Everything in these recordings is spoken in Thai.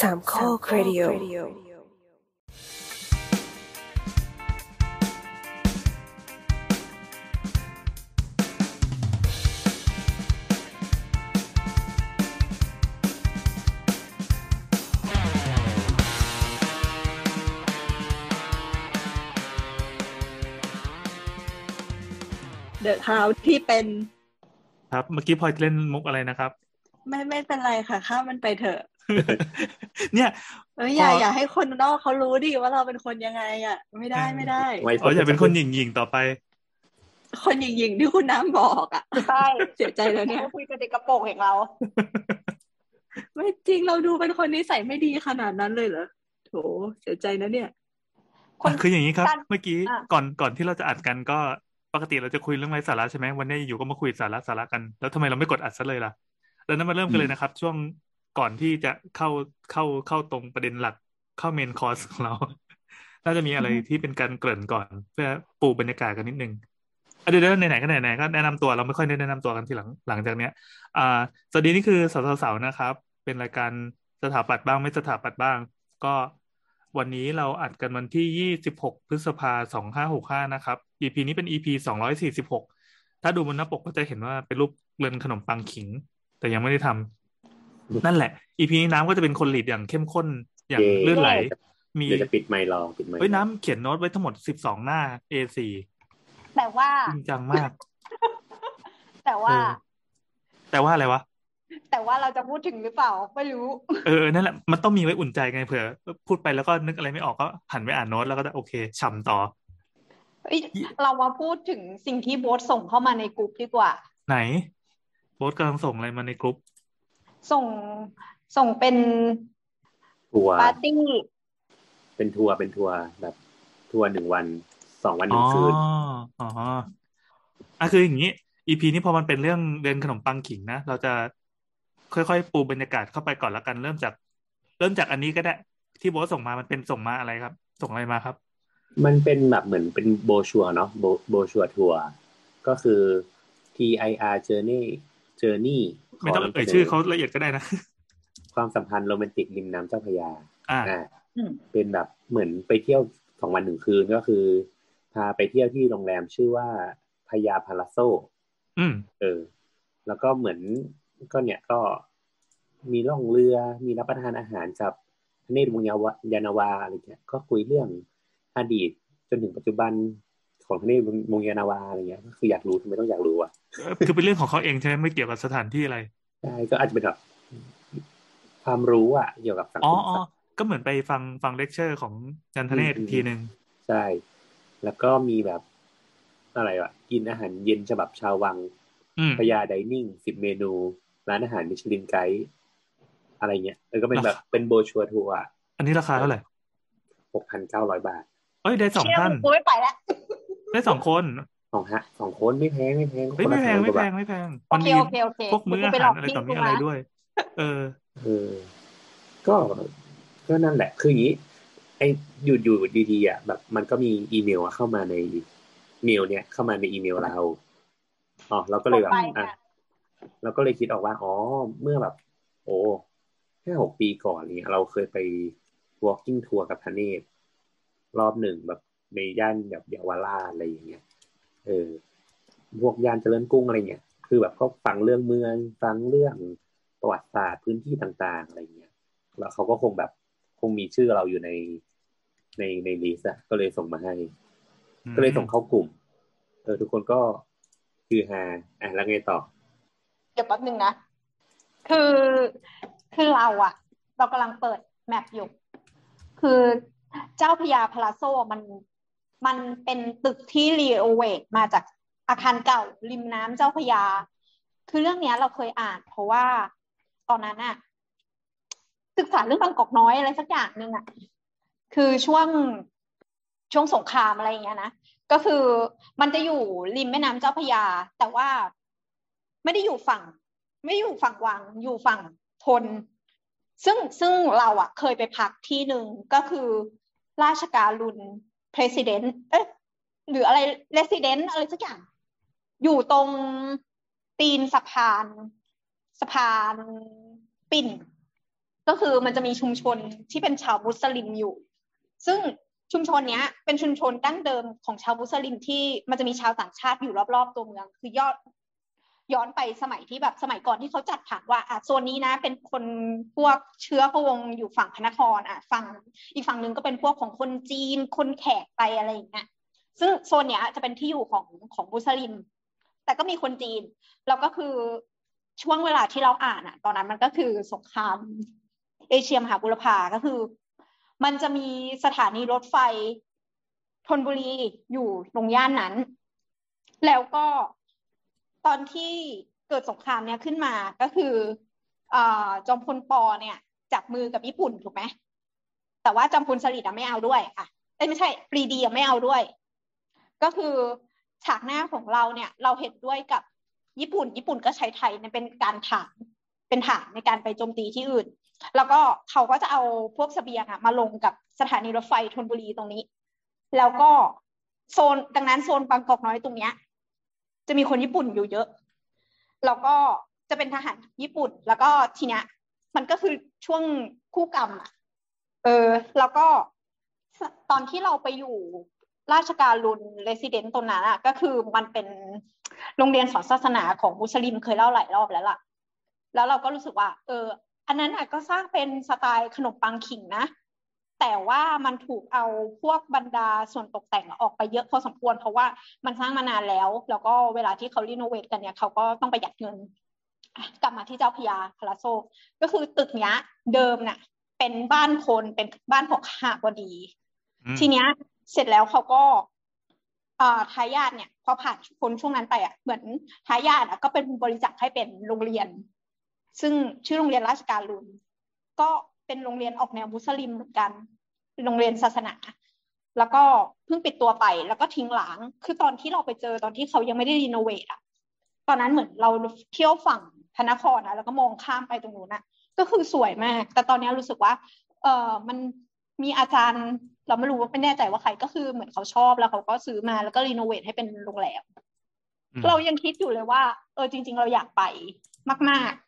สามข้อครดิโอเดอะคาวที่เป็น ครับ เมื่อกี้พลอยเล่นมุกอะไรนะครับ ไม่ไม่เป็นไรค่ะ ข้ามมันไปเถอะ เนี่ยเอ้ยอย่าพออย่าให้คนนอกเขารู้ดิว่าเราเป็นคนยังไงอะ ไม่ได้ไม่ได้ไว้อ๋ออย่าเป็นคนหยิ่งๆต่อไป คนหญิงๆที่คุณน้ำบอกอะใช่เสียใจแล้วเนี่ยคุยกับเด็กกระโปรงอย่างเรา ไม่จริงเราดูเป็นคนนิสัยไม่ดีขนาดนั้นเลยเหรอโถเสียใจนะเนี่ยคนคืออย่างนี้ครับการเมื่อกี้อะก่อนก่อนที่เราจะอัดกันก็ปกติเราจะคุยเรื่องไร้สาระใช่ไหมวันนี้อยู่ก็มาคุยสาระสาระกัน แล้วทำไมเราไม่กดอัดซะเลยล่ะดังนั้นมาเริ่มกันเลยนะครับ ช่วง ก่อนที่จะเข้าเข้าเข้าตรงประเด็นหลักเข้าเมนคอร์สของเรา น่าจะมีอะไรที่เป็นการเกริ่นก่อน เพื่อปูบรรยากาศกันนิดนึงอะเดี๋ยวเดี๋ยวไหนๆก็ไหนๆก็แนะนำตัวเราไม่ค่อยได้แนะนำตัวกันทีหลังหลังจากเนี้ยอ่าสวัสดีนี่คือสาวสาวๆนะครับ เป็นรายการสถาปัตย์บ้างไม่สถาปัตย์บ้าง ก็วันนี้เราอัดกันวันที่ 26 พฤษภาคม2565นะครับ EP นี้เป็น EP 246 ถ้าดูบนหน้าปกก็จะเห็นว่าเป็นรูปเรือนขนมปังขิง แต่ยังไม่ได้ทำ นั่นแหละ EP นี้น้ำก็จะเป็นคนหลีดอย่างเข้มข้นอย่างเย้ลื่นไหล มีเดี๋ยวจะปิดไมค์รอปิดไมค์เฮ้ยน้ำเขียนโน้ตไว้ทั้งหมด12หน้า A4 แต่ว่าจริงจังมาก แต่ว่าเออแต่ว่าอะไรวะแต่ว่าเราจะพูดถึงหรือเปล่าไม่รู้ เออนั่นแหละมันต้องมีไว้อุ่นใจไงเผื่อ พูดไปแล้วก็นึกอะไรไม่ออกก็หันไปอ่านโน้ตแล้วก็จะโอเคฉ่ำต่อเอ้ยเรามาพูดถึงสิ่งที่โบ๊ทส่งเข้ามาในกลุ่มดีกว่า ไหน โบ๊ทกำลังส่งอะไรมาในกรุ๊ป ส่งส่งเป็นทัวร์ปาร์ตี้เป็นทัวร์เป็นทัวร์แบบทัวร์หนึ่งวันสองวันหอ๋นึ่องคืนอ๋ออะคืออย่างนี้ EP นี้พอมันเป็นเรื่องเรือนขนมปังขิงนะเราจะค่อยๆปูบรรยากาศเข้าไปก่อนละกัน เริ่มจาก เริ่มจากอันนี้ก็ได้ ที่โบ๊ทส่งมามันเป็นส่งมาอะไรครับ ส่งอะไรมาครับ มันเป็นแบบเหมือนเป็นโบชัวเนาะโบโบชัวทัวร์ก็คือ TIR Journey Journey ไม่ต้องขนำเอ่ยสนชื่อเขาละเอียดก็ได้นะ ความสัมพันธ์โรแมนติกริมน้ำเจ้าพระยา อ่าอ่าอืมเป็นแบบเหมือนไปเที่ยวสองวันหนึ่งคืนก็คือ พาไปเที่ยวที่โรงแรมชื่อว่าพญาพาราโซอืมเออ แล้วก็เหมือนก็เนี่ยก็มีล่องเรือมีรับประทานอาหารกับพระเนตรวงยาวายานาวาอะไรเงี้ย ก็คุยเรื่องอดีตจนถึงปัจจุบัน ของพระเนตรวงยานาวาอะไรเงี้ยก็คืออยากรู้ทำไมต้องอยากรู้อะคือเป็นเรื่องของเขาเองใช่ไหมไม่เกี่ยวกับสถานที่อะไรใช่ก็อาจจะเป็นแบบความรู้อะเกี่ยวกับสังอ๋คอมอ๋อสัตว์ก็เหมือนไปฟังฟังเลคเชอร์ของจันทเนศอืมอีกทีหนึ่งใช่ แล้วก็มีแบบอะไรวะกินอาหารเย็นฉบับชาววังอืมพญาไดนิ่งสิบเมนู ร้านอาหารมิชลินไกด์อะไรเงี้ยแล้วก็เป็นแบบเป็นโบชัวทัวร์อันนี้ราคาเท่าไหร่หกพันเก้าร้อยบาท เอ้ยได้สองเชื่อท่านกูไม่ไปแล้ว ได้สองคนสองฮะสองคนไม่แพงไม่แพงเฮ้ยคนไม่ละแพง1,000ไม่กว่าแพบาทงไม่แพงโอมันเคมีโอเคโอเคพวกมื้ออาไปหลหาอรกอะไรพี่ต่อมีกูอะไรนะด้วย เออเออก็ก็นั่นแหละ คืออย่างนี้ ไอ้อยู่อยู่ดีๆอะแบบ มันก็มีอีเมลอะเข้ามาในเมล เนี่ย เข้ามาในอีเมลเราอ๋อเราก็เลยแบบไปอะค่ะเราก็เลยคิดออกว่าอ๋อเมื่อแบบ โอ้ห้าหกปีก่อนเนี่ยเราเคยไป walking tour กับพระเนตรรอบหนึ่งแบบ ในย่านแบบเยาวราชอะไรอย่างเงี้ยเออพวกย่านเจริญกรุ้งอะไรเงี้ยคือแบบก็ฟังเรื่องเมืองฟังเรื่องประวัติศาสตร์พื้นที่ต่างๆอะไรเงี้ยแล้วเขาก็คงแบบคงมีชื่อเราอยู่ในในใน list อะก็เลยส่งมาให้ ก็เลยส่งเข้ากลุ่ม เออทุกคนก็คือฮาอะแล้วไงต่อเดี๋ยวแป๊บนึงนะคือคือเราอะเรากำลังเปิด map อยู่ คือเจ้าพระยา Palazzo มัน มันเป็นตึกที่ renovate มาจากอาคารเก่าริมน้ำเจ้าพญาคือเรื่องนี้เราเคยอ่าน เพราะว่าตอนนั้นอะศึกษาเรื่องบางกอกน้อยอะไรสักอย่างหนึ่งอะคือช่วงช่วงสงครามอะไรอย่างเงี้ยนะก็คือมันจะอยู่ริมแม่น้ำเจ้าพระยา แต่ว่าไม่ได้อยู่ฝั่ง ไม่อยู่ฝั่งวัง อยู่ฝั่งทน ซึ่งซึ่งเราอะเคยไปพักที่หนึ่งก็คือราชการุน president เอ๊ะหรืออะไร resident อะไรสักอย่าง อยู่ตรงตีนสะพานสะพานปิ่น ก็คือมันจะมีชุมชนที่เป็นชาวมุสลิมอยู่ ซึ่งชุมชนเนี้ย เป็นชุมชนดั้งเดิมของชาวมุสลิมที่มันจะมีชาวต่างชาติอยู่รอบๆตัวเมือง คือยอด ย้อนไปสมัยที่แบบสมัยก่อนที่เขาจัดผังว่าอะโซนนี้นะ เป็นคนพวกเชื้อพระวงอยู่ฝั่งพระนครอะฝั่งอีกฝั่งหนึ่งก็เป็นพวกของคนจีนคนแขกไปอะไรอย่างเงี้ยซึ่งโซนเนี้ยจะเป็นที่อยู่ของของมุสลิม แต่ก็มีคนจีน แล้วก็คือช่วงเวลาที่เราอ่านอะ ตอนนั้นมันก็คือสงคราม เอเชียมหาบุรพาก็คือ มันจะมีสถานีรถไฟธนบุรีอยู่ตรงย่านนั้น แล้วก็ ตอนที่เกิดสงครามเนี้ยขึ้นมาก็คืออจอมพลปอเนี่ย จับมือกับญี่ปุ่นถูกไหมแต่ว่าจอมพลสฤษดิ์ไม่เอาด้วยอะเอ้ไม่ใช่ปรีดีไม่เอาด้วย ก็คือฉากหน้าของเราเนี่ย เราเห็นด้วยกับญี่ปุ่น ญี่ปุ่นก็ใช้ไทยเป็นการฐานเป็นฐานในการไปโจมตีที่อื่น แล้วก็เขาก็จะเอาพวกสเสบียงอะมาลงกับสถานีรถไฟธนบุรีตรงนี้ แล้วก็โซนดังนั้นโซนบางกอกน้อยตรงเนี้ย จะมีคนญี่ปุ่นอยู่เยอะ แล้วก็จะเป็นทหารญี่ปุ่น แล้วก็ทีเนี้ยมันก็คือช่วงคู่กรรมอะ เออ แล้วก็ตอนที่เราไปอยู่ราชการรุนเรสิเดนต์ตรงนั้นอะ ก็คือมันเป็นโรงเรียนสอนศาสนาของมุสลิมเคยเล่าหลายรอบแล้วล่ะ แล้วเราก็รู้สึกว่า เออ อันนั้นอะก็สร้างเป็นสไตล์ขนมปังขิงนะ แต่ว่ามันถูกเอาพวกบรรดาส่วนตกแต่งออกไปเยอะพอสมควร เพราะว่ามันสร้างมานานแล้ว แล้วก็เวลาที่เขารีโนเวทกันเนี่ยเขาก็ต้องประหยัดเงิน กลับมาที่เจ้าพยาพลาโซก็คือตึกเนี้ย เดิมน่ะ เป็นบ้านคนเป็นบ้านของข้าพอดี ทีเนี้ย เสร็จแล้วเขาก็อ่าทายาทเนี่ยพอผ่านพ้นช่วงนั้นไปอะเหมือนทายาทอะก็เป็นบริจาคให้เป็นโรงเรียน ซึ่งชื่อโรงเรียนราชการุญก็ เป็นโรงเรียนออกแนวมุสลิมเหมือนกันเป็นโรงเรียนศาสนา แล้วก็เพิ่งปิดตัวไป แล้วก็ทิ้งหลังคือตอนที่เราไปเจอตอนที่เขายังไม่ได้ renovate อะตอนนั้นเหมือนเราเที่ยวฝั่งพระนครนะแล้วก็มองข้ามไปตรงนู้นนะก็คือสวยมาก แต่ตอนนี้รู้สึกว่า เออมันมีอาจารย์เราไม่รู้ว่าไม่แน่ใจว่าใครก็คือเหมือนเขาชอบแล้วเขาก็ซื้อมาแล้วก็ renovate ให้เป็นโรงแรมเรายังคิดอยู่เลยว่า เออจริง ๆ เราอยากไปมาก ๆ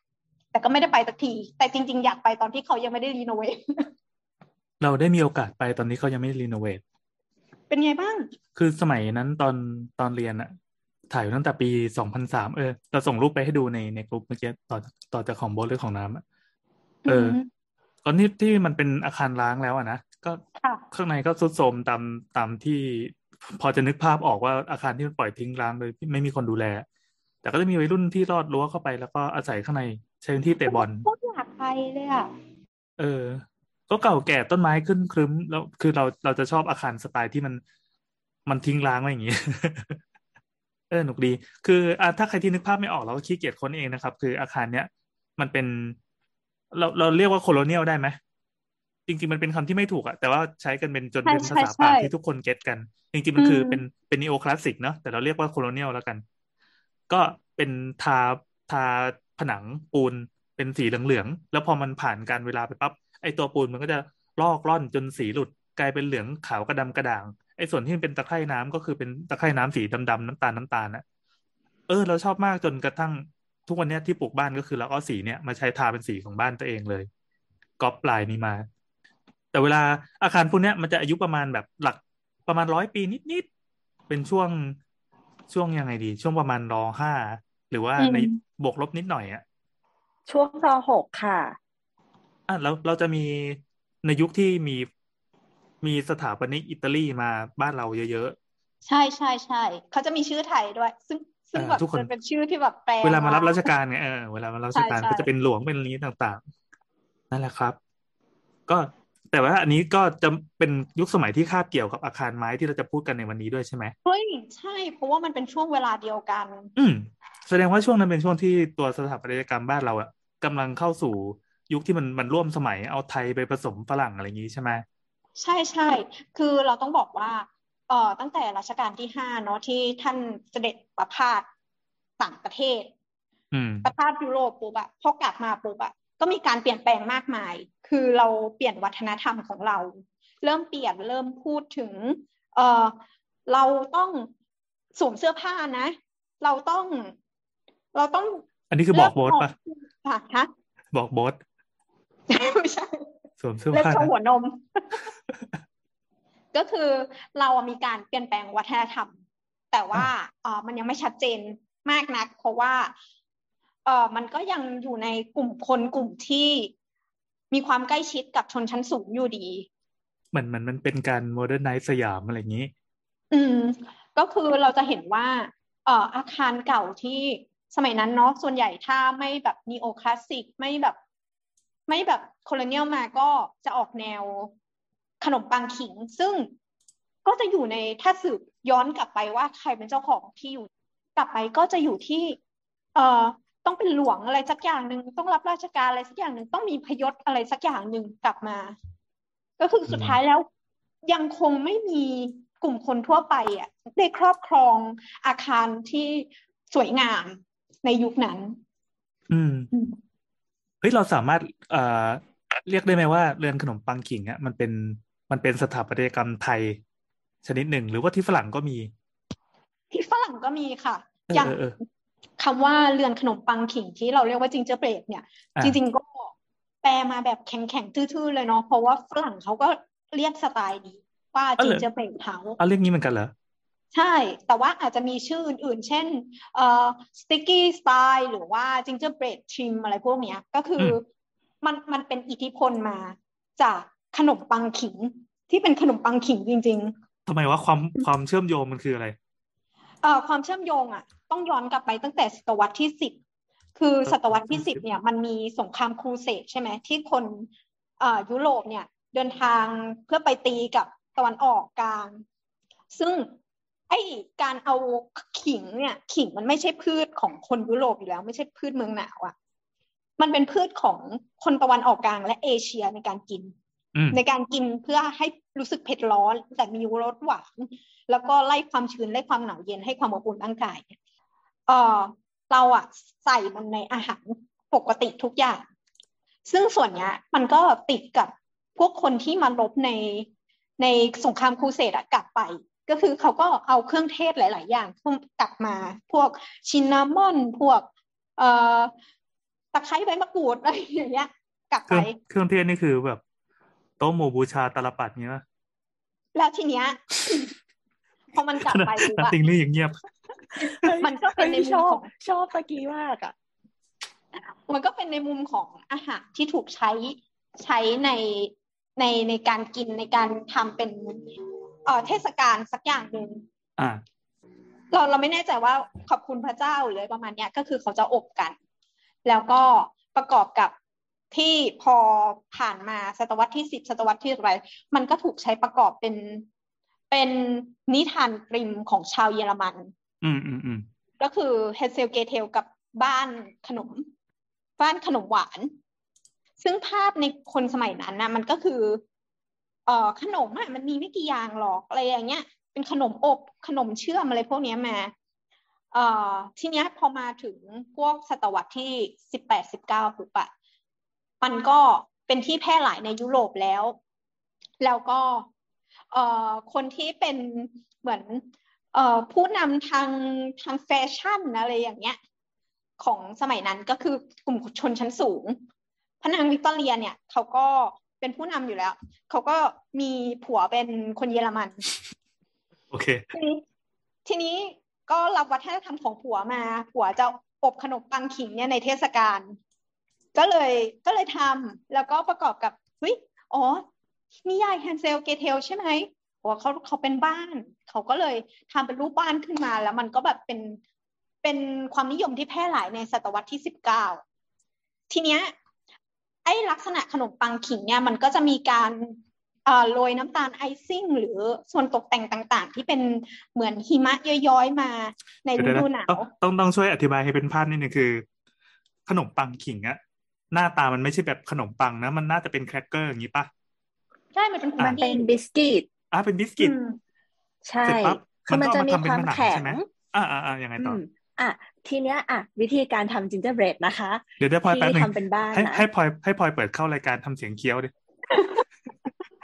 แต่ก็ไม่ได้ไปสักที แต่จริง ๆ อยากไปตอนที่เขายังไม่ได้รีโนเวทเราได้มีโอกาสไปตอนนี้เขายังไม่รีโนเวทเป็นไงบ้าง คือสมัยนั้นตอนตอนเรียนอะถ่ายตั้งแต่ปีสองพันสามเออเราส่งรูปไปให้ดูในในกลุ่มเมื่อกี้ต่อต่อจากของโบสหรือของน้ำอะเออ ตอนนี้ที่มันเป็นอาคารร้างแล้วอะนะก็ข้างในก็ทรุดโทรมตามตามที่พอจะนึกภาพออกว่าอาคารที่มันปล่อยทิ้งร้างโดยไม่มีคนดูแล แต่ก็จะมีวัยรุ่นที่รอดรั้วเข้าไปแล้วก็อาศัยข้างในใช้พื้นที่เตะบอลโคตรอยากไปเลยอะเออ ก็เก่าแก่ต้นไม้ขึ้นครึ้มแล้วคือเราเราจะชอบอาคารสไตล์ที่มันมันทิ้งร้างไว้อย่างงี้เออหนุกดี คืออะถ้าใครที่นึกภาพไม่ออกเราก็ขี้เกียจค้นเองนะครับ คืออาคารเนี้ยมันเป็น เราเราเรียกว่าโคโลเนียลได้ไหมจริงๆมันเป็นคำที่ไม่ถูกอะแต่ว่าใช้กันเป็นจนเป็นภาษาปากที่ทุกคน get กัน จริงๆมันคือเป็นเป็นนีโอคลาสสิกเนาะแต่เราเรียกว่า colonial แล้วกัน ก็เป็นทาทาผนังปูนเป็นสีเหลืองๆแล้วพอมันผ่านกาลเวลาไปปั๊บไอตัวปูนมันก็จะลอกร่อนจนสีหลุดกลายเป็นเหลืองขาวกระดำกระด่างไอส่วนที่เป็นตะไคร่น้ำก็คือเป็นตะไคร่น้ำสีดำๆน้ำตาลน้ำตาลอะเออเราชอบมากจนกระทั่งทุกวันนี้ที่ปลูกบ้านก็คือเราเอาสีเนี้ยมาใช้ทาเป็นสีของบ้านตัวเองเลยก๊อปลายนี้มา แต่เวลาอาคารพวกนี้มันจะอายุประมาณแบบหลักประมาณร้อยปีนิดๆเป็นช่วง ช่วงยังไงดี ช่วงประมาณรอห้าหรือว่าในบวกลบนิดหน่อยอะช่วงรอหกค่ะ อะแล้วเราจะมีในยุคที่มีมีสถาปนิกอิตาลีมาบ้านเราเยอะใช่ใช่ใช่เขาจะมีชื่อไทยด้วย ซึ่งซึ่งแบบทุกคนจะเป็นชื่อที่แบบแปลๆเวลามารับราชการเนี่ยเออเวลามารับราชการใช่ใช่ก็จะเป็นหลวงเป็นนี้ต่างๆ นั่นแหละครับ ก็ แต่ว่าอันนี้ก็จะเป็นยุคสมัยที่คาบเกี่ยวกับอาคารไม้ที่เราจะพูดกันในวันนี้ด้วยใช่ไหมเฮ้ยใช่ เพราะว่ามันเป็นช่วงเวลาเดียวกัน อืมแสดงว่าช่วงนั้นเป็นช่วงที่ตัวสถาปัตยกรรมบ้านเราอะกำลังเข้าสู่ยุคที่มันมันร่วมสมัยเอาไทยไปผสมฝรั่งอะไรอย่างนี้ใช่ไหมใช่ใช่คือเราต้องบอกว่าเอ่อตั้งแต่รัชกาลที่ห้าเนาะที่ท่านเสด็จประพาสต่างประเทศอืมประพาสยุโรปปุ๊บอะพอกลับมาปุ๊บอะ ก็มีการเปลี่ยนแปลงมากมาย คือเราเปลี่ยนวัฒนธรรมของเรา เริ่มเปลี่ยนเริ่มพูดถึงเอ่อเราต้องสวมเสื้อผ้านะ เราต้อง เราต้อง อันนี้คือบอกโบสปะค่ะฮะบอกโบสไม่ใช่สวมเสื้อเลือกผ้าโชว์หัวนม ก็คือเราอะมีการเปลี่ยนแปลงวัฒนธรรม แต่ว่าเออมันยังไม่ชัดเจนมากนัก เพราะว่า เออมันก็ยังอยู่ในกลุ่มคนกลุ่มที่มีความใกล้ชิดกับชนชั้นสูงอยู่ดีเหมือนมันมันเป็นการ modernize สยามอะไรอย่างนี้ อืม ก็คือเราจะเห็นว่า เอ่ออาคารเก่าที่สมัยนั้นเนาะส่วนใหญ่ถ้าไม่แบบนีโอคลาสสิกไม่แบบ ไม่แบบโคลเนียลมาก็จะออกแนวขนมปังขิง ซึ่งก็จะอยู่ในถ้าสืบย้อนกลับไปว่าใครเป็นเจ้าของที่อยู่กลับไปก็จะอยู่ที่ เอ่อ ต้องเป็นหลวงอะไรสักอย่างหนึ่งต้องรับราชการอะไรสักอย่างหนึ่งต้องมีพยศอะไรสักอย่างหนึ่งกลับมา ก็คือสุดท้ายแล้ว ยังคงไม่มีกลุ่มคนทั่วไปอะได้ครอบครองอาคารที่สวยงามในยุคนั้น อืมอืมเฮ้ยเราสามารถเอ่อเรียกได้ไหมว่าเรือนขนมปังขิงอะมันเป็นมันเป็นสถาปัตยกรรมไทย ชนิดหนึ่ง หรือว่าที่ฝรั่งก็มี ที่ฝรั่งก็มีค่ะเอออย่างเออเออ คำว่าเรือนขนมปังขิงที่เราเรียกว่า gingerbread เนี่ยอ่าจริง ๆ ก็แปลมาแบบแข็งๆทื่อๆเลยเนาะเพราะว่าฝรั่งเขาก็เรียกสไตล์นี้ว่า gingerbread house เอาเรื่องนี้เหมือนกันเหรอใช่ แต่ว่าอาจจะมีชื่ออื่นๆ เช่นเอ่อ sticky style หรือว่า gingerbread trim อะไรพวกเนี้ย ก็คืออมมันมันเป็นอิทธิพลมาจากขนมปังขิงที่เป็นขนมปังขิงจริงทำไมว่าความความเชื่อมโยงมันคืออะไรๆ เอ่อความเชื่อมโยงอะ ต้องย้อนกลับไปตั้งแต่ศตวรรษที่สิบคือศตวรรษที่สิบเนี่ยมันมีสงครามครูเสดใช่ไหมที่คนเอ่อยุโรปเนี่ย เดินทางเพื่อไปตีกับตะวันออกกลาง ซึ่งไอ้การเอาขิงเนี่ย ขิงมันไม่ใช่พืชของคนยุโรปอยู่แล้ว ไม่ใช่พืชเมืองหนาวอะ่ะ มันเป็นพืชของคนตะวันออกกลางและเอเชียในการกินอืมในการกินเพื่อให้รู้สึกเผ็ดร้อน แต่มีรสหวาน แล้วก็ไล่ความชื้นไล่ความหนาวเย็นให้ความอบอุ่นร่างกายเนี่ยเออเราอะใส่มันในอาหารปกติทุกอย่าง ซึ่งส่วนเนี้ยมันก็ติดกับพวกคนที่มาลบในในสงครามครูเสดอะกลับไป ก็คือเขาก็เอาเครื่องเทศหลาย ๆ อย่างกลับมา พวกชินนามอน พวกเอ่อตะไคร้ใบมะกรูดอะไรอย่างเงี้ยกลับเคไปรื่องเครื่องเทศนี่คือแบบโต๊ะหมู่บูชาตาลปัดเงี้ยป่ะแล้วทีเนี้ย พอมันกลับไปปุ๊บนาอะติงลี่อย่างเงียบ มันก็เป็นในฮ้ยมุชมอขบองชอบตะกี้มากอะมันก็เป็นในมุมของอาหารที่ถูกใช้ใช้ในในในการกินในการทำเป็นเอ่อเทศกาลสักอย่างหนึ่งอ่าเราเราไม่แน่ใจว่าขอบคุณพระเจ้าหรืออะไรประมาณเนี้ยก็คือเขาจะอบกัน แล้วก็ประกอบกับที่พอผ่านมาศตวรรษที่สิบศตวรรษที่อะไรมันก็ถูกใช้ประกอบเป็น เป็นนิทานกริมของชาวเยอรมัน อืมอืมอืมก็คือเฮเซลเกเทลกับบ้านขนม บ้านขนมหวาน ซึ่งภาพในคนสมัยนั้นนะมันก็คือ เอ่อขนมอะมันมีไม่กี่อย่างหรอกอะไรอย่างเงี้ย เป็นขนมอบขนมเชื่อมอะไรพวกเนี้ยมาเอ่อทีเนี้ยพอมาถึงพวกศตวรรษที่สิบแปดสิบเก้าปุ๊บอะมันก็เป็นที่แพร่หลายในยุโรปแล้ว แล้วก็เอ่อ คนที่เป็นเหมือนเอ่อผู้นำทางทางแฟชั่นอะไรอย่างเงี้ยของสมัยนั้นก็คือกลุ่มชนชั้นสูงพระนางวิกตอเรียเนี่ยเขาก็เป็นผู้นำอยู่แล้ว เขาก็มีผัวเป็นคนเยอรมันโอเคทีนี้ทีนี้ก็รับวัฒนธรรมของผัวมา ผัวจะอบขนมปังขิงเนี่ยในเทศกาลก็เลยก็เลยทำแล้วก็ประกอบกับเฮ้ยอ๋อ นิยายแฮนเซลเกเทลใช่ไหมว่าเขาเขาเป็นบ้าน เขาก็เลยทำเป็นรูปบ้านขึ้นมาแล้วมันก็แบบเป็นเป็นความนิยมที่แพร่หลายในศตวรรษที่สิบเก้าทีเนี้ยไอ้ลักษณะขนมปังขิงเนี่ยมันก็จะมีการเอ่อโรยน้ำตาลไอซิ่ง หรือส่วนตกแต่งต่าง ๆ ที่เป็นเหมือนหิมะย้อยๆมาในฤดูหนาวต้องต้องช่วยอธิบายให้เป็นภาพนิดนึงคือ ขนมปังขิงอะหน้าตามันไม่ใช่แบบขนมปังนะ มันน่าจะเป็นแครกเกอร์อย่างนี้ป่ะ ใช่มันเป็นคุกกี้มันเป็นบิสกิตอะเป็นบิสกิตอืมใช่เสร็จปั๊บคือมันก็จะเอมีทำความเป็นผนังแข็งใช่ไหมอ่าอ่าอ่ายังไงต่ออือมอะทีเนี้ยอะวิธีการทำ gingerbread นะคะ เดี๋ยวได้พลอยแป๊บที่หนึงทำเป็นบ้านให้นะให้พลอยให้พลอยเปิดเข้ารายการทำเสียงเคี้ยวดิ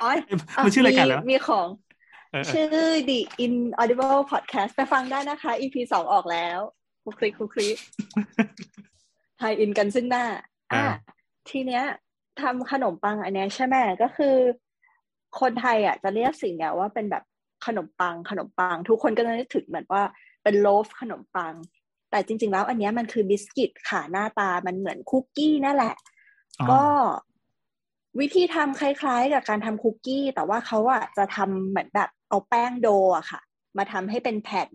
อ๋อเอ้ยมันชื่อรายการแล้วมีมีของเออเออชื่อ The Inaudible Podcast ไปฟังได้นะคะ EP สองออกแล้วคุกคลิกคุกคลิกไทยอินกันซึ่งหน้า อะอ่าทีเนี้ยทำขนมปังอันเนี้ยใช่ไหมก็คือ คนไทยอะจะเรียกสิ่งเนี้ยว่าเป็นแบบขนมปังขนมปัง ทุกคนก็จะนึกถึงเหมือนว่าเป็นโลฟขนมปัง แต่จริง ๆ แล้วอันเนี้ยมันคือบิสกิตค่ะหน้าตามันเหมือนคุกกี้นั่นแหละอ๋อก็วิธีทำคล้าย ๆ กับการทำคุกกี้ แต่ว่าเขาอะจะทำเหมือนแบบเอาแป้งโดอะค่ะ มาทำให้เป็นแผ่น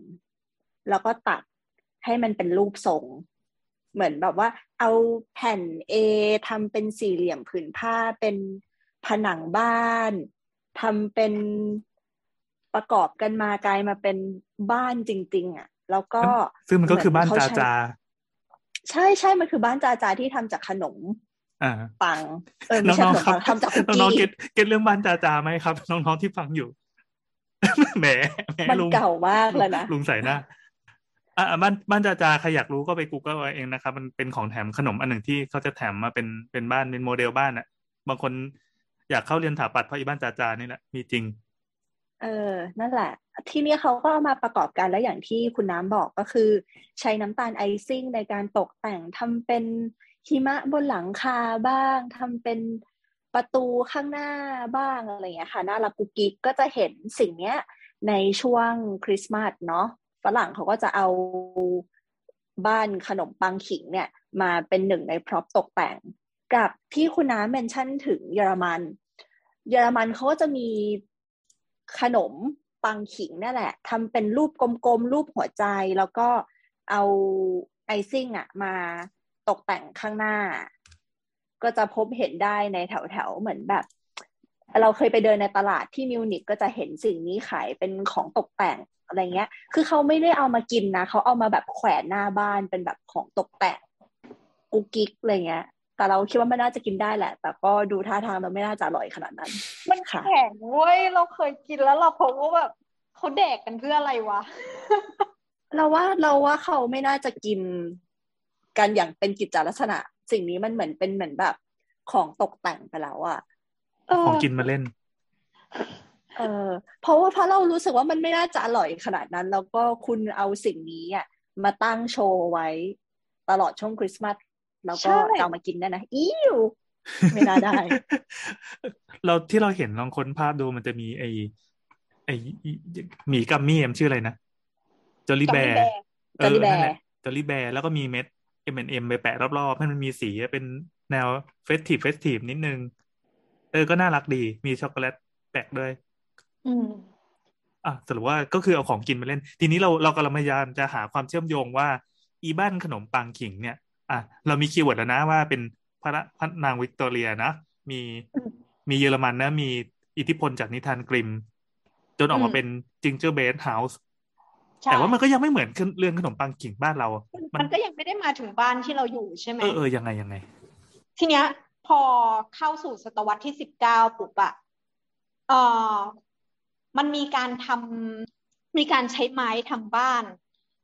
แล้วก็ตัดให้มันเป็นรูปทรง เหมือนแบบว่า เอาแผ่น A ทำเป็นสี่เหลี่ยมผืนผ้าเป็นผนังบ้าน ทำเป็นประกอบกันมากลายมาเป็นบ้านจริง ๆอะ แล้วก็ซึ่งมันก็คือบ้านเหจาเขใช้จา ใช่ใช่มันคือบ้านจาจาที่ทำจากขนมอ่าปังเออไม่ใช่น้องขนมๆครับปังทำจากคุกน้องๆกี้เก็ตเก็ตเรื่องบ้านจาจาไหมครับ น้องๆที่ฟังอยู่แหมแหมมันลุงเก่ามากแล้วนะลุงใส่หน้าอ่าบ้านบ้านจาจาใครอยากรู้ก็ไป Google เอาเองนะครับ มันเป็นของแถมขนมอันหนึ่งที่เขาจะแถมมาเป็นเป็นบ้านเป็นโมเดลบ้านอะบางคน อยากเข้าเรียนถาปัดเพราะอีบ้านจาจานี่แหละมีจริง เออ นั่นแหละ ทีนี้เขาก็เอามาประกอบกันแล้วอย่างที่คุณน้ำบอกก็คือ ใช้น้ำตาลไอซิ่งในการตกแต่งทำเป็นหิมะบนหลังคาบ้างทำเป็นประตูข้างหน้าบ้างอะไรอย่างเงี้ยค่ะน่ารักกุกกิ๊กก็จะเห็นสิ่งเนี้ย ในช่วงคริสต์มาสเนาะฝรั่งเขาก็จะเอาบ้านขนมปังขิงเนี่ย มาเป็นหนึ่งในพร็อพตกแต่ง กับที่คุณน้ำเมนชั่นถึงเยอรมัน เยอรมันเขาก็จะมีขนมปังขิงนั่นแหละทำเป็นรูปกลมๆ รูปหัวใจแล้วก็เอาไอซิ่งอะมาตกแต่งข้างหน้า ก็จะพบเห็นได้ในแถวๆ เหมือนแบบ เราเคยไปเดินในตลาดที่มิวนิกก็จะเห็นสิ่งนี้ขายเป็นของตกแต่งอะไรเงี้ย คือเขาไม่ได้เอามากินนะเขาเอามาแบบแขวนหน้าบ้านเป็นแบบของตกแต่งกุ๊กกิ๊กอะไรเงี้ย แต่เราคิดว่ามันน่าจะกินได้แหละ แต่ก็ดูท่าทางมันไม่น่าจะอร่อยขนาดนั้น มันค่ะแข็งเว้ยเราเคยกินแล้วเราพบว่าแบบเขาแดกกันเพื่ออะไรวะ เราว่าเราว่าเขาไม่น่าจะกินกันอย่างเป็นกิจลักษณะ สิ่งนี้มันเหมือนเป็นเหมือนแบบ ของตกแต่งไปแล้วอะเออของกินมาเล่น เออเพราะว่าเพราะเรารู้สึกว่ามันไม่น่าจะอร่อยขนาดนั้น แล้วก็คุณเอาสิ่งนี้อะมาตั้งโชว์ไว้ตลอดช่วงคริสต์มาส แล้วก็ใช่จะเอามากินได้นะอิ้วไม่น่าได้ เราที่เราเห็นลองค้นภาพดูมันจะมีไอไอหมี gummy เอ็มชื่ออะไรนะจอลลี่แบ Jolly ร์ Bear เออ Jolly Bear นั่นแหละ Jolly Bear แล้วก็มีเม็ด M&M ไปแปะรอบๆให้มันมีสีเป็นแนว festive festive นิดนึง เออก็น่ารักดีมีช็อกโกแลตแปะด้วย อืมอะสรุปว่าก็คือเอาของกินมาเล่น ทีนี้เราเรากำลังพยายามจะหาความเชื่อมโยงว่า อีบ้านขนมปังขิงเนี่ย อะเรามี keyword แล้วนะว่าเป็นพระพระนางวิกตอเรียนะมีอืมมีเยอรมันนะ มีอิทธิพลจากนิทานกริม จนออกมาอืมเป็น gingerbread house ใช่แต่ว่ามันก็ยังไม่เหมือนเรื่องขนมปังขิงบ้านเรามัมันก็ยังไม่ได้มาถึงบ้านที่เราอยู่ใช่ไหมเออเออยังไงยังไง ทีเนี้ย พอเข้าสู่ศตวรรษที่สิบเก้าปุ๊บอะเออมันมีการทำมีการใช้ไม้ทำบ้าน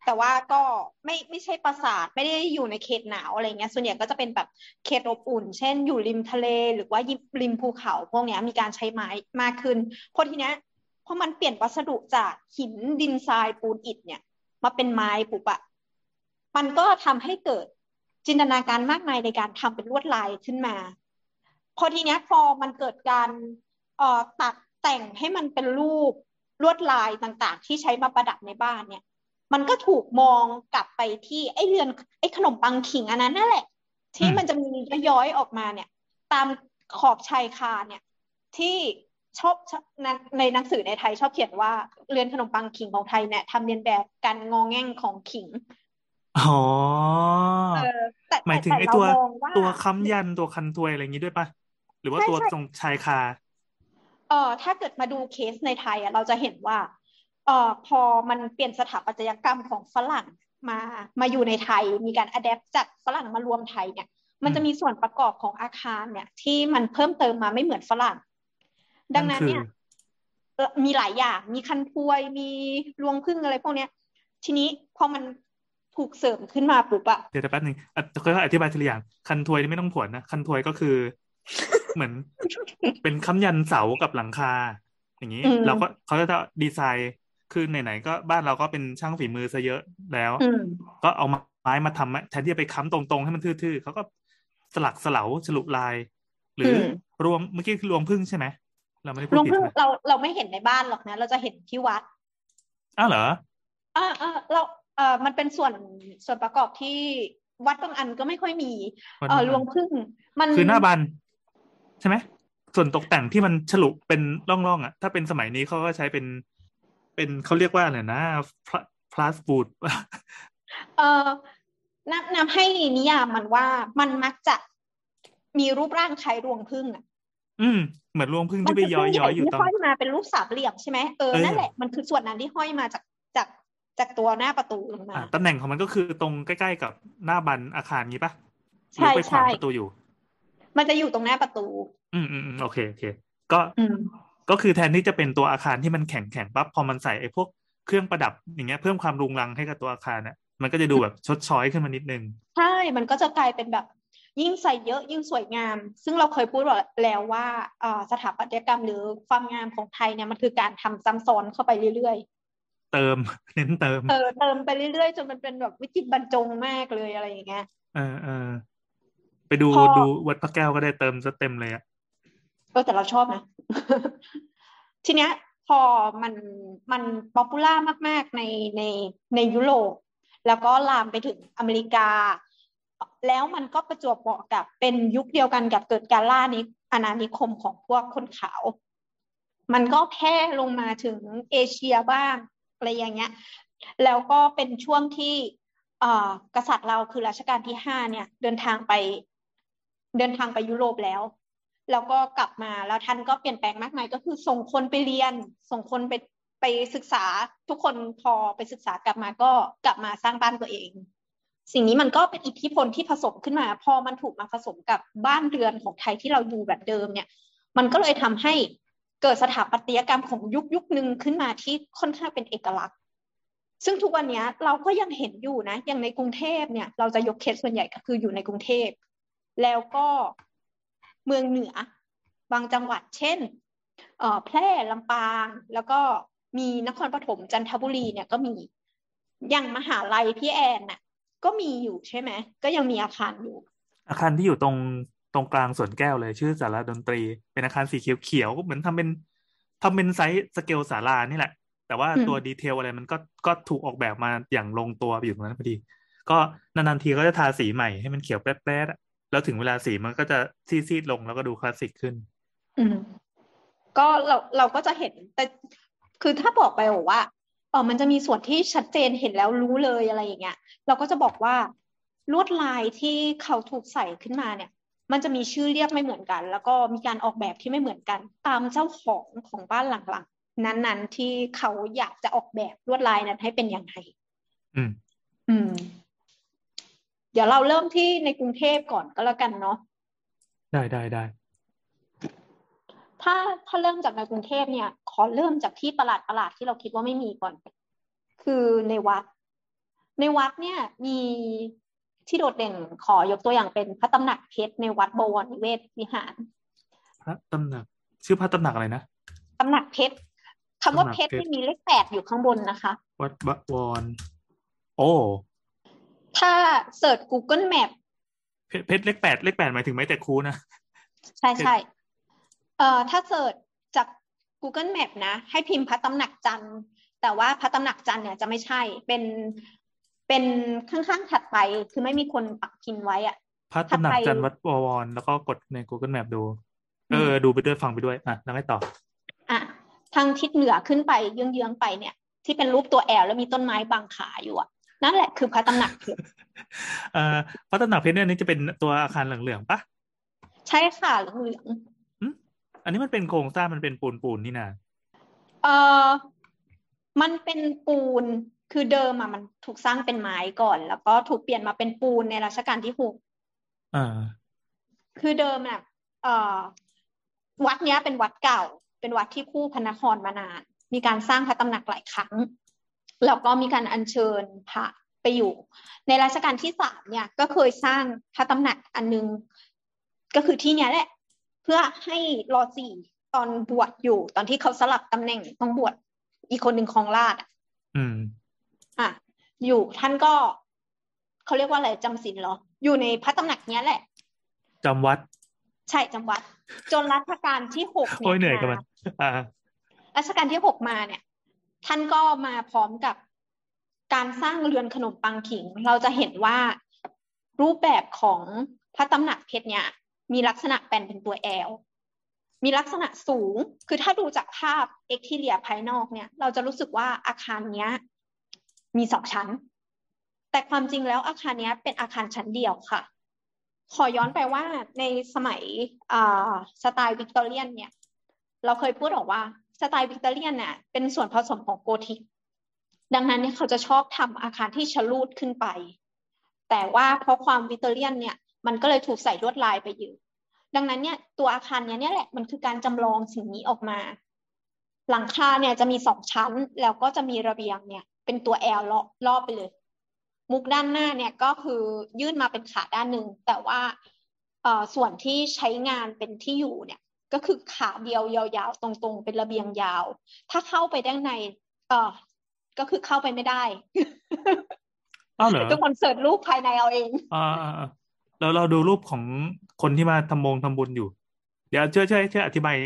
แต่ว่าก็ไม่ไม่ใช่ปราสาทไม่ได้อยู่ในเขตหนาวอะไรเงี้ยส่วนใหญ่ก็จะเป็นแบบเขตอบอุ่น เช่น อยู่ริมทะเลหรือว่าริมภูเขา พวกเนี้ยมีการใช้ไม้มากขึ้นเพราะทีเนี้ยพอมันเปลี่ยนวัสดุจากหินดินทรายปูนอิฐเนี่ย มาเป็นไม้ปุ๊บอะมันก็ทำให้เกิดจินตนาการมากมายในการทำเป็นลวดลายขึ้นมา พอทีเนี้ยพอมันเกิดการเอ่อตัดแต่งให้มันเป็นรูปลวดลายต่างๆ ที่ใช้มาประดับในบ้านเนี่ย มันก็ถูกมองกลับไปที่ไอ้เรือนไอ้ขนมปังขิงอันนั้นนั่นแหละ ที่อืมมันจะมีย้อยๆออกมาเนี่ย ตามขอบชายคาเนี่ย ที่ชอบชอบในในหนังสือในไทยชอบเขียนว่าเรือนขนมปังขิงของไทยเนี่ยทำเรียนแบบการงอแง่งของขิงอ๋อเออแต่หมายถึงแต่ไอ้เราตัวมองว่าตัวค้ำยันตัวคันทวยอะไรอย่างนี้ด้วยปะหรือว่าใช่ตัวใช่ตรงชายคาเอ่อถ้าเกิดมาดูเคสในไทยอะเราจะเห็นว่า เอ่อพอมันเปลี่ยนสถาปัตยกรรมของฝรั่งมามาอยู่ในไทย มีการอัดแอปจากฝรั่งมารวมไทยเนี่ย มันจะมีส่วนประกอบของอาคารเนี่ย ที่มันเพิ่มเติมมาไม่เหมือนฝรั่ง ดังนั้นเนี่ยเอ่อมีหลายอย่างมีคันทวยมีรวงพึ่งอะไรพวกเนี้ย ทีนี้พอมันถูกเสริมขึ้นมาปุ๊บอะเดี๋ยวแป๊บนึงอะค่อยๆอธิบายทีละอย่างคันทวยนี่ไม่ต้องผวนนะคันทวยก็คือ เหมือน เป็นค้ำยันเสากับหลังคา อย่างนี้อืมเราก็เขาจะดีไซน์ คือไหนๆก็บ้านเราก็เป็นช่างฝีมือซะเยอะแล้วอืมก็เอาไม้มาทำแทนที่จะไปค้ำตรงๆ ให้มันทื่อๆเขาก็สลักสลาฉลุลาย หรือรวงเมื่อกี้คือรวงพึ่งใช่ไหมเราไม่ได้พูดรวงผิดพึ่งนะเราเราไม่เห็นในบ้านหรอกนะ เราจะเห็นที่วัดอ้าวเหรออ่าอ่าเราเอ่อมันเป็นส่วนส่วนประกอบที่วัดบางอันก็ไม่ค่อยมีวัดเออบางอันรวงพึ่ง มันคือหน้าบัน ใช่ไหมส่วนตกแต่งที่มันฉลุเป็นร่องๆอะ ถ้าเป็นสมัยนี้เขาก็ใช้เป็น เป็นเขาเรียกว่าอะไรนะพลาสบูดเออนับนับให้นิยามมันว่ามันมักจะมีรูปร่างคล้ายรวงพึ่งอะ อืม เหมือนรวงพึ่งมันที่ไปเป็นย้อยพึ่งใหย้อญ่ยอยู่ที่ตรงห้อยมาเป็นรูปสามเหลี่ยมใช่ไหมเออเออนั่นแหละมันคือส่วนนั้นที่ห้อยมาจากจากจากตัวหน้าประตูลงมาอะตำแหน่งของมันก็คือตรงใกล้ๆกับหน้าบันอาคารงี้ปะหใช่รือไปขวางใช่ประตูอยู่ มันจะอยู่ตรงหน้าประตู อืมอืมอืมโอเคโอเค ก็อืม ก็คือแทนที่จะเป็นตัวอาคารที่มันแข็งแข็งปั๊บพอมันใส่ไอ้พวกเครื่องประดับอย่างเงี้ยเพิ่มความรุงรังให้กับตัวอาคารน่ะมันก็จะดูแบบชดช้อยขึ้นมานิดนึง ใช่ มันก็จะกลายเป็นแบบยิ่งใส่เยอะยิ่งสวยงาม ซึ่งเราเคยพูดแล้วว่าเอ่อสถาปัตยกรรมหรือความงามของไทยเนี่ยมันคือการทำซ้ำซ้อนเข้าไปเรื่อยเติมเน้นเติมๆเออเติมไปเรื่อยๆจนมันเป็นแบบวิจิตรบรรจงมากเลยอะไรอย่างเงี้ยเออเออไปดูพอดูวัดพระแก้วก็ได้เติมซะเต็มเลยอะ เออแต่เราชอบนะ ทีเนี้ยพอมันมันป๊อปปูล่ามาก ๆ ในในในยุโรปแล้วก็ลามไปถึงอเมริกา แล้วมันก็ประจวบเหมาะกับเป็นยุคเดียวกันกับเกิดการล่านิอาณานิคมของพวกคนขาว มันก็แพร่ลงมาถึงเอเชียบ้างอะไรอย่างเงี้ย แล้วก็เป็นช่วงที่อ่อกษัตริย์เราคือรัชกาลที่ห้าเนี่ย เดินทางไป เดินทางไปยุโรปแล้ว แล้วก็กลับมาแล้วท่านก็เปลี่ยนแปลงมากมายก็คือส่งคนไปเรียน ส่งคนไปไปศึกษาทุกคนพอไปศึกษากลับมาก็กลับมาสร้างบ้านตัวเอง สิ่งนี้มันก็เป็นอิทธิพลที่ผสมขึ้นมา พอมันถูกมาผสมกับบ้านเรือนของไทยที่เราอยู่แบบเดิมเนี่ย มันก็เลยทำให้เกิดสถาปัตยกรรมของยุคยุคหนึ่งขึ้นมาที่ค่อนข้างเป็นเอกลักษณ์ ซึ่งทุกวันนี้เราก็ยังเห็นอยู่นะ อย่างในกรุงเทพเนี่ย เราจะยกเคสส่วนใหญ่ก็คืออยู่ในกรุงเทพ แล้วก็ เมืองเหนือ บางจังหวัดเช่นเอ่อแพร่ลำปางแล้วก็มีนครปฐมจันทบุรีเนี่ยก็มีอย่างมหาลัยพี่แอนน่ะ ก็มีอยู่ใช่ไหมก็ยังมีอาคารอยู่ อาคารที่อยู่ตรงตรงกลางสวนแก้วเลย ชื่อศาลาดนตรี เป็นอาคารสีเขียวเขียวๆเหมือนทำเป็นทำเป็น size scale ศาลานี่แหละ แต่ว่าอืมตัว detail อะไรมันก็ก็ถูกออกแบบมาอย่างลงตัวอยู่ตรงนั้นพอดี ก็นานๆทีก็จะทาสีใหม่ให้มันเขียวแป๊ดๆอะ แล้วถึงเวลาสีมันก็จะซีดๆลงแล้วก็ดูคลาสสิกขึ้น อืมก็เราเราก็จะเห็นแต่คือถ้าบอกไปบอกว่าเออมันจะมีส่วนที่ชัดเจนเห็นแล้วรู้เลยอะไรอย่างเงี้ย เราก็จะบอกว่าลวดลายที่เขาถูกใส่ขึ้นมาเนี่ย มันจะมีชื่อเรียกไม่เหมือนกัน แล้วก็มีการออกแบบที่ไม่เหมือนกัน ตามเจ้าของของบ้านหลังๆนั้นๆที่เขาอยากจะออกแบบลวดลายนั้นให้เป็นอย่างไรอืม อืมเดี๋ยวเราเริ่มที่ในกรุงเทพก่อนก็แล้วกันเนาะได้ได้ได้ถ้าถ้าเริ่มจากในกรุงเทพเนี่ย ขอเริ่มจากที่ประหลาดประหลาดที่เราคิดว่าไม่มีก่อน คือในวัด ในวัดเนี่ยมีที่โดดเด่นขอยกตัวอย่างเป็นพระตำหนักเพชรในวัดบวรนิเวศวิหาร พระตำหนัก ชื่อพระตำหนักอะไรนะตำหนักเพชรคำว่าตำหนักเพชรเพชรที่มีเลขแปดอยู่ข้างบนนะคะ วัดบวรโอ้ ถ้าเสิร์ช Google Map เพชรเพชรเลขแปดเลขแปดหมายถึงไม่แต่ครูนะ ใช่ใช่เอ่อถ้าเสิร์ชจาก Google Map นะ ให้พิมพ์พระตำหนักจันทร์แต่ว่าพระตำหนักจันทร์เนี่ยจะไม่ใช่เป็นเป็นข้างๆถัดไปคือไม่มีคนปักพิมพ์ไว้อะพระตำหนักถัดไปจันทร์วัดบวรแล้วก็กดใน Google Map ดูอืมเออ ดูไปด้วยฟังไปด้วยอะแล้วไงต่อ อะ ทางทิศเหนือขึ้นไปเยื้องๆไปเนี่ย ที่เป็นรูปตัวแอลแล้วมีต้นไม้บังขาอยู่อะ นั่นแหละคือพระตำหนักเพชรเอ่อพระตำหนักเพชรเนี่ยนี่จะเป็นตัวอาคารเหลืองๆปะใช่ค่ะเหลืองอันนี้มันเป็นโครงสร้างมันเป็นปูนปูนๆนี่นะๆเอ่อมันเป็นปูนคือเดิมอะมันถูกสร้างเป็นไม้ก่อน แล้วก็ถูกเปลี่ยนมาเป็นปูนในรัชกาลที่หกอ่าคือเดิมน่ะเอ่อวัดเนี้ยเป็นวัดเก่า เป็นวัดที่คู่พระนครมานาน มีการสร้างพระตำหนักหลายครั้ง แล้วก็มีการอัญเชิญพระไปอยู่ ในรัชกาลที่สามเนี่ยก็เคยสร้างพระตำหนักอันนึง ก็คือที่เนี้ยแหละ เพื่อให้รอสี่ตอนบวชอยู่ ตอนที่เขาสลับตำแหน่งต้องบวชอีกคนหนึ่งของราชย์อะอืม อะ อยู่ท่านก็เขาเรียกว่าอะไรจำศีลเหรอ อยู่ในพระตำหนักเนี้ยแหละจำวัด ใช่จำวัด จนรัชกาลที่หกโอ้ยเหนื่อยกับมันอ่ารัชกาลที่หกมาเนี่ย ท่านก็มาพร้อมกับการสร้างเรือนขนมปังขิง เราจะเห็นว่ารูปแบบของพระตำหนักเพชรเนี่ย มีลักษณะแปลนเป็นตัวแอลมีลักษณะสูง คือถ้าดูจากภาพ exterior ภายนอกเนี่ย เราจะรู้สึกว่าอาคารเนี้ย มีสองชั้น แต่ความจริงแล้วอาคารเนี้ยเป็นอาคารชั้นเดียวค่ะ ขอย้อนไปว่าในสมัยสไตล์วิกตอเรียนเนี่ย เราเคยพูดออกว่า สไตล์วิกตอเรียนเนี่ยเป็นส่วนผสมของโกธิก ดังนั้นเนี่ยเขาจะชอบทำอาคารที่ชลูดขึ้นไป แต่ว่าเพราะความวิกตอเรียนเนี่ยมันก็เลยถูกใส่ลวดลายไปอยู่ ดังนั้นเนี่ยตัวอาคารเนี้ยเนี่ยแหละมันคือการจำลองสิ่งนี้ออกมา หลังคาเนี่ยจะมีสองชั้นแล้วก็จะมีระเบียงเนี่ย เป็นตัวแอลรอบไปเลย มุกด้านหน้าเนี่ยก็คือยื่นมาเป็นขาด้านหนึ่งแต่ว่าส่วนที่ใช้งานเป็นที่อยู่เนี่ย ก็คือขาเดียวยาวๆ ตรงๆ เป็นระเบียงยาว ถ้าเข้าไปด้านใน เออก็คือเข้าไปไม่ได้อ้าวเหรอทุกคนเสิร์ชรูปภายในเอาเอง อ่าเราเราดูรูปของคนที่มาทำมงทำบุญอยู่ เดี๋ยวช่วยช่วยช่วยอธิบาย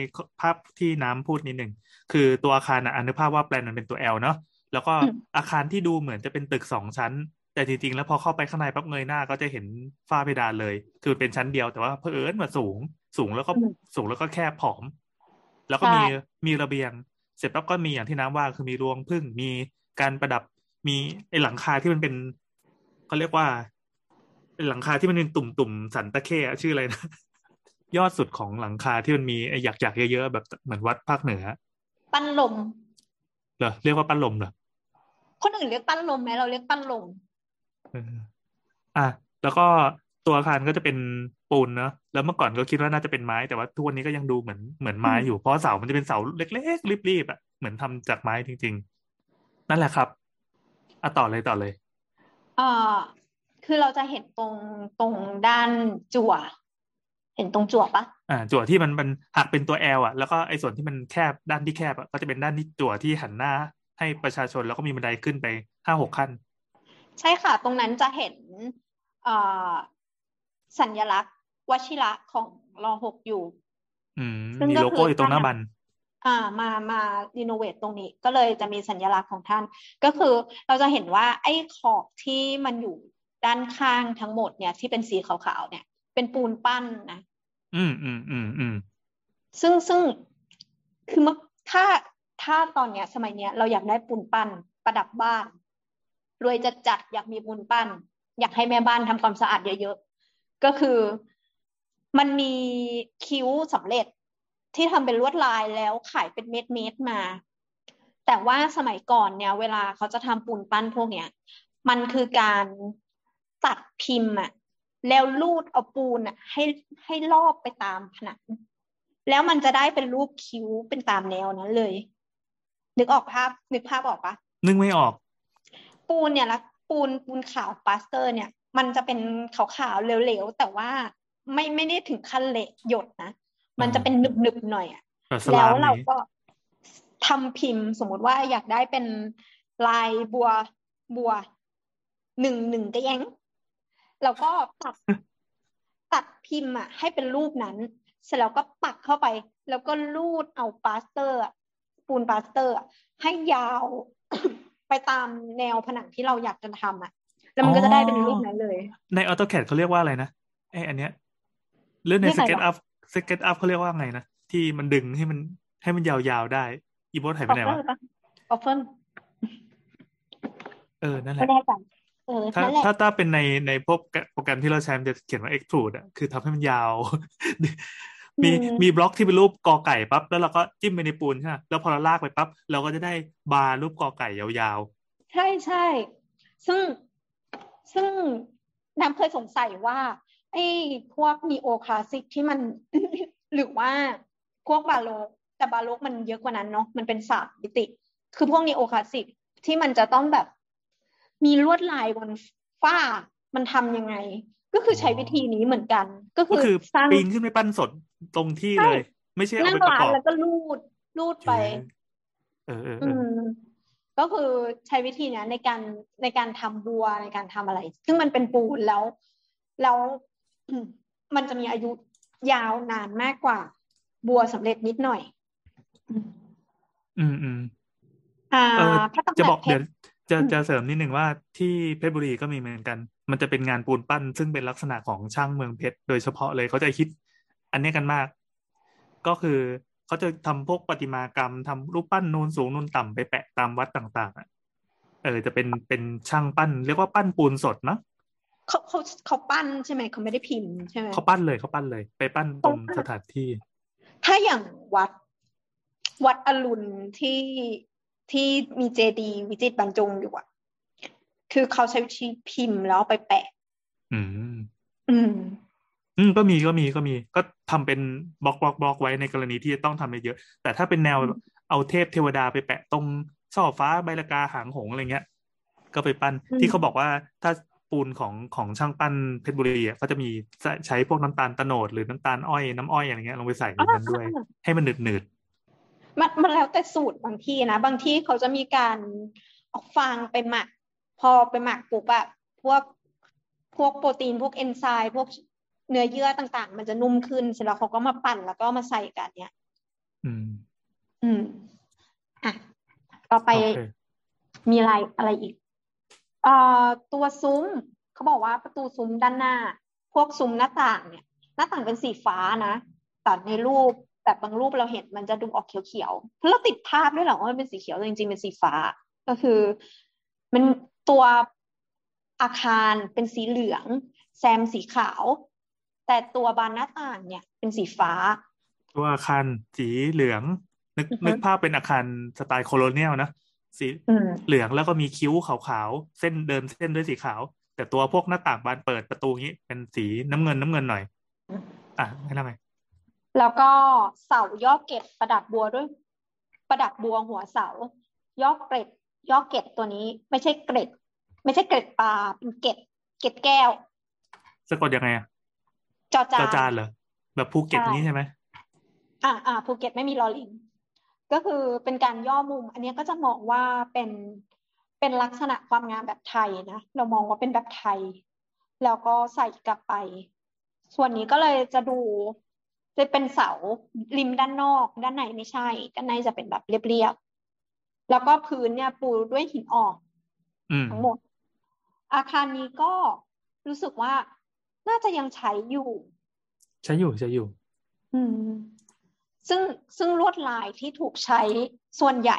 ภาพที่น้ำพูดนิดหนึ่ง คือตัวอาคารอะอนุภาพว่าแปลนมันเป็นตัว L เนาะ แล้วก็อาคารที่ดูเหมือนจะเป็นตึกสองชั้น แต่จริงๆ แล้วพอเข้าไปข้างในปั๊บเงยหน้าก็จะเห็นฝ้าเพดานเลย คือเป็นชั้นเดียวแต่ว่าเพอเอิญมาสูง สูงแล้วก็สูงแล้วก็แคบผอม แล้วก็มีมีระเบียง เสร็จปั๊บก็มีอย่างที่น้ำว่าคือมีรวงพึ่งมีการประดับมีไอหลังคาที่มันเป็นเขาเรียกว่าหลังคาที่มันเป็นตุ่มตุ่มสันตะเข้ชื่ออะไรนะยอดสุดของหลังคาที่มันมีไอหยักหยักเยอะๆแบบเหมือนวัดภาคเหนือปั้นลมเหรอเรียกว่าปั้นลมเหรอคนอื่นเรียกปั้นลมไหมเราเรียกปั้นลมอะแล้วก็ตัวอาคารก็จะเป็น ปูนเนาะแล้วเมื่อก่อนก็คิดว่าน่าจะเป็นไม้แต่ว่าทุกวันนี้ก็ยังดูเหมือนเหมือนไม้อยู่เพราะเสามันจะเป็นเสาเล็กๆรีบๆอะเหมือนทำจากไม้จริง ๆ นั่นแหละครับอะต่อเลยต่อเลยอ่าคือเราจะเห็นตรงตรงด้านจั่ว เห็นตรงจั่วปะอ่า จั่วที่มันมันหักเป็นตัวแอลอะแล้วก็ไอ้ส่วนที่มันแคบด้านที่แคบอะก็จะเป็นด้านที่จั่วที่หันหน้า ให้ประชาชนแล้วก็มีบันไดขึ้นไปห้าหกขั้น ใช่ค่ะ ตรงนั้นจะเห็นอ่าสัญลักษณ์ วชิระของรอหกอยู่อืมมีโลโก้อยู่ตรงหน้าบัน อ่า มามารีโนเวทตรงนี้ ก็เลยจะมีสัญลักษณ์ของท่าน ก็คือเราจะเห็นว่าไอ้ขอบที่มันอยู่ด้านข้างทั้งหมดเนี่ย ที่เป็นสีขาวๆเนี่ย เป็นปูนปั้นนะอืมอืมอืมอืมซึ่งซึ่งคือเมื่อถ้าถ้าตอนเนี้ย สมัยเนี้ยเราอยากได้ปูนปั้นประดับบ้านรวยจะจัดอยากมีปูนปั้น อยากให้แม่บ้านทำความสะอาดเยอะก็คือ มันมีคิ้วสำเร็จที่ทำเป็นลวดลายแล้วขายเป็นเม็ดเม็ดมา แต่ว่าสมัยก่อนเนี่ย เวลาเขาจะทำปูนปั้นพวกเนี้ย มันคือการตัดพิมพ์อะแล้วลูดเอาปูนอะให้ให้รอบไปตามผนังแล้วมันจะได้เป็นรูปคิ้วเป็นตามแนวนั้นเลย นึกออกภาพ นึกภาพออกปะนึกไม่ออก ปูนเนี่ยละปูนปูนขาวปาสเตอร์ เนี่ย มันจะเป็นขาวๆเหลวๆแต่ว่า ไม่ไม่ได้ถึงขั้นเละหยดนะ มันจะเป็นหนึบๆหน่อยอะแล้วเราก็ทำพิมพ์สมมติว่าอยากได้เป็นลายบัวบัวหนึ่งหนึ่งกระแยงแล้วก็ตัดตัดพิมพ์อะ ให้เป็นรูปนั้น เสร็จแล้วก็ปักเข้าไป แล้วก็รูดเอาปาสเตอร์ปูนปาสเตอร์ ให้ยาวไปตามแนวผนังที่เราอยากจะทำอะ แล้วมันก็จะได้เป็นรูปนั้นเลย ใน AutoCAD เขาเรียกว่าอะไรนะไออันเนี้ย เรื่องใน SketchUp SketchUp เขาเรียกว่าไงนะที่มันดึงให้มันให้มันยาวๆได้ อีโบสหายไปไหนวะออฟเฟิลเออ นั่นแหละถ้าถ้าถ้าเป็นในในพวกโปรแกรมที่เราใช้มันจะเขียนว่า extrude อะคือทำให้มันยาว มีมีบล็อกที่เป็นรูปกอไก่ปั๊บแล้วเราก็จิ้มไปในปูนใช่ไหมแล้วพอเราลากไปปั๊บเราก็จะได้บาร์รูปกอไก่ยาวๆ ใช่ใช่ซึ่งซึ่งน้ำเคยสงสัยว่า ไอ้พวกนีโอคลาสสิกที่มัน หรือว่าพวกบาโลกแต่บาโลกมันเยอะกว่านั้นเนาะมันเป็นสามมิติ คือพวกนีโอคลาสสิกที่มันจะต้องแบบมีลวดลายบนฝ้ามันทำยังไง ก็คือใช้วิธีนี้เหมือนกัน ก็คือสร้างปีนขึ้นไปปั้นสดตรงที่เลย ไม่ใช่เอาไปประกอบแล้วก็ลูดลูดไปเออเออก็คือใช้วิธีนี้ในการในการทำบัวในการทำอะไร ซึ่งมันเป็นปูนแล้ว แล้ว มันจะมีอายุยาวนานมากกว่า บัวสำเร็จนิดหน่อย อืมอืมอ่าเออพระตำหจะนับอกกเพเดี๋ยชวรจะอืมจะเสริมนิดหนึ่งว่าที่เพชรบุรีก็มีเหมือนกัน มันจะเป็นงานปูนปั้น ซึ่งเป็นลักษณะของช่างเมืองเพชรโดยเฉพาะเลยเขาจะคิด อันเนี้ยกันมาก ก็คือเขาจะทำพวกประติมากรรมทำรูปปั้นนูนสูงนูนต่ำไปแปะตามวัดต่างๆอะเออจะเป็นเป็นช่างปั้น เรียกว่าปั้นปูนสดเนาะ เขาเขาเขาปั้นใช่ไหมเขาไม่ได้พิมพ์ใช่ไหมเขาปั้นเลยเขาปั้นเลย ไปปั้นตรงสถานที่ ถ้าอย่างวัดวัดอรุณที่ที่มีเจดีย์วิจิตรบรรจงอยู่อะคือเขาใช้วิธีพิมพ์แล้วเอาไปแปะ อืม อืม อืมก็มีก็มีก็มี ก็ทำเป็นบล็อกบล็อกบล็อกไว้ในกรณีที่จะต้องทำเยอะๆแต่ถ้าเป็นแนวเอาเทพเทวดาไปแปะตรงช่อฟ้าใบละกาหางหงส์อะไรเงี้ย ก็ไปปั้นอืมที่เขาบอกว่าถ้า ปูนของของช่างปั้นเพชรบุรีอะก็จะมีใช้ใช้พวกน้ำตาลตะโนดหรือน้ำตาลอ้อยน้ำอ้อยอะไรเงี้ยลงไปใส่ในนั้นด้วย ให้มันหนืดหนืดมันมันแล้วแต่สูตรบางที่นะ บางที่เขาจะมีการเอาฟางไปหมัก พอไปหมักปุ๊บอะพวกพวกโปรตีนพวกเอนไซม์พวกเนื้อเยื่อต่าง ๆ มันจะนุ่มขึ้นเสร็จแล้วเขาก็มาปั่นแล้วก็มาใส่กันเนี่ย อืม อืม อะ ต่อไปโอเคมีอะไรอะไรอีก เอ่อตัวซุ้มเขาบอกว่าประตูซุ้มด้านหน้า พวกซุ้มหน้าต่างเนี่ย หน้าต่างเป็นสีฟ้านะแต่ในรูปแบบบางรูปเราเห็นมันจะดูออกเขียวๆเพราะเราติดภาพด้วยเหรอว่ามันเป็นสีเขียวแต่จริงๆเป็นสีฟ้า ก็คือ มันตัวอาคารเป็นสีเหลือง แซมสีขาว แต่ตัวบานหน้าต่างเนี่ย เป็นสีฟ้า ตัวอาคารสีเหลือง นึกอือฮึนึกภาพเป็นอาคารสไตล์โคโลเนียลนะ สีอืมเหลืองแล้วก็มีคิ้วขาวๆเส้นเดินเส้นด้วยสีขาว แต่ตัวพวกหน้าต่างบานเปิดประตูงี้เป็นสีน้ำเงินน้ำเงินหน่อยอืมอะให้ทำไมแล้วก็เสายอเกตประดับบัวด้วย ประดับบัวหัวเสายอเกร็ดยอเกตตัวนี้ ไม่ใช่เกร็ด ไม่ใช่เกร็ดปลาเป็นเกร็ดเกร็ดแก้วสะกดยังไงอะจอจาจอจานเหรอแบบภูเก็ตใช่นี้ใช่ไหมอ่าอ่าภูเก็ตไม่มีลอลิง ก็คือเป็นการย่อมุม อันเนี้ยก็จะมองว่าเป็นเป็นลักษณะความงามแบบไทยนะ เรามองว่าเป็นแบบไทย แล้วก็ใส่กลับไป ส่วนนี้ก็เลยจะดูจะเป็นเสาริมด้านนอก ด้านในไม่ใช่ ด้านในจะเป็นแบบเรียบๆ แล้วก็พื้นเนี่ยปูด้วยหินอ่อนอืมทั้งหมด อาคารนี้ก็รู้สึกว่าน่าจะยังใช้อยู่ ใช้อยู่ใช้อยู่ อืม ซึ่งซึ่งลวดลายที่ถูกใช้ส่วนใหญ่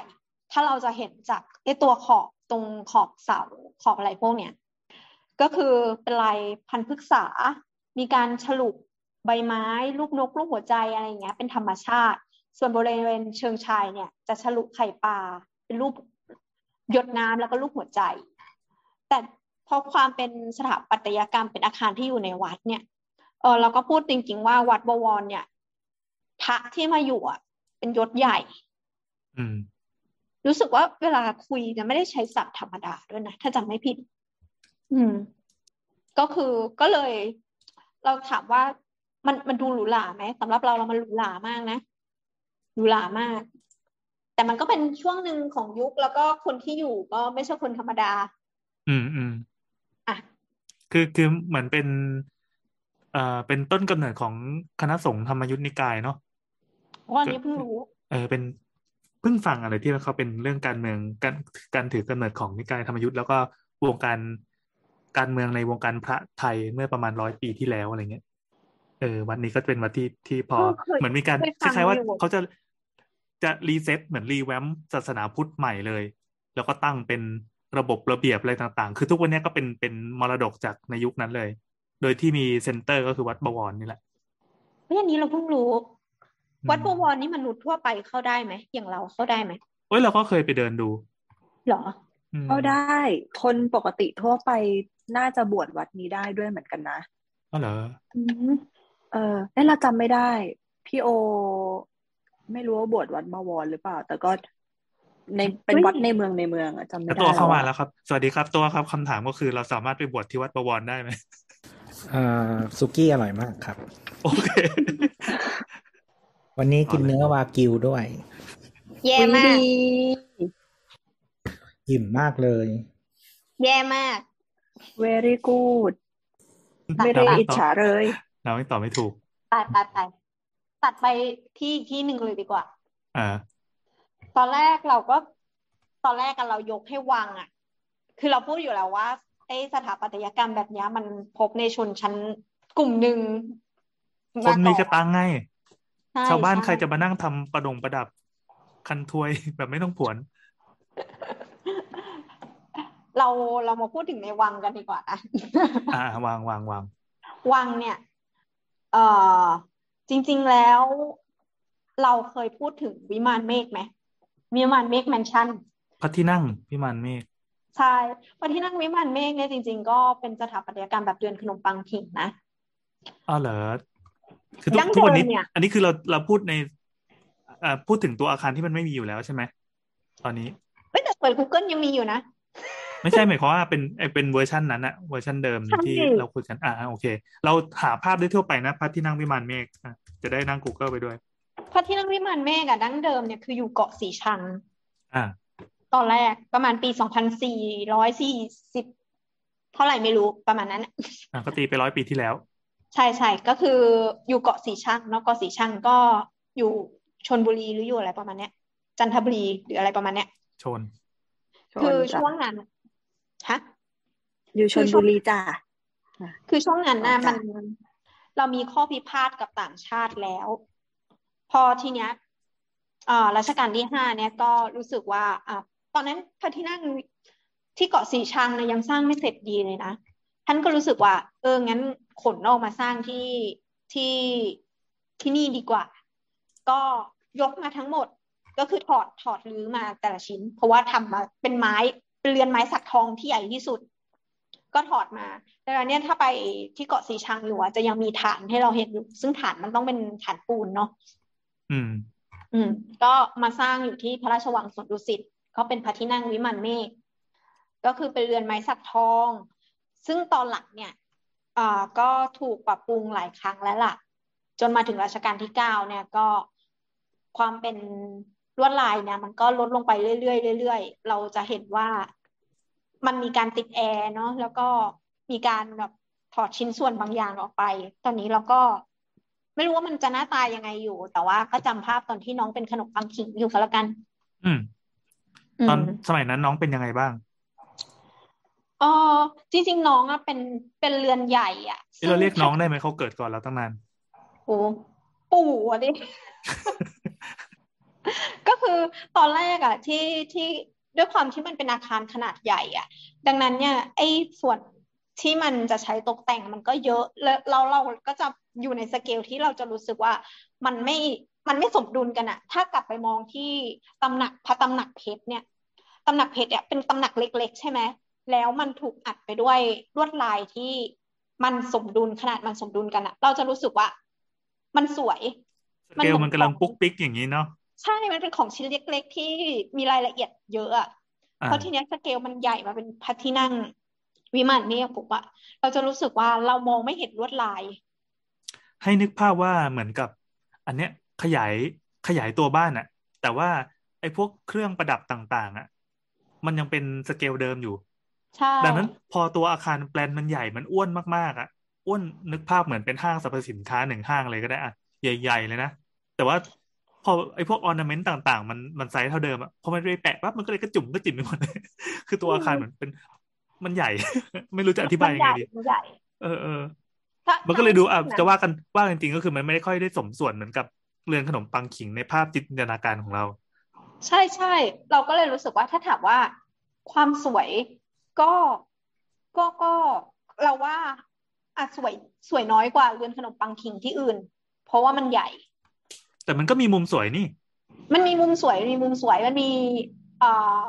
ถ้าเราจะเห็นจากไอตัวขอบตรงขอบเสาขอบอะไรพวกเนี้ยก็คือเป็นลายพันธุ์พฤกษา มีการฉลุใบไม้รูปนกรูปหัวใจอะไรอย่างเงี้ยเป็นธรรมชาติ ส่วนบริเวณเชิงชายเนี่ย จะฉลุไข่ปลาเป็นรูปหยดน้ำแล้วก็รูปหัวใจ แต่เพราะความเป็นสถาปัตยกรรมเป็นอาคารที่อยู่ในวัดเนี่ยเออเราก็พูดจริงๆว่าวัดบวรเนี่ย พระที่มาอยู่อะ เป็นยศใหญ่ อืม รู้สึกว่าเวลาคุยจะไม่ได้ใช้ศัพท์ธรรมดาด้วยนะถ้าจำไม่ผิด อืม ก็คือก็เลย เราถามว่ามันมันดูหรูหราไหมสำหรับเราเรามันหรูหรามากนะหรูหรามาก แต่มันก็เป็นช่วงหนึ่งของยุคแล้วก็คนที่อยู่ก็ไม่ใช่คนธรรมดา อืมอืมอะคือคือเหมือนเป็น เอ่อเป็นต้นกำเนิดของคณะสงฆ์ธรรมยุทธนิกายเนาะวันนี้เพิ่งรู้เออเป็นเพิ่งฟังอะไรที่เขาเป็นเรื่องการเมืองการการถือกำเนิดของนิกายธรรมยุทธ์แล้วก็วงการการเมืองในวงการพระไทยเมื่อประมาณร้อยปีที่แล้วอะไรเงี้ยเออวันนี้ก็เป็นวันที่ที่พอเออเคยเหมือนมีการเคยคฟังล้ายๆว่าอยู่เขาจะจะรีเซ็ตเหมือนรีแวมศาสนาพุทธใหม่เลย แล้วก็ตั้งเป็นระบบระเบียบอะไรต่างๆ คือทุกวันนี้ก็เป็นเป็นมรดกจากในยุคนั้นเลย โดยที่มีเซ็นเตอร์ก็คือวัดบวรนี่แหละเฮ้ยอันนี้เราเพิ่งรู้อืมวัดบวรนี่มนุษย์ทั่วไปเข้าได้ไหมอย่างเราเข้าได้ไหมเอ้ยเราก็เคยไปเดินดูเหรออืมเข้าได้ คนปกติทั่วไปน่าจะบวชวัดนี้ได้ด้วยเหมือนกันนะอ๋อเหรออืมเออเอ้ยเราจำไม่ได้ พี่โอ ไม่รู้ว่าบวชวัดบวรหรือเปล่า แต่ก็ในเป็นวัดในเมืองในเมืองอะจำไม่แล้วได้ตัวเข้ามาอะแล้วครับ สวัสดีครับตัวครับคำถามก็คือเราสามารถไปบวชที่วัดประวรได้ไหม อ่าซุกี้อร่อยมากครับ โอเค วันนี้กินเอาเลยเนื้อวากิวด้วย แย่อุ๊ยมากดีอิ่มมากเลย แย่มาก very good ไม่ได้เราอิจฉาเลยเราไม่ตอบไม่ถูกไปไปไปตัดไปที่อีกที่หนึ่งเลยดีกว่า อ่า ตอนแรกเราก็ ตอนแรกกันเรายกให้วังอะ คือเราพูดอยู่แล้วว่า ไอ้สถาปัตยกรรมแบบเนี้ยมันพบในชนชั้นกลุ่มหนึ่งคนมีากระตังไงใช่ชาวบ้านใครช่จะมานั่งทำประดงประดับ คันทวยแบบไม่ต้องผวน เราเรามาพูดถึงในวังกันดีกว่านะอ่าวังวังวังวังเนี่ย เอ่อ จริง ๆแล้ว เราเคยพูดถึงวิมานเมฆไหมวิมานเมฆแมนชั่นพระที่นั่งวิมานเมฆ ใช่พระที่นั่งวิมานเมฆเนี่ยจริง ๆ ก็เป็นสถาปัตยกรรมแบบเรือนขนมปังขิงนะอ้าวเหรอคือทุดั้กงทุกวันนี้เดิมเนี่ยอันนี้คือเราเราพูดในอ่าพูดถึงตัวอาคารที่มันไม่มีอยู่แล้วใช่ไหมตอนนี้เอ้ยแต่เปิด Google ยังมีอยู่นะ ไม่ใช่หมายความว่าเป็นไอ้เป็นเวอร์ชันนั้นอะเวอร์ชันเดิมใช่ที่เราคุยกันอ่าโอเค เราหาภาพได้ทั่วไปนะพระที่นั่งวิมานเมฆอะจะได้นั่ง Google ไปด้วยพระที่นั่งวิมานเมฆอะดั้งเดิมเนี่ยคืออยู่เกาะสีชัง อ่า ตอนแรกประมาณปีสองพันสี่ร้อยสี่สิบเท่าไหร่ไม่รู้ประมาณนั้นอะอะก็ตีไปร้อยปีที่แล้ว ใช่ใช่ก็คืออยู่เกาะสีชังเนาะเกาะสีชังก็อยู่ชลบุรีหรืออยู่อะไรประมาณเนี้ย จันทบุรีหรืออะไรประมาณเนี้ยชนคือจ้ะช่วงนั้นฮะอยู่ชลบุรีจ้ะคือช่วงนั้นน่ะจ้ะมันเรามีข้อพิพาทกับต่างชาติแล้ว พอทีเนี้ยอ่ารัชกาลที่ห้าเนี่ยก็รู้สึกว่าอ่า ตอนนั้นพระที่นั่งที่เกาะสีชังเนี่ยยังสร้างไม่เสร็จดีเลยนะท่านก็รู้สึกว่า เอองั้นขนออกมาสร้างที่ที่ที่นี่ดีกว่า ก็ยกมาทั้งหมดก็คือถอดถอดรื้อมาแต่ละชิ้น เพราะว่าทำมาเป็นไม้เป็นเรือนไม้สักทองที่ใหญ่ที่สุด ก็ถอดมาแต่อันเนี้ยถ้าไปที่เกาะสีชังอยู่อะจะยังมีฐานให้เราเห็นอยู่ ซึ่งฐานมันต้องเป็นฐานปูนเนาะอืม อืม ก็มาสร้างอยู่ที่พระราชวังสวนดุสิต ก็เป็นพระที่นั่งวิมานเมฆก็คือเป็นเรือนไม้สักทอง ซึ่งตอนหลังเนี่ยก็ถูกปรับปรุงหลายครั้งแล้วล่ะ จนมาถึงรัชกาลที่เก้าเนี่ยก็ความเป็นลวดลายเนี่ยมันก็ลดลงไปเรื่อยๆเรื่อยๆเราจะเห็นว่ามันมีการติดแอร์เนาะแล้วก็มีการแบบถอดชิ้นส่วนบางอย่างออกไป ตอนนี้เราก็ไม่รู้ว่ามันจะหน้าตายยังไงอยู่ แต่ว่าก็จำภาพตอนที่น้องเป็นขนมปังขิงอยู่ก็แล้วกัน อืม ตอนมสมัยนั้นน้องเป็นยังไงบ้างเออจริง ๆ น้องอะเป็นเป็นเรือนใหญ่อะที่เราเรียกน้องได้ไหมเขาเกิดก่อนเราตั้งนานโอ้ปู่อะดิก็คือตอนแรกอะที่ที่ด้วยความที่มันเป็นอาคารขนาดใหญ่อะดังนั้นเนี่ยไอ้ส่วนที่มันจะใช้ตกแต่งมันก็เยอะแล้วเราเราก็จะอยู่ในสเกลที่เราจะรู้สึกว่ามันไม่มันไม่สมดุลกันอะถ้ากลับไปมองที่ตำหนักพระตำหนักเพชรเนี่ย ตำหนักเพชรเนี่ยเป็นตำหนักเล็ก ๆ ใช่ไหมแล้วมันถูกอัดไปด้วยลวดลายที่มันสมดุลขนาดมันสมดุลกันอะเราจะรู้สึกว่า มันสวยสเกลมันกำลังปุ๊กปิ๊กอย่างนี้เนาะใช่มันเป็นของชิ้นเล็ก ๆ ที่มีรายละเอียดเยอะอะอ่าเพราะทีเนี้ยสเกลมันใหญ่มาเป็นพระที่นั่งวิมานเนี่ยผมว่าเราจะรู้สึกว่าเรามองไม่เห็นลวดลาย ให้นึกภาพว่าเหมือนกับ อันเนี้ยขยายขยายตัวบ้านอะแต่ว่าไอ้พวกเครื่องประดับต่าง ๆอะ มันยังเป็นสเกลเดิมอยู่ใช่ดังนั้นพอตัวอาคารแปลนมันใหญ่มันอ้วนมากๆอะอ้วนนึกภาพเหมือนเป็นห้างสรรพสินค้าหนึ่งห้างเลยก็ได้อะใหญ่ ๆ เลยนะ แต่ว่าพอไอ้พวก ornament ต่าง ๆ มันมันไซส์เท่าเดิมอะพอมันไปแปะปั๊บมันก็เลยกระจุ่มกระจิ๋มไปหมดเลยคือตัวอาคารเหมือนเป็น มันใหญ่ ไม่รู้จะอธิบายยังไงดีมันใหญ่เออเออถ้ามันก็เลยดูอะถ้าจะว่ากันว่าจริงๆก็คือมันไม่ได้ค่อยได้สมส่วนเหมือนกับเรือนขนมปังขิงในภาพจินตนาการของเรา ใช่ใช่เราก็เลยรู้สึกว่าถ้าถามว่าความสวยก็ก็ก็เราว่าอะสวยสวยน้อยกว่าเรือนขนมปังคิงที่อื่น เพราะว่ามันใหญ่ แต่มันก็มีมุมสวยนี่ มันมีมุมสวยมีมุมสวยมันมีอ่า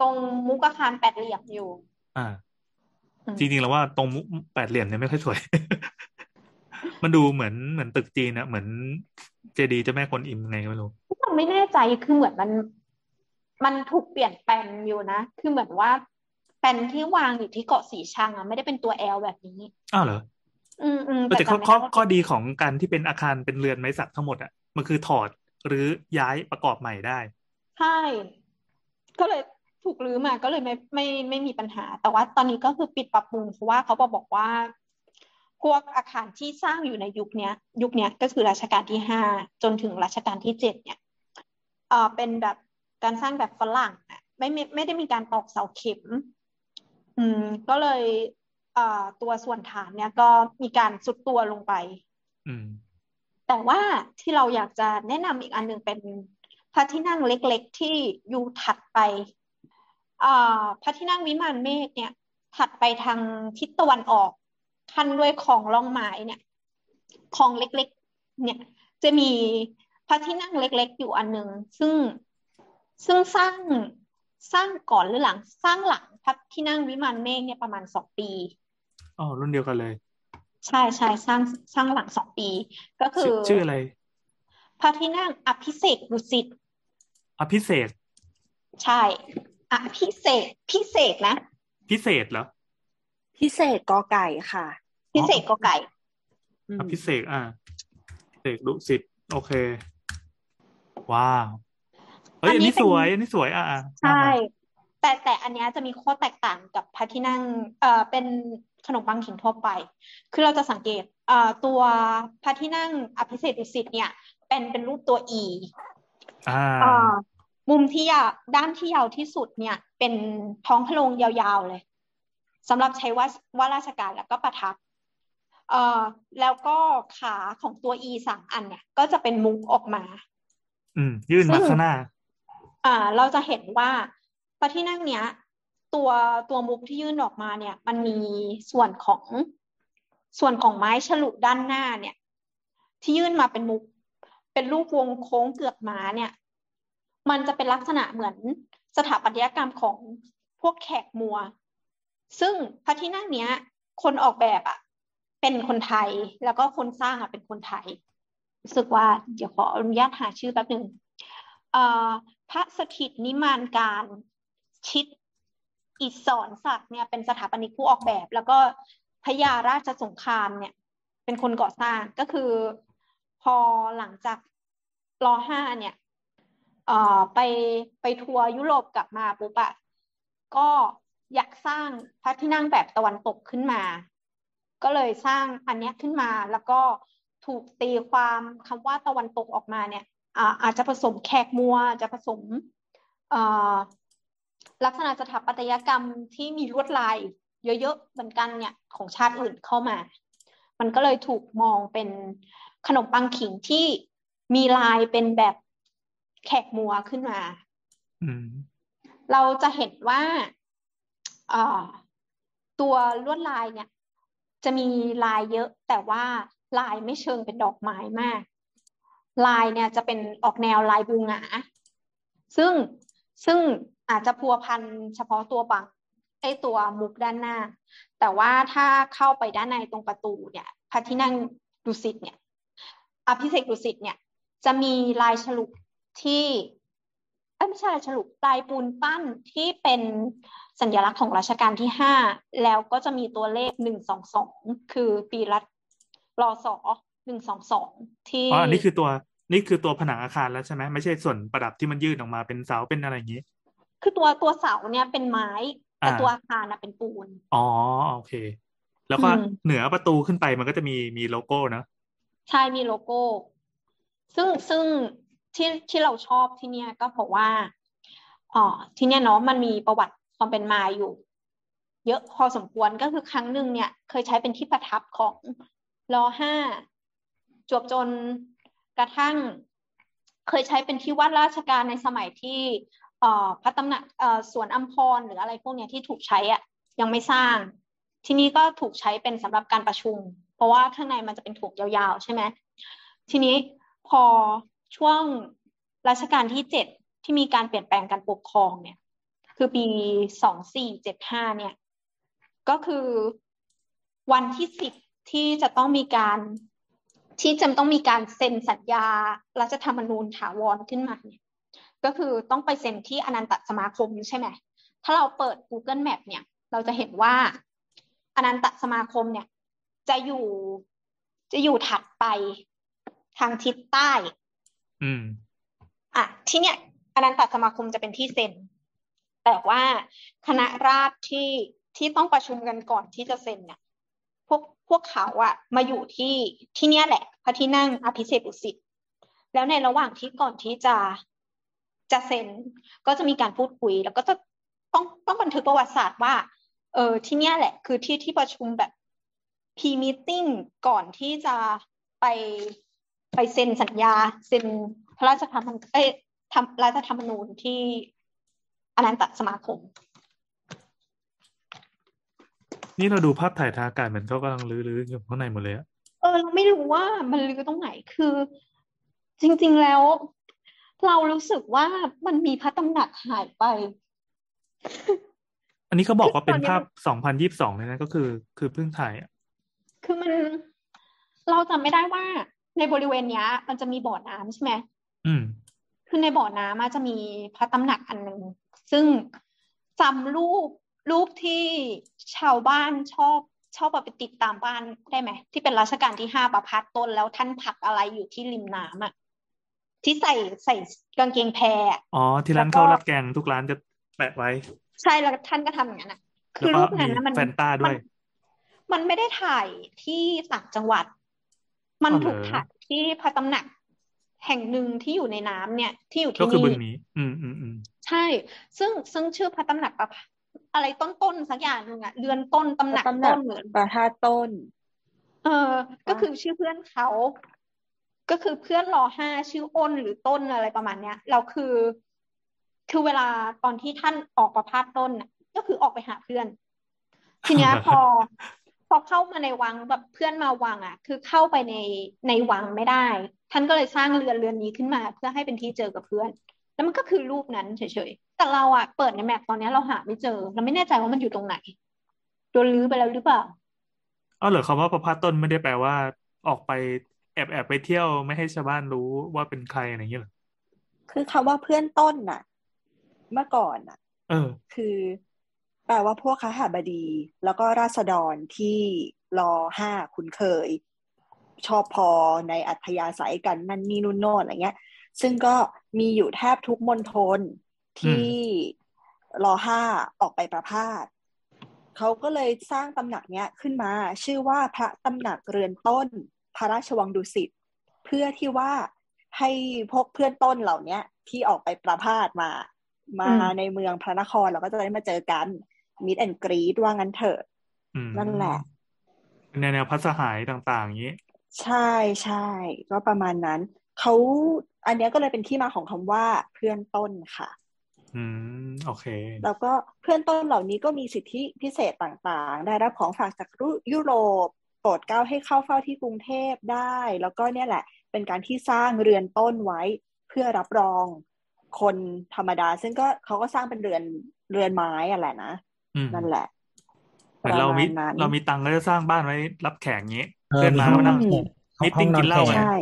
ตรงมุกอาคารแปดเหลี่ยมอยู่ อ่าอืมจริงๆแล้วว่าตรงมุแปดเหลี่ยมเนี่ยไม่ค่อยสวย มันดูเหมือนเหมือนตึกจีนอะเหมือนเจดีย์เจ้าแม่กวนอิมไงก็ไม่รู้เรา ไม่แน่ใจคือเหมือนมัน มันถูกเปลี่ยนแปลงอยู่นะ คือเหมือนว่าแปลนที่วางอยู่ที่เกาะสีชังอะไม่ได้เป็นตัวแอลแบบนี้อ้าวเหรออืมอืมแต่แต่ข้อจำไม่ข้อได้ว่าข้อดีของการที่เป็นอาคารเป็นเรือนไม้สักทั้งหมดอะมันคือถอดหรือย้ายประกอบใหม่ได้ใช่ก็เลยถูกรื้อมาก็เลยไม่ไม่ไม่มีปัญหา แต่ว่าตอนนี้ก็คือปิดปรับปรุงเพราะว่าเขาบอกบอกว่า พวกอาคารที่สร้างอยู่ในยุคเนี้ย ยุคเนี้ยก็คือรัชกาลที่ห้าจนถึงรัชกาลที่เจ็ดเนี่ย เอ่อเป็นแบบการสร้างแบบฝรั่งอะไม่ไม่ไม่ได้มีการตอกเสาเข็ม อืม ก็เลยเอ่อตัวส่วนฐานเนี่ยก็มีการสุดตัวลงไป อืม แต่ว่าที่เราอยากจะแนะนำอีกอันหนึ่งเป็นพระที่นั่งเล็ก ๆ ที่อยู่ถัดไปอ่าพระที่นั่งวิมานเมฆเนี่ย ถัดไปทางทิศตะวันออกขั้นด้วยคลองล่องไม้เนี่ยคลองเล็ก ๆ เนี่ย จะมี พระที่นั่งเล็ก ๆ อยู่อันหนึ่งซึ่งซึ่งสร้างสร้างก่อนหรือหลังสร้างหลังพระที่นั่งวิมานเมฆเนี่ยประมาณสองปีอ๋อรุ่นเดียวกันเลย ใช่ใช่สร้างสร้างหลังสองปี ก็คืชื่ออชื่ออะไรพระที่นั่งอภิเษกดุสิตอภิเษกใช่อภิเษกพิเศษนะ พิเศษเหรอพิเศษกอไก่ค่ะ พิเศษก็ไก่อืมอภิเษกอ่าเสกดุสิตโอเค ว้าวเฮ้ยอัอันนนี้นี้เป็นสวย อันนี้สวยอะอะใช่ว่ามาแต่แต่อันเนี้ยจะมีข้อแตกต่างกับพระที่นั่งเอ่อเป็นขนมปังขิงทั่วไป คือเราจะสังเกตเอ่อตัวพระที่นั่งอภิเษกดุสิตเนี่ย เป็นเป็นรูปตัว E อ่าเอ่อมุมที่ยาวด้านที่ยาวที่สุดเนี่ย เป็นท้องพระโรงยาวๆเลยสำหรับใช้ว่าว่าราชการแล้วก็ประทับเอ่อแล้วก็ขาของตัว E สามอันเนี่ย ก็จะเป็นมุกออกมา อืม ยื่นมาซึ่งข้างหน้า อ่า เราจะเห็นว่าพระที่นั่งเนี้ย ตัวตัวมุกที่ยื่นออกมาเนี่ย มันมีส่วนของส่วนของไม้ฉลุด้านหน้าเนี่ย ที่ยื่นมาเป็นมุก เป็นรูปวงโค้งเกือกม้าเนี่ย มันจะเป็นลักษณะเหมือนสถาปัตยกรรมของพวกแขกมัว ซึ่งพระที่นั่งเนี้ย คนออกแบบอะ เป็นคนไทยแล้วก็คนสร้างอะเป็นคนไทย รู้สึกว่าเดี๋ยวขออนุญาตหาชื่อแป๊บหนึ่งพระสถิตนิมานการชิดอิศรศักดิ์เนี่ยเป็นสถาปนิกผู้ออกแบบ แล้วก็พญาราชสงครามเนี่ย เป็นคนก่อสร้างก็คือพอหลังจากรอห้าเนี่ยไปไปทัวร์ยุโรปกลับมาปุ๊บอะก็อยากสร้างพระที่นั่งแบบตะวันตกขึ้นมา ก็เลยสร้างอันเนี้ยขึ้นมาแล้วก็ ถูกตีความคำว่าตะวันตกออกมาเนี่ยอาอาจจะผสมแขกมัวจะผสมลักษณะสถาปัตยกรรมที่มีลวดลาย เยอะๆเหมือนกันเนี่ยของชาติอื่นเข้ามา มันก็เลยถูกมองเป็นขนมปังขิงที่มีลายเป็นแบบแขกมัวขึ้นมา เราจะเห็นว่าตัวลวดลายเนี่ย จะมีลายเยอะแต่ว่า ลายไม่เชิงเป็นดอกไม้มาก ลายเนี่ยจะเป็นออกแนวลายบูหงาซึ่งซึ่งอาจจะพัวพันเฉพาะตัวบังไอตัวมุกด้านหน้า แต่ว่าถ้าเข้าไปด้านในตรงประตูเนี่ยพระที่นั่งดุสิตเนี่ยอภิเษกดุสิตเนี่ย จะมีลายฉลุที่เอ้ไม่ใช่ลายฉลุลายปูนปั้นที่เป็นสัญลักษณ์ของรัชกาลที่ห้าแล้วก็จะมีตัวเลขหนึ่งสองสองคือปีรัต รอสอหนึ่งสองสองที่อ๋ออันนี้คือตัวนี่คือตัวผนังอาคารแล้วใช่ไหมไม่ใช่ส่วนประดับที่มันยื่นออกมาเป็นเสาเป็นอะไรอย่างนี้ คือตัวตัวเสาเนี่ยเป็นไม้ แต่อ่าตัวอาคารน่ะเป็นปูน อ๋อโอเค แล้วก็อืมเหนือประตูขึ้นไปมันก็จะมีมีโลโก้เนอะใช่มีโลโก้ ซึ่งซึ่งที่ที่เราชอบที่เนี่ยก็เพราะว่าอ๋อที่เนี่ยเนาะมันมีประวัติความเป็นมาอยู่ เยอะพอสมควรก็คือครั้งหนึ่งเนี่ย เคยใช้เป็นที่ประทับของ รอห้าจวบจนกระทั่งเคยใช้เป็นที่วัดราชการในสมัยที่พระตำหนักสวนอัมพรหรืออะไรพวกนี้ที่ถูกใช้อะยังไม่สร้าง ที่นี้ก็ถูกใช้เป็นสำหรับการประชุม เพราะว่าข้างในมันจะเป็นถูกยาวๆ ใช่ไหมทีนี้พอช่วงรัชกาลที่เจ็ดที่มีการเปลี่ยนแปลงการปกครองเนี่ย คือปีสองสี่เจ็ดห้าเนี่ย ก็คือวันที่สิบ ที่จะต้องมีการที่จะต้องมีการเซ็นสัญญารัฐธรรมนูญถาวรขึ้นมาเนี่ยก็คือต้องไปเซ็นที่อนันตสมาคมใช่ไหมถ้าเราเปิด Google Map เนี่ย เราจะเห็นว่าอนันตสมาคมเนี่ย จะอยู่จะอยู่ถัดไปทางทิศใต้ อืม อะ ที่เนี่ยอนันตสมาคมจะเป็นที่เซ็น แต่ว่าคณะราษฎรที่ที่ต้องประชุมกันก่อนที่จะเซ็นเนี่ย พวก พวกเขาอะมาอยู่ที่ที่เนี้ยแหละ พระที่นั่งอภิเษกุสิตแล้วในระหว่างที่ก่อนที่จะจะเซ็นก็จะมีการพูดคุย แล้วก็จะต้องต้องบันทึกประวัติศาสตร์ว่า เออที่เนี้ยแหละ คือที่ที่ประชุมแบบพีมีติ้งก่อนที่จะไปไปเซ็นสัญญา เซ็นพระราชธรรมเอ้ยทำรัฐธรรมนูญที่อนันตสมาคม นี่เราดูภาพถ่ายทางอากาศเหมือนเขากำลังลื้อๆอยู่ข้างในหมดเลยอะเออเราไม่รู้ว่ามันลือตรงไหนคือ จริง ๆแล้ว เรารู้สึกว่ามันมีพระตำหนักหายไป อันนี้เขาบอกว่าเป็นตอนนี้ภาพสองพันยี่สิบสองเลยนะก็คือ คือเพิ่งถ่ายอะคือมันเราจำไม่ได้ว่าในบริเวณเนี้ย มันจะมีบ่อน้ำใช่ไหมอืมคือในบ่อน้ำอะจะมีพระตำหนักอันหนึ่งซึ่งจำรูป รูปที่ชาวบ้านชอบชอบเอาไปติดตามบ้านได้ไหมที่เป็นรัชกาลที่ห้าประพัดต้นแล้วท่านผักอะไรอยู่ที่ริมน้ำอะที่ใส่ใส่กางเกงแพรอะอ๋อที่ร้านแล้วก็ข้าวราดแกงทุกร้านจะแปะไว้ ใช่แล้วท่านก็ทำอย่างนั้นอะคืแล้วอก็รูปนั้นมีนะมันแฟนต้าด้วยมันมันไม่ได้ถ่ายที่ต่างจังหวัด มันอ๋อเหรอถูกถ่ายที่พระตำหนักแห่งหนึ่งที่อยู่ในน้ำเนี่ยที่อยู่ก็ที่คือบึงนี่นี้ อืมอืมอืมใช่ ซึ่งซึ่งชื่อพระตำหนักประพ อะไรต้นต้นๆสักอย่างหนึ่งอะเรือนต้นตำหนักตำหนัต้กนเหมือนประธาตุต้น เออ ก็คือชื่อเพื่อนเขาก็คือเพื่อนรอห้าชื่ออ้นหรือต้นอะไรประมาณเนี้ยเราคือ คือเวลาตอนที่ท่านออกประพาสต้นน่ะก็คือออกไปหาเพื่อน ทีเนี้ยพอ พอเข้ามาในวังแบบเพื่อนมาวังอะ คือเข้าไปในในวังไม่ได้ ท่านก็เลยสร้างเรือนเรือนนี้ขึ้นมา เพื่อให้เป็นที่เจอกับเพื่อน แล้วมันก็คือรูปนั้นเฉยๆ แต่เราอะเปิดในแมปตอนเนี้ยเราหาไม่เจอ เราไม่แน่ใจว่ามันอยู่ตรงไหนโดนลื้อไปแล้วหรือเปล่าอ๋อเหรอคำว่าประพาสต้นไม่ได้แปลว่า ออกไปแอบแอบไปเที่ยวไม่ให้ชาวบ้านรู้ว่าเป็นใครอะไรอย่างเงี้ยเหรอคือคำว่าเพื่อนต้นน่ะ เมื่อก่อนน่ะ เออ คือ แปลว่าพวกคหบดี แล้วก็ราษฎรที่รอห้าคุ้นเคย ชอบพอในอัธยาศัยกันนั่นนี่นู่นโน่นอะไรเงี้ย ซึ่งก็มีอยู่แทบทุกมณฑลที่รอห้าออกไปประพาสเขาก็เลยสร้างตำหนักเนี้ยขึ้นมา ชื่อว่าพระตำหนักเรือนต้น พระราชวังดุสิตเพื่อที่ว่าให้พวกเพื่อนต้นเหล่าเนี้ยที่ออกไปประพาสมา มาอืมในเมืองพระนครเราก็จะได้มาเจอกันมิดแอนกรีดว่างั้นเถอะอืมนั่นแหละเป็นแนวแนวพัสหายต่างๆอย่างนี้ ใช่ใช่ก็ประมาณนั้น เขา อันเนี้ยก็เลยเป็นที่มาของคำว่าเพื่อนต้นค่ะ อืมโอเค แล้วก็เพื่อนต้นเหล่านี้ก็มีสิทธิพิเศษต่างๆ ได้รับของฝากจากยุโรปโปรดเกล้าให้เข้าเฝ้าที่กรุงเทพได้ แล้วก็เนี่ยแหละ เป็นการที่สร้างเรือนต้นไว้ เพื่อรับรองคนธรรมดา ซึ่งก็เขาก็สร้างเป็นเรือนเรือนไม้อะแหละนะอืมนั่นแหละเหมือนเรามีประมาณนั้นเรามีตังค์ก็จะสร้างบ้านไว้รับแขกอย่างนี้เออเพื่อนมีมาห้องก็นนั่องนแขกมีติ้งกินเหล้าห้องนอนแขไงใช่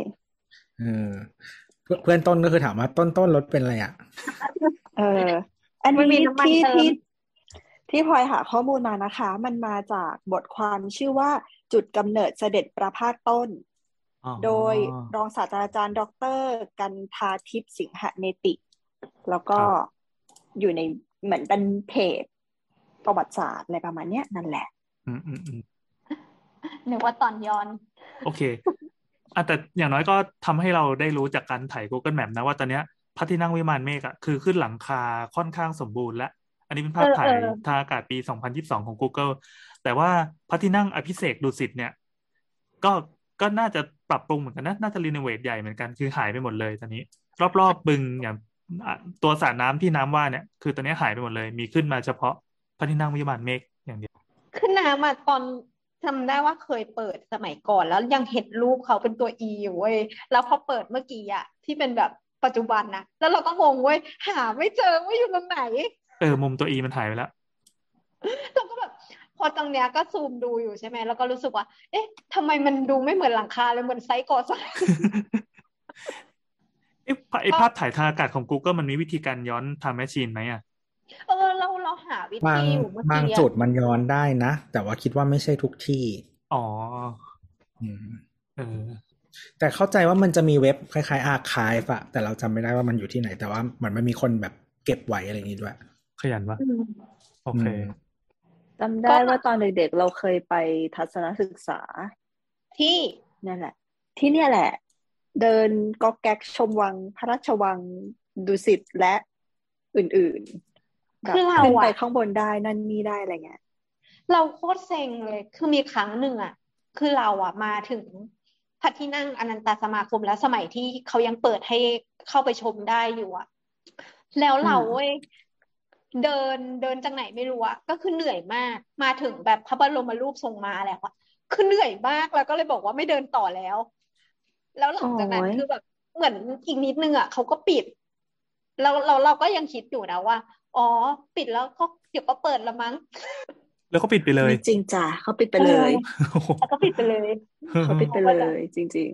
เออ เพื่อนเพื่อนต้นก็คือถามว่าต้นต้นรถเป็นอะไรอะ เออ อันมันมีนี้น้ำมันที่เติมที่ที่พลอยหาข้อมูลมานะคะ มันมาจากบทความชื่อว่าจุดกำเนิดเสด็จประพาสต้นอ๋อโดยรองศาสตราจารย์ ดร กันทาทิพย์สิงหเนติ แล้วก็ครับอยู่ในเหมือนเป็นเพจประวัติศาสตร์อะไรประมาณเนี้ยนั่นแหละอืมอืมอืมนึกว่าตอนย้อน โอเค อะแต่อย่างน้อยก็ทำให้เราได้รู้จากการถ่าย Google Map นะว่าตอนเนี้ยพระที่นั่งวิมานเมฆอะคือขึ้นหลังคาค่อนข้างสมบูรณ์แล้วอันนี้เป็นภาพเออถ่ายเออทางอากาศปี 2022 ของ Google แต่ว่าพระที่นั่งอภิเษกดุสิตเนี่ย ก็ก็น่าจะปรับปรุงเหมือนกันนะน่าจะรีโนเวทใหญ่เหมือนกันคือหายไปหมดเลยตอนนี้ รอบๆบึงอย่างอะตัวสระน้ำที่น้ำว่าเนี่ย คือตอนนี้หายไปหมดเลย มีขึ้นมาเฉพาะพระที่นั่งวิมานเมฆอย่างเดียว ขึ้นน้ำอะตอน จำได้ว่าเคยเปิดสมัยก่อนแล้วยังเห็นรูปเขาเป็นตัวอีอยู่เว้ยแล้วพอเปิดเมื่อกี้อะที่เป็นแบบปัจจุบันนะแล้วเราก็งงเว้ยหาไม่เจอว่าอยู่ตรงไหน เออมุมตัวอีมันหายไปแล้วเราก็แบบพอตรงเนี้ยก็ซูมดูอยู่ใช่ไหมแล้วก็รู้สึกว่า เอ๊ะทำไมมันดูไม่เหมือนหลังคาเลยเหมือนไซต์ก่อสร้างไอ้ภาพไอ้ภาพถ่ายทางอากาศของ Google มันมีวิธีการย้อน time machine ไหมอะเออเราเรา หาวิบาธีงอยู่เมื่อบางกี้จุอะดมับางจุดมันย้อนได้นะ แต่ว่าคิดว่าไม่ใช่ทุกที่ อ๋ออืมเออแต่เข้าใจว่ามันจะมีเว็บคล้ายๆอาร์คายอะแต่เราจำไม่ได้ว่ามันอยู่ที่ไหน แต่ว่ามันไม่มีคนแบบเก็บไว้อะไรอย่างนี้ด้วย ขยันวะอืมโอเคอืมจำได้ว่าตอนเด็กๆเราเคยไปทัศนศึกษา ที่นั่นแหละ ที่เนี่ยแหละ เดินก็แก๊กชมวัง พระราชวังดุสิตและอื่นๆแบบ คือเราขึ้นไปอะข้างบนได้นั่นนี่ได้อะไรเงี้ยเราโคตรเซ็งเลย คือมีครั้งหนึ่งอะ คือเราอะมาถึงพระที่นั่งอนันตสมาคมแล้วสมัยที่เขายังเปิดให้เข้าไปชมได้อยู่อะ แล้วเราอืมเว้ยเดินเดินจากไหนไม่รู้อะก็คือเหนื่อยมาก มาถึงแบบพระบรมรูปทรงม้าแล้วอะคือเหนื่อยมากแล้วก็เลยบอกว่าไม่เดินต่อแล้ว แล้วหลังจากนั้นโอ้ยคือแบบเหมือนอีกนิดนึงอะเขาก็ปิดเราเราเราก็ยังคิดอยู่นะว่า อ๋อ ปิดแล้วก็เดี๋ยวก็เปิดละมั้ง แล้วก็ปิดไปเลยไม่จริงจ้ะเขาปิดไปเลยโอ้โหแล้วก็ปิดไปเลยเขาปิดไปเลย จริง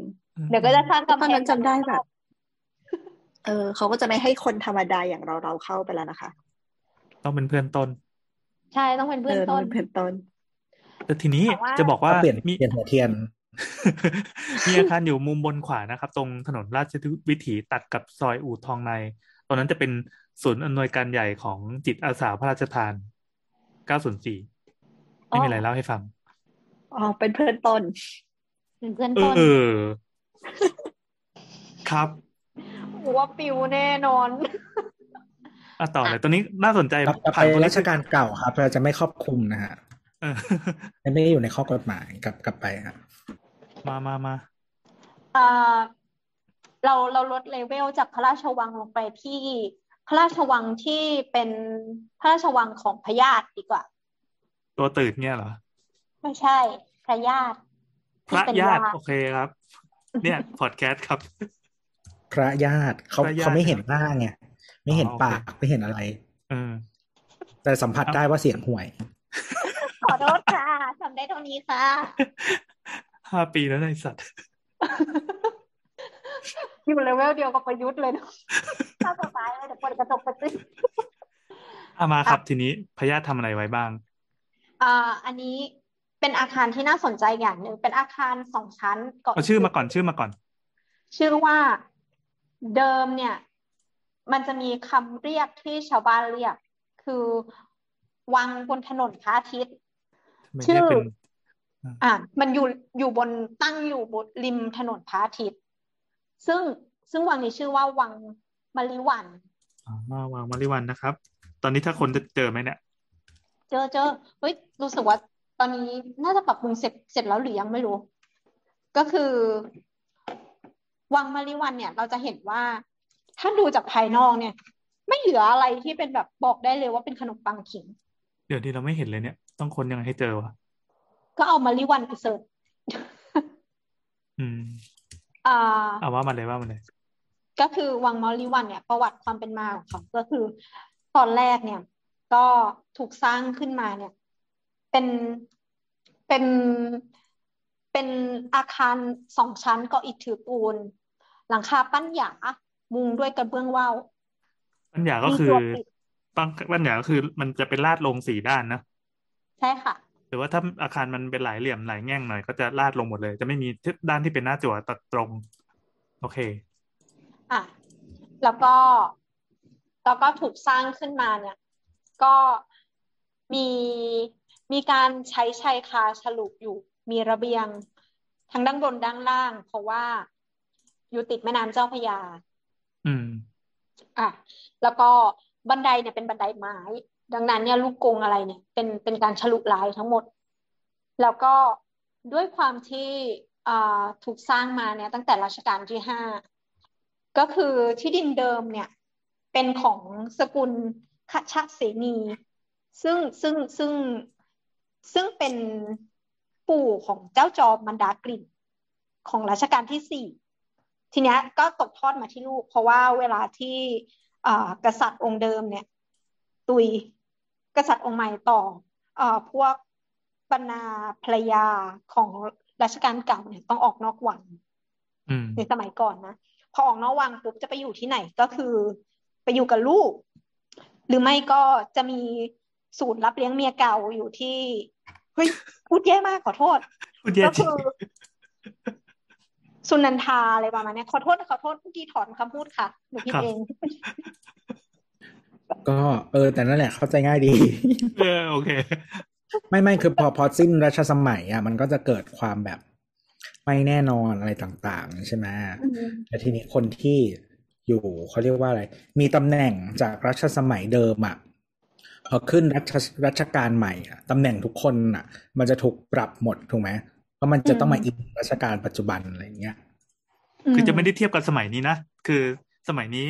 เดี๋ยวก็จะสร้างๆตอนกำแพนั้งนจำได้แบบเออเขาก็จะไม่ให้คนธรรมดาอย่างเราเราเข้าไปแล้วนะคะ ต้องเป็นเพื่อนต้น ใช่ต้องเป็นเอเพื่อนอต้อต้งนเป็นเพื่อนต้นแต่ทีนี้แต่ว่าจะบอกว่าก็เปลี่ยนมีเปลี่ยนหัวเทียนมีอาคารอยู่มุมบนขวานะครับ ตรงถนนราชวิถีตัดกับซอยอู่ทองใน ตอนนั้นจะเป็น ศูนย์อำนวยการใหญ่ของจิตอาสาพระราชทาน 904 ไม่มีอะไรเล่าให้ฟัง อ๋อ เป็นเพื่อนต้นเป็นเพื่อนเอต้นอครับว่าปิวแน่นอนอะต่อเลยตอนนี้น่าสนใจกลับกลับผ่าไปนคนราชการเก่าครับเราจะไม่ครอบคลุมนะฮะเออไม่ได้อยู่ในข้อกฎหมายกลับกลับไปครับมามามาเอ่อเราเราลดเลเวลจากพระราชวังลงไปที่ พระราชวังที่เป็นพระราชวังของพระญาติดีกว่า ตัวตื่นเนี่ยเหรอ ไม่ใช่ พระญาติพระที่เป็นญาติญาติโอเคครับ เนี่ยพอดแคสต์ครับ พระญาติเขาพระญาติเขาไม่เห็นหน้าไงไม่เห็นอ๋อโอเคปากไม่เห็นอะไรเออแต่สัมผัสได้ว่าเสียงห่วย ขอโทษค่ะทำได้เท่านี้ค่ะห้าปีแล้วนะไอ้สัตว์ อยู่เลเวลเดียวกับประยุทธ์เลยนะถ้าจะตายเลยเดี๋ยวเปิดกระจกไปสิอามาครับทีนี้พญาติทำอะไรไว้บ้างอ่าอันนี้เป็นอาคารที่น่าสนใจอย่างหนึ่งเป็นอาคารสองชั้นก่อนเอาชื่อมาก่อนชื่อมาก่อน ชื่อว่าเดิมเนี่ย มันจะมีคำเรียกที่ชาวบ้านเรียก คือวังบนถนนพระอาทิตย์ทำไมชื่อเรียกเป็นอะมันอยู่อยู่บนตั้งอยู่บนริมถนนพระอาทิตย์ ซึ่งซึ่งวังนี้ชื่อว่าวังมะลิวันอ๋อวางมาริวันนะครับ ตอนนี้ถ้าคนจะเจอไหมเนี่ย เจอเจอเฮ้ยรู้สึกว่าตอนนี้น่าจะปรับปรุงเสร็จเสร็จแล้วหรือยังไม่รู้ ก็คือ วังมะลิวันเนี่ย เราจะเห็นว่าถ้าดูจากภายนอกเนี่ย ไม่เหลืออะไรที่เป็นแบบบอกได้เลยว่าเป็นขนมปังขิง เดี๋ยวนี้เราไม่เห็นเลยเนี่ย ต้องคนยังไงให้เจอวะก็เอามะลิวันไปเสิร์ชอืมอ่า เอาว่ามาเลยว่ามาเลย ก็คือวังมอลลิวันเนี่ย ประวัติความเป็นมาของเขาก็คือ ตอนแรกเนี่ย ก็ถูกสร้างขึ้นมาเนี่ย เป็นเป็นเป็นอาคารสองชั้นก็อิฐถือปูน หลังคาปั้นหยามุงด้วยกระเบื้องว่าวปัญญาก็มีคือตัวปิดปังปัญญาก็คือ มันจะเป็นลาดลงสี่ด้านนะใช่ค่ะ หรือว่าถ้าอาคารมันเป็นหลายเหลี่ยมหลายแง่งหน่อยก็จะลาดลงหมดเลย จะไม่มีด้านที่เป็นหน้าจั่วตัดตรง โอเค อะ แล้วก็แล้วก็ถูกสร้างขึ้นมาเนี่ย ก็มีมีการใช้ชายคาฉลุอยู่มีระเบียงทั้งด้านบนด้านล่าง เพราะว่าอยู่ติดแม่น้ำเจ้าพระยา อืม อะ แล้วก็บันไดเนี่ยเป็นบันไดไม้ ดังนั้นเนี่ยลูกกงอะไรเนี่ย เป็นเป็นการฉลุลายทั้งหมด แล้วก็ด้วยความที่อ่าถูกสร้างมาเนี่ยตั้งแต่รัชกาลที่ห้าก็คือที่ดินเดิมเนี่ย เป็นของสกุลคชเสนี ซึ่งซึ่งซึ่งซึ่งเป็นปู่ของเจ้าจอมมันดากลิ่นของรัชกาลที่สี่ทีเนี้ยก็ตกทอดมาที่ลูก เพราะว่าเวลาที่อ่ากษัตริย์องค์เดิมเนี่ย ตุย กษัตริย์องค์ใหม่ต่ออ่าพวกบรรณาภรรยาของรัชกาลเก่าเนี่ยต้องออกนอกวังอืมในสมัยก่อนนะพอออกนอกวังปุ๊บจะไปอยู่ที่ไหนก็คือ ไปอยู่กับลูก หรือไม่ก็จะมีศูนย์รับเลี้ยงเมียเก่าอยู่ที่เฮ้ยพูดแย่มากขอโทษพูดแย่ก็จริคืงอสุนันทาอะไรประมาณเนี้ยขอโทษขอโทษเมื่อกี้ถอนคำพูดค่ะหนูผิดเอง ก็เออ แต่นั่นแหละเข้าใจง่ายดีเออโอเค ไม่ไม่คือพอพอสิ้นรัชสมัยอะมันก็จะเกิดความแบบ ไม่แน่นอนอะไรต่างๆ ใช่ไหมอืมแต่ทีนี้คนที่อยู่เขาเรียกว่าอะไร มีตำแหน่งจากรัชสมัยเดิมอะพอขึ้นรัชรัชกาลใหม่อะตำแหน่งทุกคนอะ มันจะถูกปรับหมดถูกไหมเพราะมันจะต้องมาอินรัชกาลปัจจุบันอะไรอย่างเงี้ยคือจะไม่ได้เทียบกับสมัยนี้นะคือสมัยนี้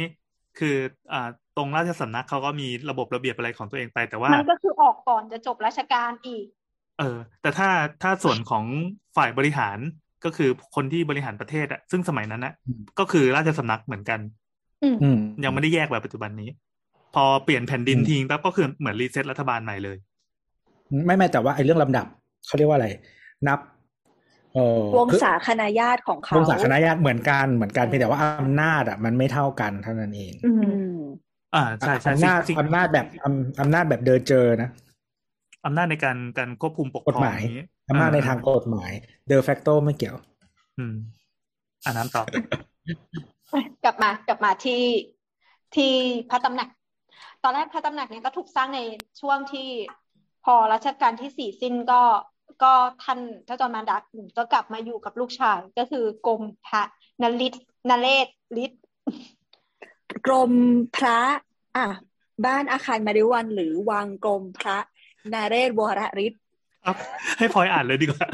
คืออ่า ตรงราชสำนักเขาก็มีระบบระเบียบอะไรของตัวเองไป แต่ว่ามันก็คือออกก่อนจะจบราชการอีก เออ แต่ถ้าถ้าส่วนของฝ่ายบริหารก็คือคนที่บริหารประเทศอะซึ่งสมัยนั้นนะอืมก็คือราชสำนักเหมือนกันอืมอืมยังไม่ได้แยกแบบปัจจุบันนี้ พอเปลี่ยนแผ่นดินอืมทิ้งปั๊บก็คือเหมือนรีเซ็ตรัฐบาลใหม่เลย ไม่ไม่แต่ว่าไอ้เรื่องลำดับเขาเรียกว่าอะไร นับเออวงคือศาคณาญาติของเขาวงศาคณะญาติเหมือนกันเหมือนกันเพียงแต่ว่าอำนาจอะมันไม่เท่ากันเท่านั้นเอง อือืมมอ่าใช่ใช่อำนาจสิ่งอำนาจแบบอำอำนาจแบบเดินเจอนะอำนาจในการการควบคุมปกคกรฎองหมายอย่างนี้อำนาจในอ่ทางกฎหมายเดอ facto ไม่เกี่ยว อืมอ่าน้ำต่อกลับมากลับมาที่ที่พระตำหนัก ตอนแรกพระตำหนักเนี่ยก็ถูกสร้างในช่วงที่พอรัชกาลที่สี่สิ้นก็ก็ท่านเจ้าจอมมารดักก็กลับมาอยู่กับลูกชาย ก็คือกรมพระนฤทธิ์นเรศฤทธิ์ กรมพระอะบ้านอาคารมาริวันหรือวังกรมพระนาเรศวรฤทธิ์ครับให้พลอยอ่านเลยดีกว่า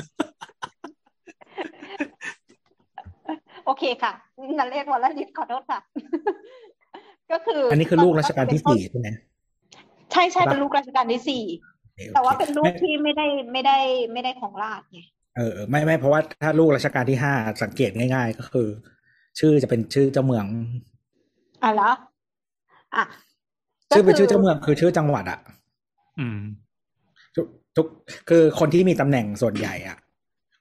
โอเคค่ะนเรศวรฤทธิ์ขอโทษค่ะ ก็คือ อัอันนี้คือลูกรัชกาลที่สี่ใช่ไหมใช่ใช่ใช่ปะเป็นลูกรัชกาลที่สี่โอเคโอคแต่ว่าเป็นลูกไม่ที่ไม่ได้ไม่ได้ไม่ได้ของราชไงเออเออไม่ไม่เพราะว่าถ้าลูกรัชกาลที่ห้าสังเกตง่าย ๆ ก็คือ ชื่อจะเป็นชื่อเจ้าเมือง อะแล้วอะชื่อเป็นก็คืชื่อเจ้าเมืองคือชื่อจังหวัดอะอืม ทุกทุกคือคนที่มีตำแหน่งส่วนใหญ่อะ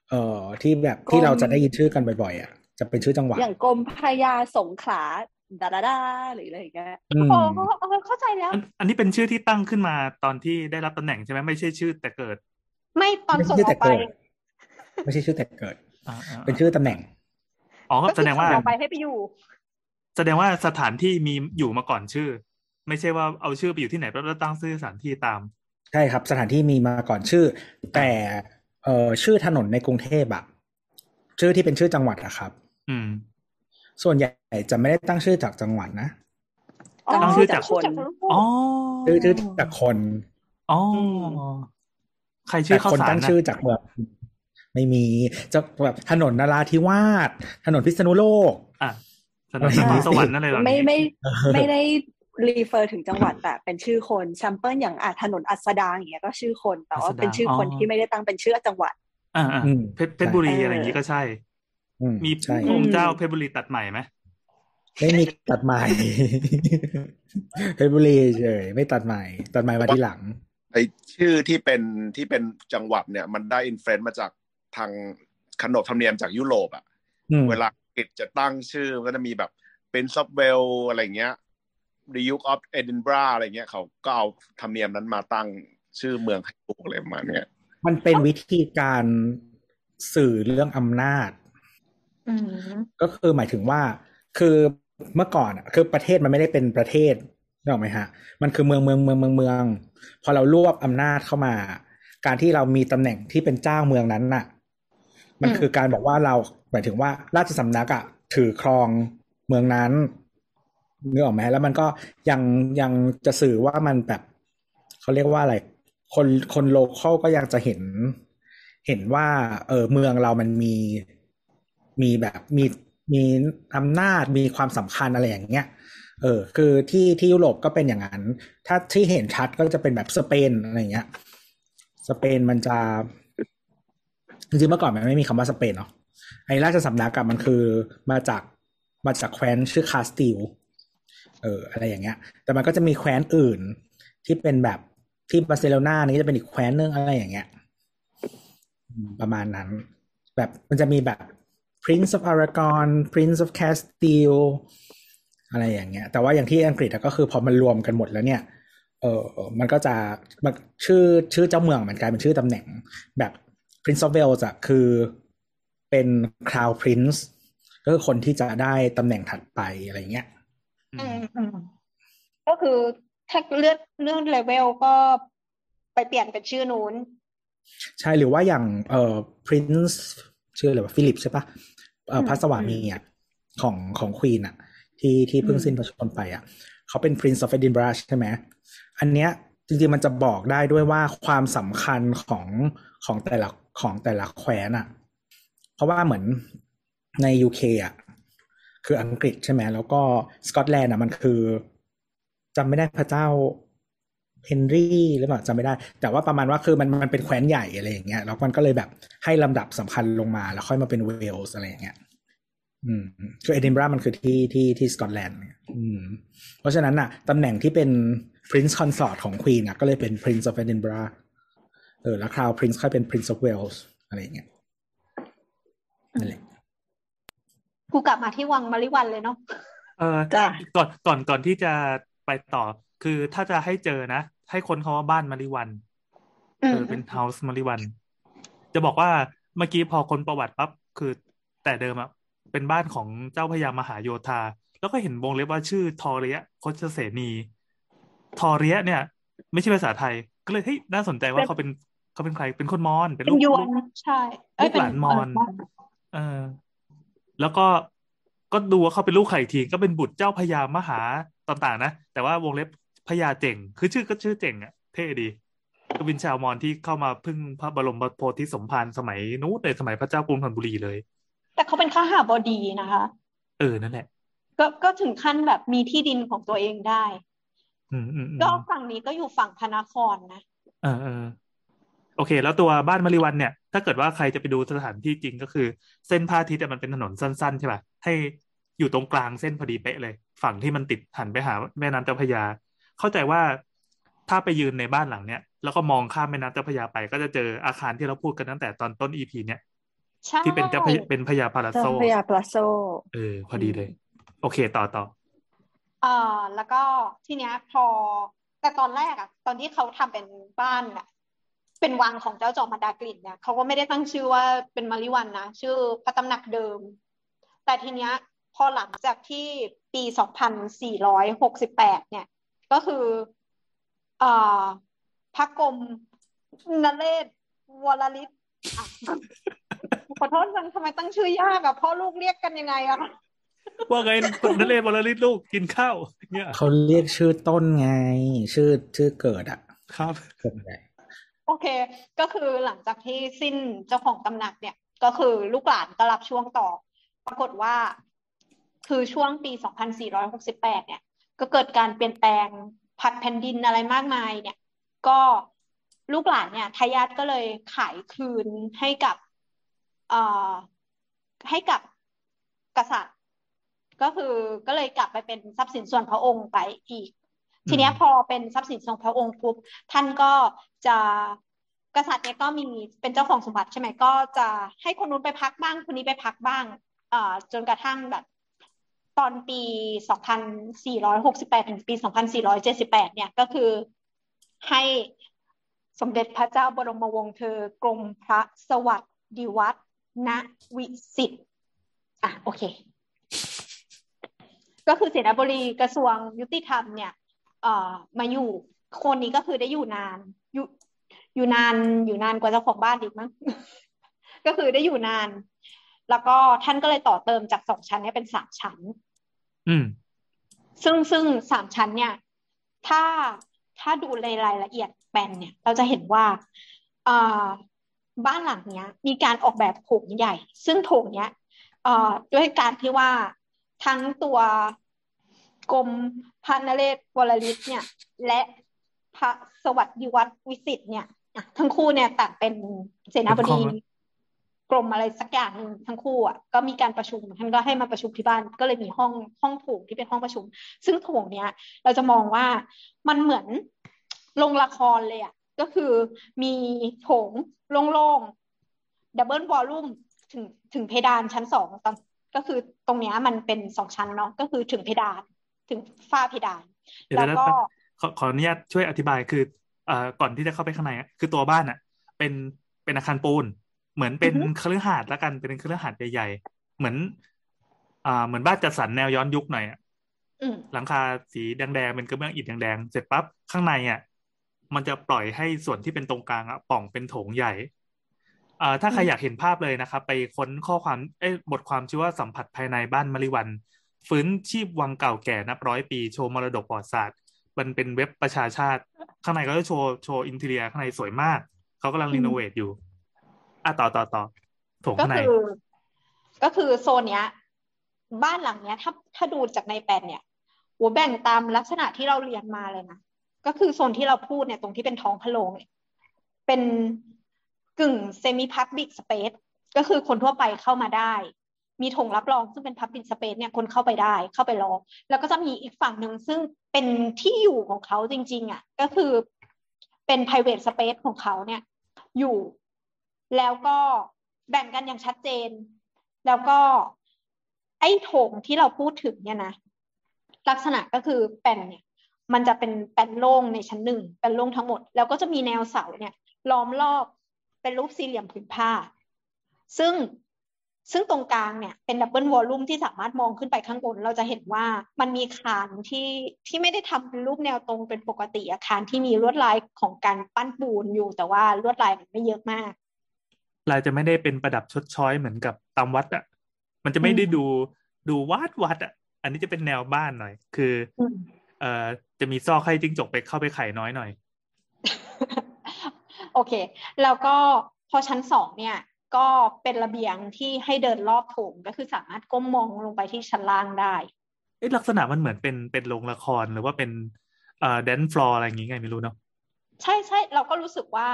เอ่อที่แบบที่เราจะได้ยินชื่อกันบ่อยๆอะจะเป็นชื่อจังหวัดอย่างกรมพระยาสงขลาดาดาดาหรืออะไรอย่างเงี้ยอืมอ๋ออ๋อเข้าใจแล้วอันอันนี้เป็นชื่อที่ตั้งขึ้นมาตอนที่ได้รับตำแหน่งใช่ไหมไม่ใช่ชื่อแต่เกิด ไม่ตอนไม่ส่งใช่อแต่อกไปเกิดไม่ใช่ชื่อแต่เกิดอ่าอ่าเป็นชื่อตำแหน่ง อ๋อก็แสคือดงว่าส่งออกไปให้ไปอยู่ แสดงว่าสถานที่มีอยู่มาก่อนชื่อ ไม่ใช่ว่าเอาชื่อไปอยู่ที่ไหนแล้วตั้งชื่อสถานที่ตาม ใช่ครับ สถานที่มีมาก่อนชื่อ แต่เอ่อชื่อถนนในกรุงเทพอะชื่อที่เป็นชื่อจังหวัดอะครับ อืม ส่วนใหญ่จะไม่ได้ตั้งชื่อจากจังหวัดนะอ๋อตั้งชื่อจากคนอ๋อชื่อชื่อจากคนอ๋อใครชื่แต่อข้าวคนสารตั้งนะชื่อจากเมืองไม่มีจะแบบถนนนราธิวาสถนนพิษณุโลก อะ สนามบินสวรรค์นั่นเลยเหรอไม่ไม่เออไม่ได้รีเฟอร์ถึงจังหวัดแต่เป็นชื่อคนแซมเปิลอย่างอาถนนอัสดางอย่างเงี้ยก็ชื่อคนแต่ว่าเป็นชื่อคนที่ไม่ได้ตั้งเป็นชื่อจังหวัด อ่าอ่าอืมเพชรเพชรบุรีใช่อะไรอย่างนี้ก็ใช่อืมมีใช่องค์เจ้าเพชรบุรีตัดใหม่ไหมไม่มีตัดใหม่เพชรบุรีเฉยไม่ตัดใหม่ ตัดใหม่มาทีหลังไอชื่อที่เป็นที่เป็นจังหวัดเนี่ย มันได้ influence มาจากทางขนบธรรมเนียมจากยุโรปอะอืมเวลาอังก ฤษจะตั้งชื่อมันก็จะมีแบบเป็น Prince of Wales อะไรเงี้ย The Duke of Edinburgh อะไรเงี้ยเขาก็เอาธรรมเนียมนั้นมาตั้งชื่อเมืองให้ลูกอะไรประมาณเนี้ยมันเป็นวิธีการสื่อเรื่องอำนาจอืมก็คือหมายถึงว่า คือเมื่อก่อนอะคือประเทศมันไม่ได้เป็นประเทศนึกออกไหมฮะ มันคือเมืองเมืองเมืองเมืองเมือง พอเรารวบอำนาจเข้ามา การที่เรามีตำแหน่งที่เป็นเจ้าเมืองนั้นน่ะ มันอืมคือการบอกว่าเรา หมายถึงว่าราชสำนักอะถือครองเมืองนั้นนึกออกไหมแล้วมันก็ยังยังจะสื่อว่ามันแบบเขาเรียกว่าอะไร คนคนโลเคอลก็ยังจะเห็น เห็นว่า เออเมืองเรามันมีมีแบบมีมีอำนาจมีความสำคัญอะไรอย่างเงี้ยเออ คือที่ที่ยุโรปก็เป็นอย่างนั้น ถ้าที่เห็นชัดก็จะเป็นแบบสเปนอะไรเงี้ย สเปนมันจะจริงๆเมื่อก่อนมันไม่มีคำว่าสเปนเนาะ ไอ้ราชสำนักกับมันคือมาจากมาจากแคว้นชื่อคาสติลเอออะไรอย่างเงี้ย แต่มันก็จะมีแคว้นอื่นที่เป็นแบบที่บาร์เซโลนานี้จะเป็นอีกแคว้นนึงอะไรอย่างเงี้ย ประมาณนั้น แบบมันจะมีแบบ Prince of Aragon Prince of Castile อะไรอย่างเงี้ย แต่ว่าอย่างที่อังกฤษอะก็คือพอมันรวมกันหมดแล้วเนี่ย เออมันก็จะมันชื่อชื่อเจ้าเมืองมันกลายเป็นชื่อตำแหน่งแบบ Prince of Wales อะคือ เป็น Crown Prince ก็คือคนที่จะได้ตำแหน่งถัดไปอะไรเงี้ยอืมอืมก็คือถ้าเลื่อนเลื่อนเลเวลก็ไปเปลี่ยนเป็นชื่อนู้น ใช่หรือว่าอย่างเอ่อ prince ชื่ออะไรวะฟิลิปใช่ปะเอ่อพระสวามีอะของของ queen อะ ที่ที่เพิ่งสิ้นพระชนม์ไปอะ เขาเป็น prince of Edinburgh ใช่ไหมอันเนี้ยจริงๆมันจะบอกได้ด้วยว่าความสำคัญของของแต่ละของแต่ละแคว้นอะเพ ราะว่าเหมือนใน UK อะคืออังกฤษใช่ไหมแล้วก็สกอตแลนด์อะมันคือจำไม่ได้พระเจ้าเฮนรี่หรือเปล่าจำไม่ได้ แต่ว่าประมาณว่าคือมันมันเป็นแคว้นใหญ่อะไรอย่างเงี้ยแล้วมันก็เลยแบบให้ลำดับสำคัญลงมาแล้วค่อยมาเป็นเวลส์อะไรอย่างเงี้ยอืมคือเอดินบรามันคือที่ที่ที่สกอตแลนด์อืมเพราะฉะนั้นอะตำแหน่งที่เป็น Prince Consort ของ Queen อะก็เลยเป็น Prince of Edinburgh เออแล้ว Crown Prince ค่อยเป็น Prince of Wales อะไรอย่างเงี้ย นั่นแหละกูกลับมาที่วังมาริวันเลยเนาะเออจ้ะก่อนก่อนก่อนที่จะไปต่อ คือถ้าจะให้เจอนะ ให้คนเขาว่าบ้านมาริวันอืเอมอเป็นเฮาส์มาริวัน จะบอกว่าเมื่อกี้พอคนประวัติปั๊บคือแต่เดิมอะเป็นบ้านของเจ้าพญามหาโยธา แล้วก็เห็นวงเล็บว่าชื่อทอเรียโคชเสนี ทอเรียเนี่ย ไม่ใช่ภาษาไทย ก็เลยเฮ้ยน่าสนใจว่าเขาเป็นเขาเป็นใครเป็นคนมอญเป็นเป็ลูนกยวนลูกใช่เอ้ยลูกหลานมอญ เออเออ แล้วก็ก็ดูว่าเขาเป็นลูกใครอีกทีก็เป็นบุตรเจ้าพญามหาต่างๆ นะ แต่ว่าวงเล็บพญาเจ่งคือชื่อก็ชื่อเจ่งอะเท่ดี ก็เป็นชาวมอญที่เข้ามาพึ่งพระบรมโพธิสมภารสมัยนู้นเลยสมัยพระเจ้ากรุงธนบุรีเลย แต่เขาเป็นข้าหาบดีนะคะ เออ นั่นแหละ ก็ก็ถึงขั้นแบบมีที่ดินของตัวเองได้ อืมอืมอืมก็ฝั่งนี้ก็อยู่ฝั่งพระนครนะ เออเออโอเค แล้วตัวบ้านมาริวันเนี่ย ถ้าเกิดว่าใครจะไปดูสถานที่จริงก็คือ เส้นพระอาทิตย์อะมันเป็นถนนสั้น ๆ ใช่ป่ะให้อยู่ตรงกลางเส้นพอดีเป๊ะเลย ฝั่งที่มันติดหันไปหาแม่น้ำเจ้าพระยา เข้าใจว่าถ้าไปยืนในบ้านหลังเนี้ยแล้วก็มองข้ามแม่น้ำเจ้าพระยาไป ก็จะเจออาคารที่เราพูดกันตั้งแต่ตอนต้นอีพีเนี่ยใช่ที่เป็นเจ้าพระยาเป็นพญาพาราเจ้าโซพระยาปลาโซเออพอดีเลย โอเคต่อต่อเอ่อแล้วก็ทีเนี้ยพอแต่ตอนแรกอะตอนที่เขาทำเป็นบ้านอะ เป็นวังของเจ้าจอมบรรดากลิ่นเนี่ยเขาก็ไม่ได้ตั้งชื่อว่าเป็นมาริวันนะชื่อพระตำหนักเดิม แต่ทีเนี้ยพอหลังจากที่ปีสองพันสี่ร้อยหกสิบแปดเนี่ย ก็คือเอ่อพระกรมนเรศวรลิศอะขอโทษจังทำไมตั้งชื่อยากอะพ่อลูกเรียกกันยังไงอะว่าไงคนนั่นเลยบอลลิศลูกกินข้าวเนี่ยเขาเรียกชื่อต้นไง ชื่อชื่อเกิดอะ ครับเกิดไงโอเค ก็คือหลังจากที่สิ้นเจ้าของตำหนักเนี่ย ก็คือลูกหลานก็รับช่วงต่อ ปรากฏว่า คือช่วงปี 2468 เนี่ย ก็เกิดการเปลี่ยนแปลงผัดแผ่นดินอะไรมากมายเนี่ย ก็ลูกหลานเนี่ยทายาทก็เลยขายคืนให้กับเอ่อให้กับกษัตริย์ ก็คือก็เลยกลับไปเป็นทรัพย์สินส่วนพระองค์ไปอีก ทีนี้พอเป็นทรัพย์สินส่วนพระองค์ปุ๊บท่านก็จะกษัตริย์เนี่ยก็มีเป็นเจ้าของสมบัติใช่ไหมก็จะให้คนนู้นไปพักบ้าง คนนี้ไปพักบ้างเอ่อจนกระทั่งแบบตอนปี 2468 ถึงปี 2478 เนี่ยก็คือให้สมเด็จพระเจ้าบรมวงศ์เธอกรมพระสวัสดิวัฒนวิสิทธิ์อะโอเค ก็คือเสนาบดีกระทรวงยุติธรรมเนี่ย เอ่อ มาอยู่คนนี้ก็คือได้อยู่นาน อยู่อยู่นานอยู่นานกว่าเจ้าของบ้านอีกมั้งก็คือได้อยู่นาน แล้วก็ท่านก็เลยต่อเติมจากสองชั้นเนี่ยเป็นสามชั้น อืม ซึ่งซึ่งสามชั้นเนี่ย ถ้าถ้าดูในรายละเอียดแปลนเนี่ย เราจะเห็นว่าเอ่อบ้านหลังเนี้ย มีการออกแบบโถงใหญ่ ซึ่งโถงเนี้ยเอ่อด้วยการที่ว่าทั้งตัว กรมพระนเรศวรลิศเนี่ย และพระสวัสดิวัฒน์วิสิตเนี่ยอะทั้งคู่เนี่ยต่างเป็นเสนาบดีเป็นของกรมอะไรสักอย่างหนึ่งทั้งคู่อะก็มีการประชุมท่านก็ให้มาประชุมที่บ้านก็เลยมีห้องห้องโถงที่เป็นห้องประชุม ซึ่งโถงเนี้ย เราจะมองว่ามันเหมือนโรงละครเลยอะก็คือมีโถงโล่งๆ double volume ถึงถึงเพดานชั้นสองตอนก็คือตรงเนี้ยมันเป็นสองชั้นเนาะก็คือถึงเพดาน ถึงฝ้าเพดานเดี๋ยวแล้วนะก็ขอขออนุญาตช่วยอธิบายคือเอ่อก่อนที่จะเข้าไปข้างในอะคือตัวบ้านอะ เป็นเป็นอาคารปูน เหมือนเป็นอือฮึคฤหาสน์ละกันเป็นคฤหาสน์ใหญ่ๆเหมือน อ่า เหมือนบ้านจัดสรรแนวย้อนยุคหน่อยอะอืมหลังคาสีแดงๆเป็นกระเบื้องอิฐแดงๆเสร็จปั๊บข้างในอะมันจะปล่อยให้ส่วนที่เป็นตรงกลางอะป่องเป็นโถงใหญ่อ่าถ้าใครอยากเห็นภาพเลยนะครับ ไปค้นข้อความเอ้ยบทความชื่อว่าสัมผัสภายในบ้านมะริวัน ฟื้นชีพวังเก่าแก่นับร้อยปี โชว์มรดกประวัติศาสตร์ มันเป็นเว็บประชาชาติ ข้างในก็จะโชว์โชว์ interior ข้างในสวยมาก เขากำลัง renovate อยู่อะต่อต่อต่อโถงก็ข้างในคือก็คือโซนเนี้ย บ้านหลังเนี้ย ถ้าถ้าดูจากในแปลนเนี่ยหัวแบ่งตามลักษณะที่เราเรียนมาเลยนะก็คือโซนที่เราพูดเนี่ยตรงที่เป็นท้องพระโรงเนี่ยเป็นกึ่งเซมิพับบิ c สเปซก็คือคนทั่วไปเข้ามาได้ มีถงรับรองซึ่งเป็นพับบิ c สเปซเนี่ยคนเข้าไปได้เข้าไปรอ แล้วก็จะมีอีกฝั่งหนึ่งซึ่งเป็นที่อยู่ของเขาจริง ๆอะก็คือเป็น private space ของเขาเนี่ยอยู่ แล้วก็แบ่งกันอย่างชัดเจน แล้วก็ไอ้ถงที่เราพูดถึงเนี่ยนะลักษณะก็คือแป่นเนี่ย มันจะเป็นแป่นโล่งในชั้นหนึ่งแป่นโล่งทั้งหมด แล้วก็จะมีแนวเสาเนี่ยล้อมรอบเป็นรูปสี่เหลี่ยมผืนผ้า ซึ่ง ซึ่งตรงกลางเนี่ยเป็น double volume ที่สามารถมองขึ้นไปข้างบน เราจะเห็นว่ามันมีคานที่ที่ไม่ได้ทำเป็นรูปแนวตรงเป็นปกติอาคารที่มีลวดลายของการปั้นปูนอยู่ แต่ว่าลวดลายมันไม่เยอะมาก ลายจะไม่ได้เป็นประดับชดช้อยเหมือนกับตามวัดอะ มันจะไม่ได้ดูดูวัดวัดอะ อันนี้จะเป็นแนวบ้านหน่อย คืออืมเอ่อจะมีซอกให้จิ้งจกไปเข้าไปไข่น้อยหน่อย โอเค แล้วก็พอชั้นสองเนี่ย ก็เป็นระเบียงที่ให้เดินรอบโถงก็คือสามารถก้มมองลงไปที่ชั้นล่างได้ เอ๊ะลักษณะมันเหมือนเป็นเป็นโรงละครหรือว่าเป็นเอ่อแดนฟลอร์อะไรอย่างงี้ไงไม่รู้เนาะใช่ใช่เราก็รู้สึกว่า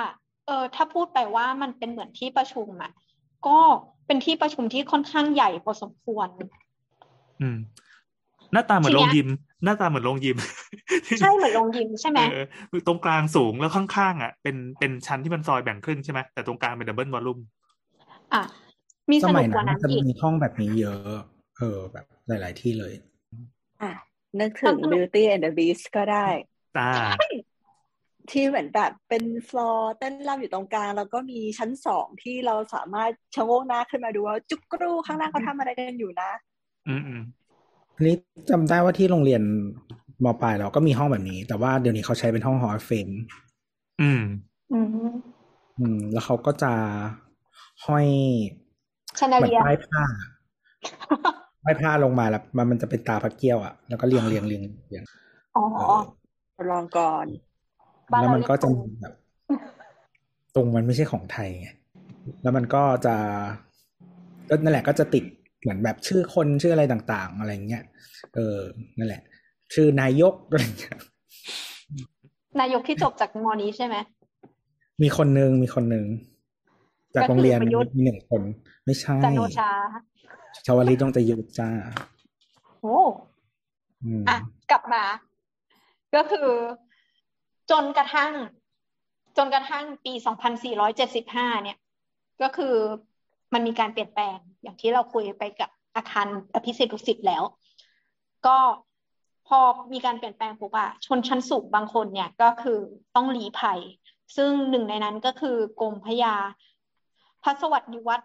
เออถ้าพูดไปว่ามันเป็นเหมือนที่ประชุมอะก็เป็นที่ประชุมที่ค่อนข้างใหญ่พอสมควร อืม หน้าตาเหมือนทีโรเนี้งยยิม หน้าตาเหมือนโรงยิม ใช่เหมือนโรงยิมใช่ไหมเออตรงกลางสูงแล้วข้างๆอะเป็นเป็นชั้นที่มันซอยแบ่งครึ่งใช่ไหมแต่ตรงกลางเป็นดับเบิลวอลลุ่ม อะมีสสนุมักยกว่านั้นนั้นจะอีกมีห้องแบบนี้เยอะ เออ แบบหลาย ๆ ที่เลย อะ นึกถึง Beauty and the Beast ก็ได้ตาที่เหมือนแบบเป็นฟลอร์เต้นรำอยู่ตรงกลาง แล้วก็มีชั้นสองที่เราสามารถชะโงกหน้าขึ้นมาดูว่า จุกกรูข้างล่างเขาทำอะไรกันอยู่นะ อืมอืมอันนี้จำได้ว่าที่โรงเรียนมปลายเราก็มีห้องแบบนี้ แต่ว่าเดี๋ยวนี้เขาใช้เป็นห้องหอเฟมอืม อืม อืม แล้วเขาก็จะ ห้อยชานาเหมือนเลียป้ายผ้าป้ายผ้าลงมาแล้ว มันมันจะเป็นตาพระเกี้ยวอะแล้วก็เรียงเรียงเรียงเรียงอ๋อเออลองก่อนบ้านแล้วเรามันเรียกก็จะตุงมีแบบตรงมันไม่ใช่ของไทยไงแล้วมันก็จะก็นั่นแหละก็จะติดเหมือนแบบชื่อคนชื่ออะไรต่างๆ อะไรเงี้ย เออ นั่นแหละ ชื่อนายกอะไรเงี้ยนายกที่จบจากมอนี้ใช่ไหม มีคนนึงมีคนนึง จากโรงเรียนก็คือประยุทธ์มีหนึ่งคน ไม่ใช่จันโอชาชาวลิตต้องจะยุทธจ้าโอ้อืมอะกลับมา ก็คือ จนกระทั่ง จนกระทั่งปี 2475 เนี่ย ก็คือมันมีการเปลี่ยนแปลง อย่างที่เราคุยไปกับอาคารอภิสิทธิ์ดุสิตแล้ว ก็พอมีการเปลี่ยนแปลงปุ๊บอะชนชั้นสูงบางคนเนี่ยก็คือต้องลี้ภัย ซึ่งหนึ่งในนั้นก็คือกรมพระยาพ ระสวัสดิวัตร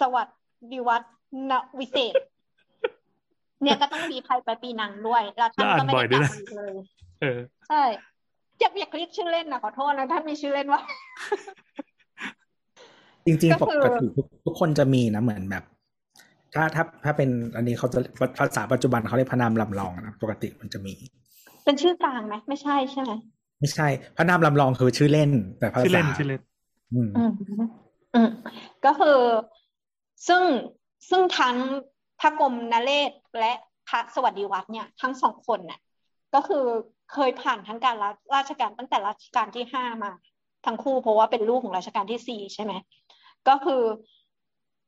สวัสดิวัตรนวิเศษ เนี่ยก็ต้องลี้ภัยไปปีนังด้วยแล้วท่านก็ไม่ได้กลับมาอีกเลยเออใช่อยากอยากเรียกชื่อเล่นนะขอโทษนะท่านมีชื่อเล่นว่าจริงก็ๆปคือกติทุกทุกคนจะมีนะเหมือนแบบ ถ้าถ้าถ้าเป็นอันนี้เขาจะภาษาปัจจุบันเขาเรียกพระนามลำลองนะปกติมันจะมี เป็นชื่อกลางไหมไม่ใช่ใช่ไหมไม่ใช่พระนามลำลองคือชื่อเล่น แต่ภาชื่อษาเล่นชื่อเล่น อืมก็คือซึ่งซึ่งทั้งพระกรมนเรศและพระสวัสดิวัฒน์เนี่ยทั้งสองคนเนี่ยก็คือเคยผ่านทั้งการรับราชการตั้งแต่รัชกาลที่ห้ามา ทั้งคู่เพราะว่าเป็นลูกของรัชกาลที่สี่ใช่ไหมก็คือ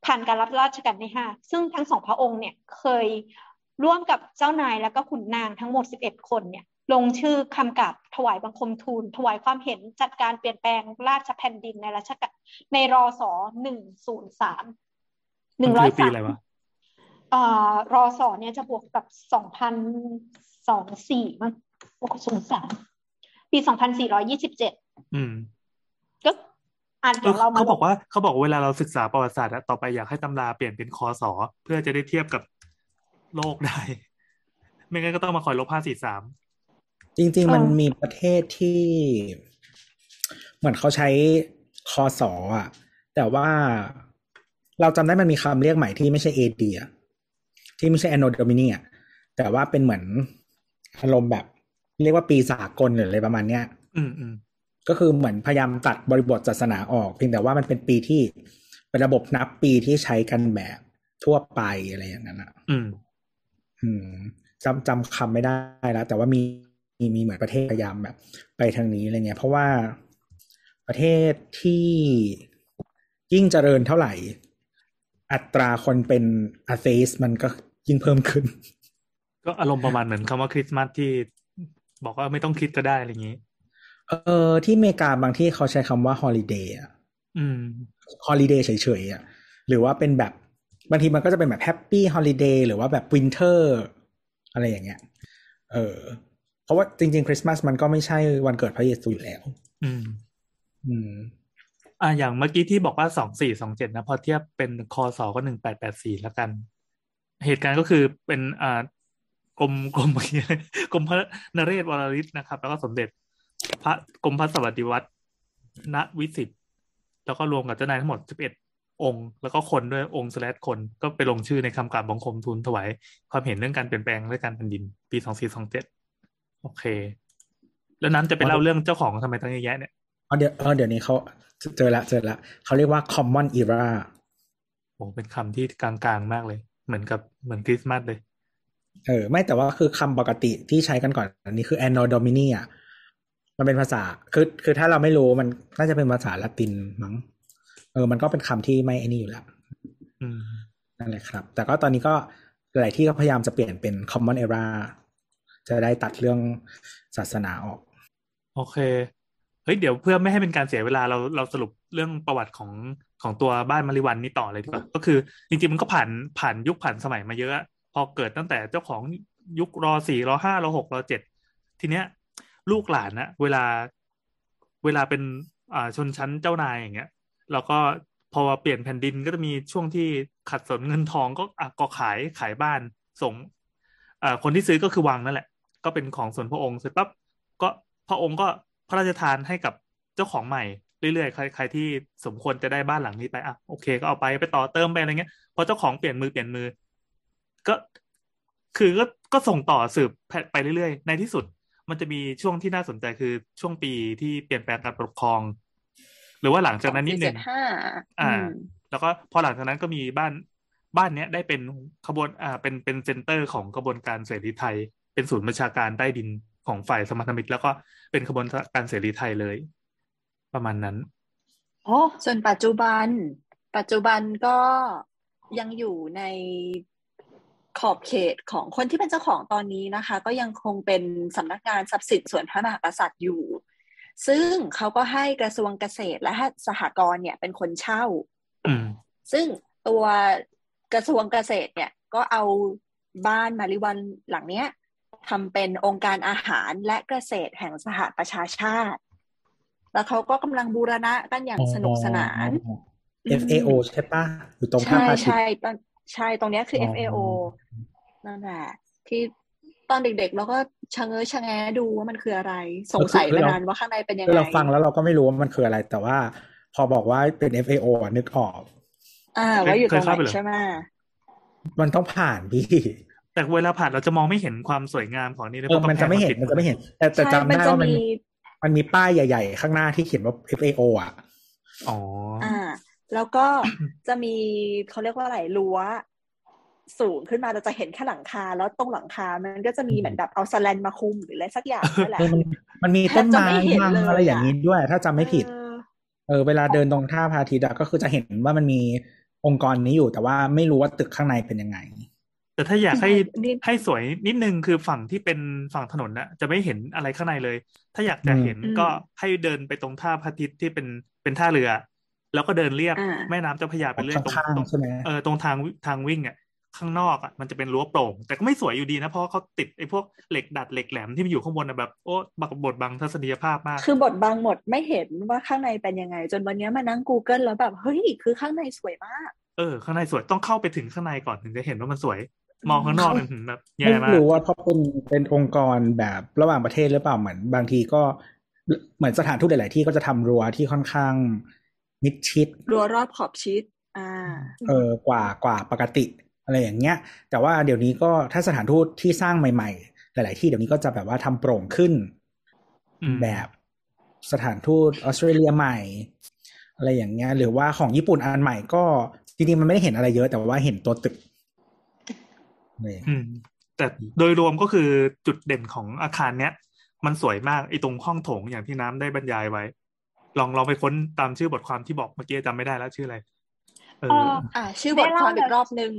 ผ่านการรับราชการที่ห้าซึ่งทั้งสองพระองค์เนี่ยเคยร่วมกับเจ้านายแล้วก็ขุนนางทั้งหมดสิบเอ็ดคนเนี่ย ลงชื่อคำกราบถวายบังคมทูล ถวายความเห็นจัดการเปลี่ยนแปลงราชแผ่นดินในรัชกาลในรอสอหนึ่งศูนย์สามหนึ่งร้อยปีสามอะไรวะเอ่อรอสอเนี่ยจะบวกกับสองพันสองสี่มั้งบวกศูนย์สามปีสองพันสี่ร้อยี่สิบเจ็ดอืมก็อ่านเอเดี๋อยวเรามาเขาบอกว่าเขาบอกว่าเวลาเราศึกษาประวัติศาสตร์อะต่อไปอยากให้ตำราเปลี่ยนเป็นคอสอเพื่อจะได้เทียบกับโลกได้ ไม่งั้นก็ต้องมาคอยลบห้าสี่สาม จริง ๆ มันมีประเทศที่เหมือนเขาใช้คอสออะ แต่ว่าเราจำได้มันมีคำเรียกใหม่ที่ไม่ใช่เอดีอะที่ไม่ใช่ anno domini อะแต่ว่าเป็นเหมือนอารมณ์แบบ เรียกว่าปีสากลหรืออะไรประมาณเนี้ยอืมอืมก็คือเหมือนพยายามตัดบริบทศาสนาออก เพียงแต่ว่ามันเป็นปีที่เป็นระบบนับปีที่ใช้กันแบบทั่วไปอะไรอย่างนั้นอะ อืม อืมจำจำคำไม่ได้แล้วแต่ว่ามี มีมีเหมือนประเทศพยายามแบบ ไปทางนี้อะไรเงี้ย เพราะว่าประเทศที่ยิ่งเจริญเท่าไหร่ อัตราคนเป็นอาเซสมันก็ยิ่งเพิ่มขึ้น ก็อารมณ์ประมาณเหมือนคำว่าคริสต์มาสที่บอกว่าไม่ต้องคิดก็ได้อะไรอย่างนี้ เออที่อเมริกาบางที่เขาใช้คำว่าฮอลิเดย์อะอืมฮอลิเดย์เฉยๆอะหรือว่าเป็นแบบบางทีมันก็จะเป็นแบบ happy holiday หรือว่าแบบ winter อะไรอย่างเงี้ย เออ เพราะว่าจริงๆคริสต์มาสมันก็ไม่ใช่วันเกิดพระเยซูอยู่แล้ว อืม อืมอ่าอย่างเมื่อกี้ที่บอกว่าสองสี่สองเจ็ดนะ พอเทียบเป็นคอสอก็หนึ่งแปดแปดสี่แล้วกัน เหตุการณ์ก็คือเป็นอ่ากรมกรมกรมพระนเรศวรริศนะครับ แล้วก็สมเด็จ พระกรมพระสวัสดิวัฒนวิสิตแล้วก็รวมกับเจ้านายทั้งหมดสิบเอ็ดองค์ แล้วก็คนด้วยองค์สแลดคนก็ไปลงชื่อในคำกราบบังคมทูลถวายความเห็นเรื่องการเปลี่ยนแปลงเรื่องการแผ่นดิน ปีสองสี่สองเจ็ด โอเค แล้วนั้นจะไปเล่าเรื่องเจ้าของทำไมต้องเยอะแยะเนี่ยเออเดี๋ยวเออเดี๋ยวนี้เขาเจอละเจอละเขาเรียกว่า common era โอ้เป็นคำที่กลางๆมากเลย เหมือนกับเหมือนคริสต์มาสเลยเออไม่แต่ว่าคือคำปกติที่ใช้กันก่อนอันนี้คือ anno domini อะมันเป็นภาษาคือคือถ้าเราไม่รู้มันน่าจะเป็นภาษาละตินมั้งเออ มันก็เป็นคำที่ไม่ไอ้นี่อยู่แล้วอืมนั่นแหละครับ แต่ก็ตอนนี้ก็หลายที่ก็พยายามจะเปลี่ยนเป็น common era จะได้ตัดเรื่องศาสนาออก โอเคเฮ้ยเดี๋ยวเพื่อไม่ให้เป็นการเสียเวลาเราเราสรุปเรื่องประวัติของของตัวบ้านมาริวันนี้ต่อเลยดีกว่าก็คือ จริงๆมันก็ผ่านผ่านยุคผ่านสมัยมาเยอะ พอเกิดตั้งแต่เจ้าของยุครอสี่รอห้ารอหกรอเจ็ดทีเนี้ย ลูกหลานนะเวลาเวลาเป็นอ่าชนชั้นเจ้านายอย่างเงี้ยแล้วก็พอเปลี่ยนแผ่นดินก็จะมีช่วงที่ขัดสนเงินทองก็อะก็ขายขายบ้านส่งอ่าคนที่ซื้อก็คือวังนั่นแหละ ก็เป็นของส่วนพระองค์เสร็จปั๊บก็พระองค์ก็พระราชทานให้กับเจ้าของใหม่เรื่อยๆใครใครที่สมควรจะได้บ้านหลังนี้ไปอะโอเค ก็เอาไปไปต่อเติมไปอะไรเงี้ยพอเจ้าของเปลี่ยนมือเปลี่ยนมือ ก็คือก็ก็ส่งต่อสืบไปเรื่อยๆ ในที่สุด มันจะมีช่วงที่น่าสนใจคือช่วงปีที่เปลี่ยนแปลงการปกครอง หรือว่าหลังจากนั้นนิดหนึ่งห้าอ่า แล้วก็พอหลังจากนั้นก็มีบ้านบ้านเนี้ยได้เป็นขบวนอ่าเป็นเป็น center ของกระบวนการเสรีไทย เป็นศูนย์บัญชาการใต้ดินของฝ่ายสัมพันธมิตร แล้วก็เป็นขบวนการเสรีไทยเลย ประมาณนั้นโอ้ส่วนปัจจุบัน ปัจจุบันก็ยังอยู่ในขอบเขตของคนที่เป็นเจ้าของตอนนี้นะคะ ก็ยังคงเป็นสำนักงานทรัพย์สินส่วนพระมหากษัตริย์อยู่ ซึ่งเขาก็ให้กระทรวงเกษตรและสหกรณ์เนี่ยเป็นคนเช่าอืมซึ่งตัวกระทรวงเกษตรเนี่ย ก็เอาบ้านมาริวันหลังเนี้ย ทำเป็นองค์การอาหารและเกษตรแห่งสหประชาชาติ แล้วเขาก็กำลังบูรณะกันอย่างสนุกสนาน FAO ใช่ปะอยู่ตรงท่าใช่พระอาทิตใช่ย์ตอนใช่ตรงเนี้ยคืออ๋อ FAO นั่นแหละที่ตอนเด็กๆเราก็ชะเง้อชะแงดูว่ามันคืออะไร สงสัยมานานว่าข้างในเป็นยังคือไงเราฟังแล้วเราก็ไม่รู้ว่ามันคืออะไร แต่ว่าพอบอกว่าเป็น FAO อะนึกออก อ่าว่าอยู่ตรงเคยไหเข้าไปนเหรอใช่ไหมมันต้องผ่านพี่ แต่เวลาผ่านเราจะมองไม่เห็นความสวยงามของนี่เลยเออพรามันจะไม่เห็นกำแพงมันจะไม่เห็น แต่แต่ใช่จำมันได้จะว่ามันมีมันมีป้ายใหญ่ ๆ ข้างหน้าที่เขียนว่า FAO อะอ๋ออ่า แล้วก็จะมีเขาเรียกว่าอะไรรั้วสูงขึ้นมาเราจะเห็นแค่หลังคา แล้วตรงหลังคา มันก็จะมีเหมือนแบบเอาสแลนมาคุมหรืออะไรสักอย่างนั่นแหละเออมันมันมีต้นไม้แทบจะไม่เห็นบังเลยอะไรอย่างอะนี้ด้วย ถ้าจำไม่ผิด เออเออเวลาเดินตรงท่าพระอาทิตย์อะก็คือจะเห็นว่ามันมีองค์กรนี้อยู่ แต่ว่าไม่รู้ว่าตึกข้างในเป็นยังไง แต่ถ้าอยากให้นี่ให้สวยนิดนึงคือฝั่งที่เป็นฝั่งถนนน่ะจะไม่เห็นอะไรข้างในเลย ถ้าอยากจะอืมเห็นอืมก็ให้เดินไปตรงท่าพระอาทิตย์ที่เป็นเป็นท่าเรือ แล้วก็เดินเรียบอ่าแม่น้ำเจ้าพระยาไปเรื่อยตรงข้างตรงๆใช่ไหมเออตรงทางทางวิ่งอะข้างนอกอะมันจะเป็นรั้วโปร่ง แต่ก็ไม่สวยอยู่ดีนะ เพราะว่าเขาติดไอ้พวกเหล็กดัดเหล็กแหลมที่มันอยู่ข้างบนอะแบบโอ้บักบดบังทัศนียภาพมาก คือบทบางหมดไม่เห็นว่าข้างในเป็นยังไง จนวันนี้มานั่ง Google แล้วแบบ เฮ้ย คือข้างในสวยมาก เออ ข้างในสวยต้องเข้าไปถึงข้างในก่อนถึงจะเห็นว่ามันสวย มองข้างนอกเนี่ยหืมแบบแย่ไม่มากรู้ว่าเพราะเป็นเป็นองค์กรแบบระหว่างประเทศหรือเปล่าเหมือน บางทีก็เหมือนสถานทูตหลาย ๆ ที่ก็จะทำรั้วที่ค่อนข้างมิดชิดรั้วรอบขอบชิด อ่า เออกว่ากว่าปกติ อะไรอย่างเงี้ย แต่ว่าเดี๋ยวนี้ก็ถ้าสถานทูตที่สร้างใหม่ ๆ หลาย ๆ ที่เดี๋ยวนี้ก็จะแบบว่าทำโปร่งขึ้นอืมแบบสถานทูตออสเตรเลียใหม่ อะไรอย่างเงี้ย หรือว่าของญี่ปุ่นอันใหม่ก็จริง ๆ มันไม่ได้เห็นอะไรเยอะแต่ว่าเห็นตัวตึกเลยอืม แต่โดยรวมก็คือจุดเด่นของอาคารเนี้ย มันสวยมากไอ้ตรงห้องโถงอย่างที่น้ำได้บรรยายไว้ ลองลองไปค้นตามชื่อบทความที่บอกเมื่อกี้จำไม่ได้แล้วชื่ออะไรเอเออออ่า ชื่อบทความอีกรอบหนึ่ง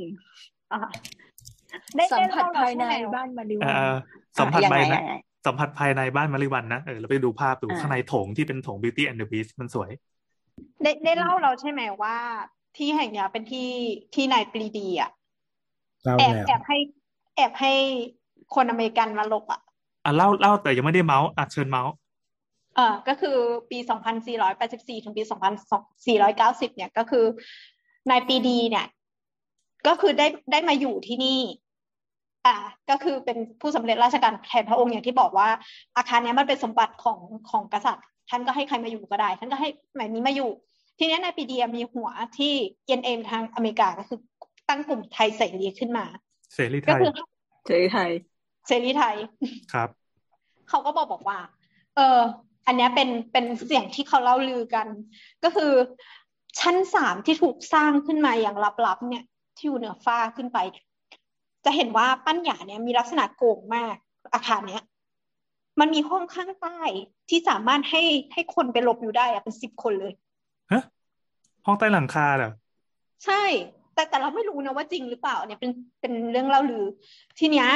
อ่าได้สัมได้ผัสเล่ภายในใช่ไหมบ้านมาริเอวันอสัมผัสอะภายยังในไงยังไงสัมผัสภายในบ้านมาริวันนะเออเราไปดูภาพดูอ่าข้างในโถงที่เป็นโถง Beauty and the Beast มันสวย ได้ได้เล่าเราใช่ไหมว่าที่แห่งเนี้ยเป็นที่ที่นายปรีดีอะเล่า แอบแล้วแอบให้ แอบให้คนอเมริกันมาหลบอะอะเล่าเล่าแต่ยังไม่ได้เมาส์อะเชิญเมาส์เออก็คือปี 2484 ถึงปี 2490 เนี่ยก็คือนายปรีดีเนี่ย ก็คือได้ได้มาอยู่ที่นี่ อ่า ก็คือเป็นผู้สำเร็จราชการแทนพระองค์อย่างที่บอกว่า อาคารเนี้ยมันเป็นสมบัติของของกษัตริย์ ท่านก็ให้ใครมาอยู่ก็ได้ ท่านก็ให้หมายนี้มาอยู่ ทีเนี้ยนายปรีดีมีหัวที่เอ็นเอ็มทางอเมริกาก็คือ ตั้งกลุ่มไทยเสรีขึ้นมา เสรีไทก็ยคือเฉยไทยเสรีไทยครับ เขาก็บอกบอกว่า เออ อันเนี้ยเป็นเป็นเสียงที่เขาเล่าลือกัน ก็คือชั้นสามที่ถูกสร้างขึ้นมาอย่างลับๆเนี่ย ที่อยู่เหนือฟ้าขึ้นไป จะเห็นว่าปั้นหยาเนี่ยมีลักษณะโก่งมากอาคารเนี้ยมันมีห้องข้างใต้ที่สามารถให้ให้คนไปหลบอยู่ได้อะเป็นสิบคนเลยฮะห้องใต้หลังคาเหรอใช่ แต่แต่เราไม่รู้นะว่าจริงหรือเปล่าเนี่ยเป็นเป็นเรื่องเล่าลือ ทีเนี้ย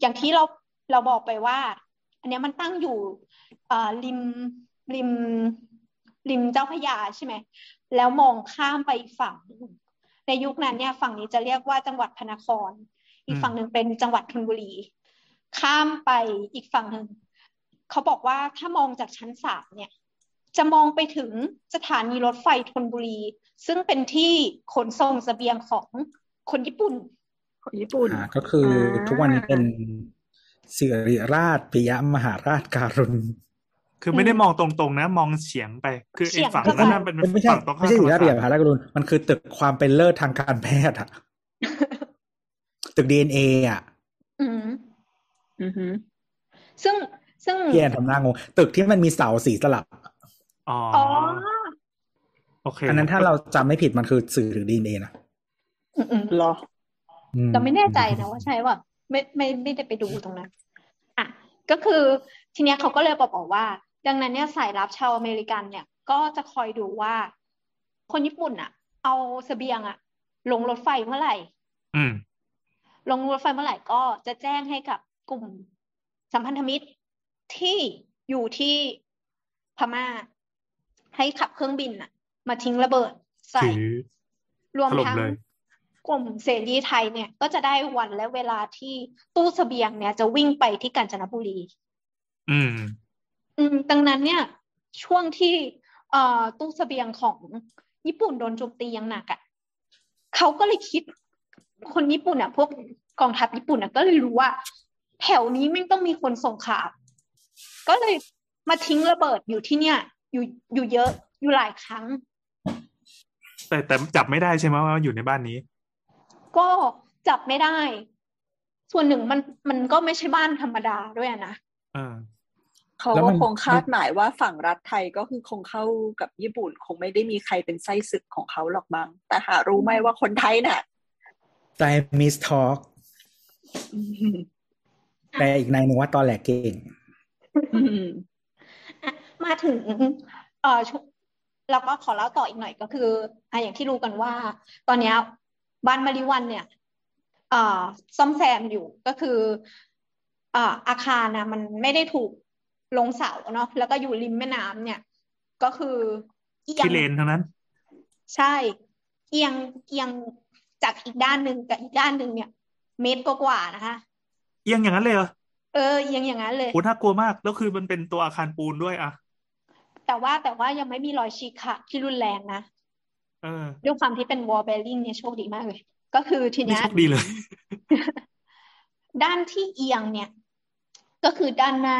อย่างที่เราเราบอกไปว่า อันเนี้ยมันตั้งอยู่เอ่อริมริมริมเจ้าพยาใช่ไหมแล้วมองข้ามไปอีกฝั่ง ในยุคนั้นเนี่ยฝั่งนี้จะเรียกว่าจังหวัดพระนคร อีกฝั่งหนึ่งเป็นจังหวัดธนบุรี ข้ามไปอีกฝั่งหนึ่งเขาบอกว่าถ้ามองจากชั้นสามเนี่ย จะมองไปถึงสถานีรถไฟธนบุรี ซึ่งเป็นที่ขนส่งเสบียงของคนญี่ปุ่นของญี่ปุ่นอ่าก็คืออาทุกวันนี้เป็นสิริราชปิยมหาราชการุณคือไม่ได้มองตรงๆนะ มองเฉียงไป คือไอ้เฉียงฝั่งเข้าไปนั้นนะเป็นไม่ใช่ฝั่งตรงข้าไม่มใช่สิริราชปิยธรมรมศาสตร์หาราชการุณมันคือตึกความเป็นเลิศทางการแพทย์อะตึกดีเอ็นเออะอืมอือหือซึ่งซึ่งพี่แอนทำหน้างงตึกที่มันมีเสาสีสลับ อ๋ออ๋อโอเคอันนั้นถ้าเราจำไม่ผิดมันคือสื่อถึงดีเอ็นเอนะอืมอืมเหรออืมเราไม่แน่ใจนะว่าใช่ว่าไม่ไม่ไม่ได้ไปดูตรงนั้นอะก็คือทีเนี้ยเขาก็เลยบอกบอกว่า ดังนั้นเนี่ยสายลับชาวอเมริกันเนี่ย ก็จะคอยดูว่า คนญี่ปุ่นอะเอาเสบียงอะลงรถไฟเมื่อไหร่ อืม ลงรถไฟเมื่อไหร่ก็จะแจ้งให้กับกลุ่มสัมพันธมิตรที่อยู่ที่พม่า ให้ขับเครื่องบินอะมาทิ้งระเบิดใส่ถือรวมถล่มทั้งเลยกลุ่มเสรีไทยเนี่ย ก็จะได้วันและเวลาที่ตู้เสบียงเนี่ย จะวิ่งไปที่กาญจนบุรี อืม อืม ดังนั้นเนี่ย ช่วงที่เอ่อตู้เสบียงของญี่ปุ่นโดนโจมตีอย่างหนักอะ่ะเขาก็เลยคิด คนญี่ปุ่นอะ พวกกองทัพญี่ปุ่นอะก็เลยรู้ว่า แถวนี้ไม่ต้องมีคนส่งข่าวก็เลยมาทิ้งระเบิดอยู่ที่เนี่ย อยู่อยู่เยอะอยู่หลายครั้ง แต่แต่จับไม่ได้ใช่ไหมว่าอยู่ในบ้านนี้ ก็จับไม่ได้ ส่วนหนึ่งมันมันก็ไม่ใช่บ้านธรรมดาด้วยอะนะเออเขาแล้วก็มันคงคาดหมายว่าฝั่งรัฐไทยก็คือคงเข้ากับญี่ปุ่น คงไม่ได้มีใครเป็นไส้ศึกของเขาหรอกบ้าง แต่หารู้ไหมว่าคนไทยน่ะใจมิสทอ k แต่อีกในายหนึ่งว่าตอนแหลกเก่งอื มอะมาถึงเอ่อช่วงเราก็ขอเล่าต่ออีกหน่อยก็คืออะอย่างที่รู้กันว่า ตอนเนี้ยบ้านมาริวันเนี่ยเอ่อซ่อมแซมอยู่ก็คือเอ่ออาคารนะมันไม่ได้ถูกลงเสาเนาะแล้วก็อยู่ริมแม่น้ำเนี่ย ก็คือเอียงที่เลนทั้งนั้น ใช่เอียงเอียงจากอีกด้านหนึ่งกับอีกด้านหนึ่งเนี่ย เมตรกว่าๆนะคะเอียงอย่างนั้นเลยเหรอเออเอียงอย่างนั้นเลยโหน่ากลัวมากแล้วคือมันเป็นตัวอาคารปูนด้วยอะ แต่ว่าแต่ว่ายังไม่มีรอยฉีกขาดที่รุนแรงนะเออด้วยความที่เป็นวอลเบลลิงเนี่ยโชคดีมากเลย ก็คือทีไม่เนี้ยโชคดีเลย ด้านที่เอียงเนี่ย ก็คือด้านหน้า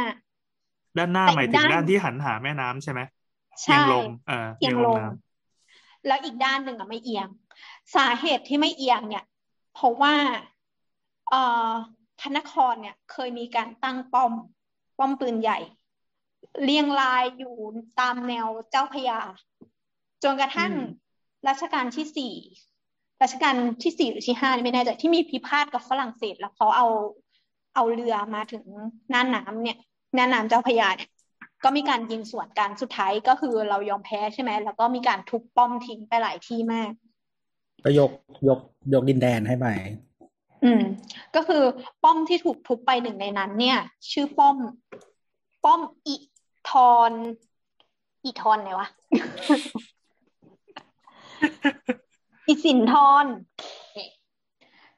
ด้านหน้าแต่หมายอีกถึงด้านด้านที่หันหาแม่น้ำใช่ไหมเอีใช่ยงลงเออเอียงลงน้แล้วอีกด้านหนึ่งอะไม่เอียง สาเหตุที่ไม่เอียงเนี่ย เพราะว่าเอ่อพระนครเนี่ย เคยมีการตั้งป้อม ป้อมปืนใหญ่ เรียงรายอยู่ตามแนวเจ้าพระยา จนกระทั่งอืมรัชกาลที่สี่รัชกาลที่สี่หรือที่ห้านี่ไม่แน่ใจที่มีพิพาทกับฝรั่งเศส แล้วเขาเอาเอาเรือมาถึงหน้าน้ำเนี่ยหน้าน้ำเจ้าพระยาเนี่ยก็มีการยิงสวนกันสุดท้ายก็คือเรายอมแพ้ใช่ไหมแล้วก็มีการทุบป้อมทิ้งไปหลายที่มากก็ยกยกยกดินแดนให้ไปอืม ก็คือป้อมที่ถูกทุบไปหนึ่งในนั้น เนี่ย ชื่อป้อม ป้อมอิทอนอิทอนไหนวะอิสินทร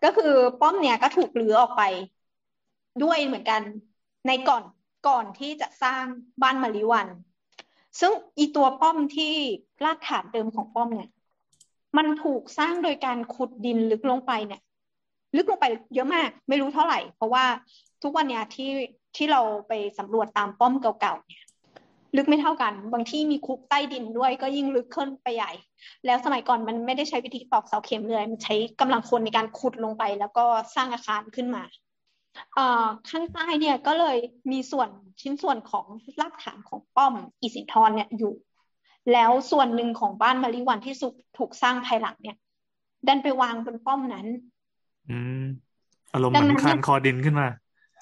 ก็คือป้อมเนี่ยก็ถูกรื้อออกไปด้วยเหมือนกันในก่อนก่อนที่จะสร้างบ้านมาริวัน ซึ่งอีตัวป้อมที่รากฐานเดิมของป้อมเนี่ย มันถูกสร้างโดยการขุดดินลึกลงไปเนี่ย ลึกลงไปเยอะมาก ไม่รู้เท่าไหร่ เพราะว่าทุกวันเนี้ยที่ ที่เราไปสำรวจตามป้อมเก่าๆเนี่ยลึกไม่เท่ากัน บางที่มีคุกใต้ดินด้วยก็ยิ่งลึกขึ้นไปใหญ่ แล้วสมัยก่อนมันไม่ได้ใช้วิธีตอกเสาเข็มเลยมันใช้กำลังคนในการขุดลงไป แล้วก็สร้างอาคารขึ้นมาเอ่อข้างใต้เนี่ยก็เลยมีส่วนชิ้นส่วนของรากฐานของป้อมอีสินทรเนี่ยอยู่ แล้วส่วนหนึ่งของบ้านมาริวันที่สุกถูกสร้างภายหลังเนี่ย ดันไปวางบนป้อมนั้นำอืมอารมณ์เหดังมืนั้อนนคานคอดินขึ้นมา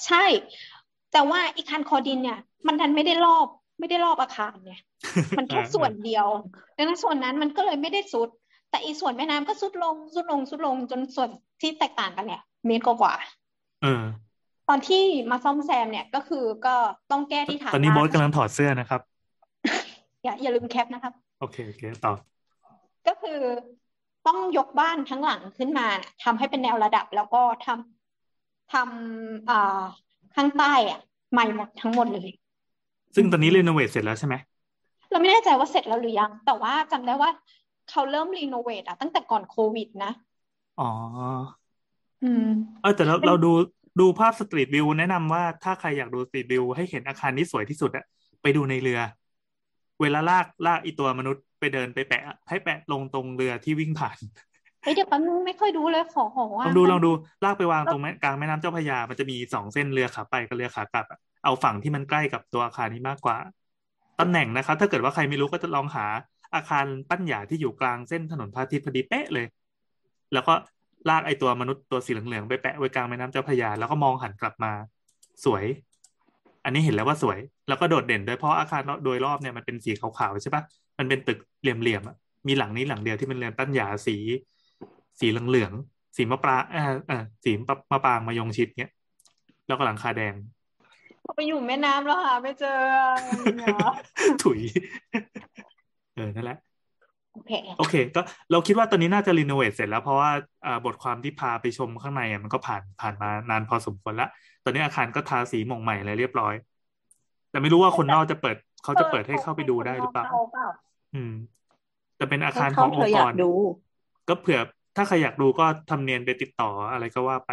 ใช่ แต่ว่าอีคันคอดินเนี่ย มันดันไม่ได้รอบไม่ได้รอบอาคารเนี่ย มันแค่อ่าส่วนเดียว ดังนั้นส่วนนั้นมันก็เลยไม่ได้สุด แต่อีส่วนแม่น้ำก็สุดลงสุดลงสุดลงจนส่วนที่แตกต่างกันเนี่ยเมตรกว่าเออๆตอนที่มาซ่อมแซมเนี่ยก็คือก็ต้องแก้ที่ฐานตอนนี้รากโบ๊ทกำลังถอดเสื้อนะครับ อย่าอย่าลืมแคปนะครับ โอเคโอเคต่อ ก็คือต้องยกบ้านทั้งหลังขึ้นมาเนี่ยทำให้เป็นแนวระดับแล้วก็ทำทำอ่า ข้างใต้อะใหม่หมดทั้งหมดเลย ซึ่งตอนนี้ renovate เสร็จแล้วใช่ไหมเราไม่แน่ใจว่าเสร็จแล้วหรือยัง แต่ว่าจำได้ว่าเขาเริ่ม renovate อะตั้งแต่ก่อนโควิดนะอ๋อ อืม เออแต่เราเป็นเราดูดูภาพ street view แนะนำว่าถ้าใครอยากดู street view ให้เห็นอาคารที่สวยที่สุดอะไปดูในเรือ เวลาลากลากอีตัวมนุษย์ไปเดินไปแปะ ให้แปะลงตรงเรือที่วิ่งผ่าน เฮ้ยเดี๋ยวแป๊บนึงไม่ค่อยดูเลยขอขอลองดูว่าลองดูลากไปวางตรงแม่กลางแม่น้ำเจ้าพระยา มันจะมีสองเส้นเรือขาไปกับเรือขากลับอะเอาฝั่งที่มันใกล้กับตัวอาคารนี้มากกว่าตำแหน่งนะครับ ถ้าเกิดว่าใครไม่รู้ก็จะลองหาอาคารปั้นหยาที่อยู่กลางเส้นถนนพระอาทิตย์พอดีเป๊ะเลย แล้วก็ลากไอตัวมนุษย์ตัวสีเหลืองๆไปแปะไว้กลางแม่น้ำเจ้าพระยา แล้วก็มองหันกลับมา สวย อันนี้เห็นแล้วว่าสวย แล้วก็โดดเด่นด้วยเพราะอาคารโดยรอบเนี่ยมันเป็นสีขาวๆใช่ปะมันเป็นตึกเหลี่ยมๆอะมีหลังนี้หลังเดียวที่เป็นเรือนปั้นหยาสี สีเหลืองๆสีมะปรางเออเออสีมะมะปรางมายงชิดเนี้ยแล้วก็หลังคาแดงไปอยู่แม่น้ำแล้วค่ะไม่เจอเนี่ยถุย เออ นั่นแหละ โอเค โอเค ก็เราคิดว่าตอนนี้น่าจะรีโนเวทเสร็จแล้ว เพราะว่าอ่าบทความที่พาไปชมข้างในอะมันก็ผ่านผ่านมานานพอสมควรละ ตอนนี้อาคารก็ทาสีหม่องใหม่อะไรเรียบร้อย แต่ไม่รู้ว่าคนนอกจะเปิด เขาจะเปิดให้เข้าไปดูได้หรือเปล่าเข้าเปล่าอืม แต่เป็นอาให้คารขเข้าองเธองอค์อกยากรดูก็เผื่อ ถ้าใครอยากดูก็ทำเนียนไปติดต่ออะไรก็ว่าไป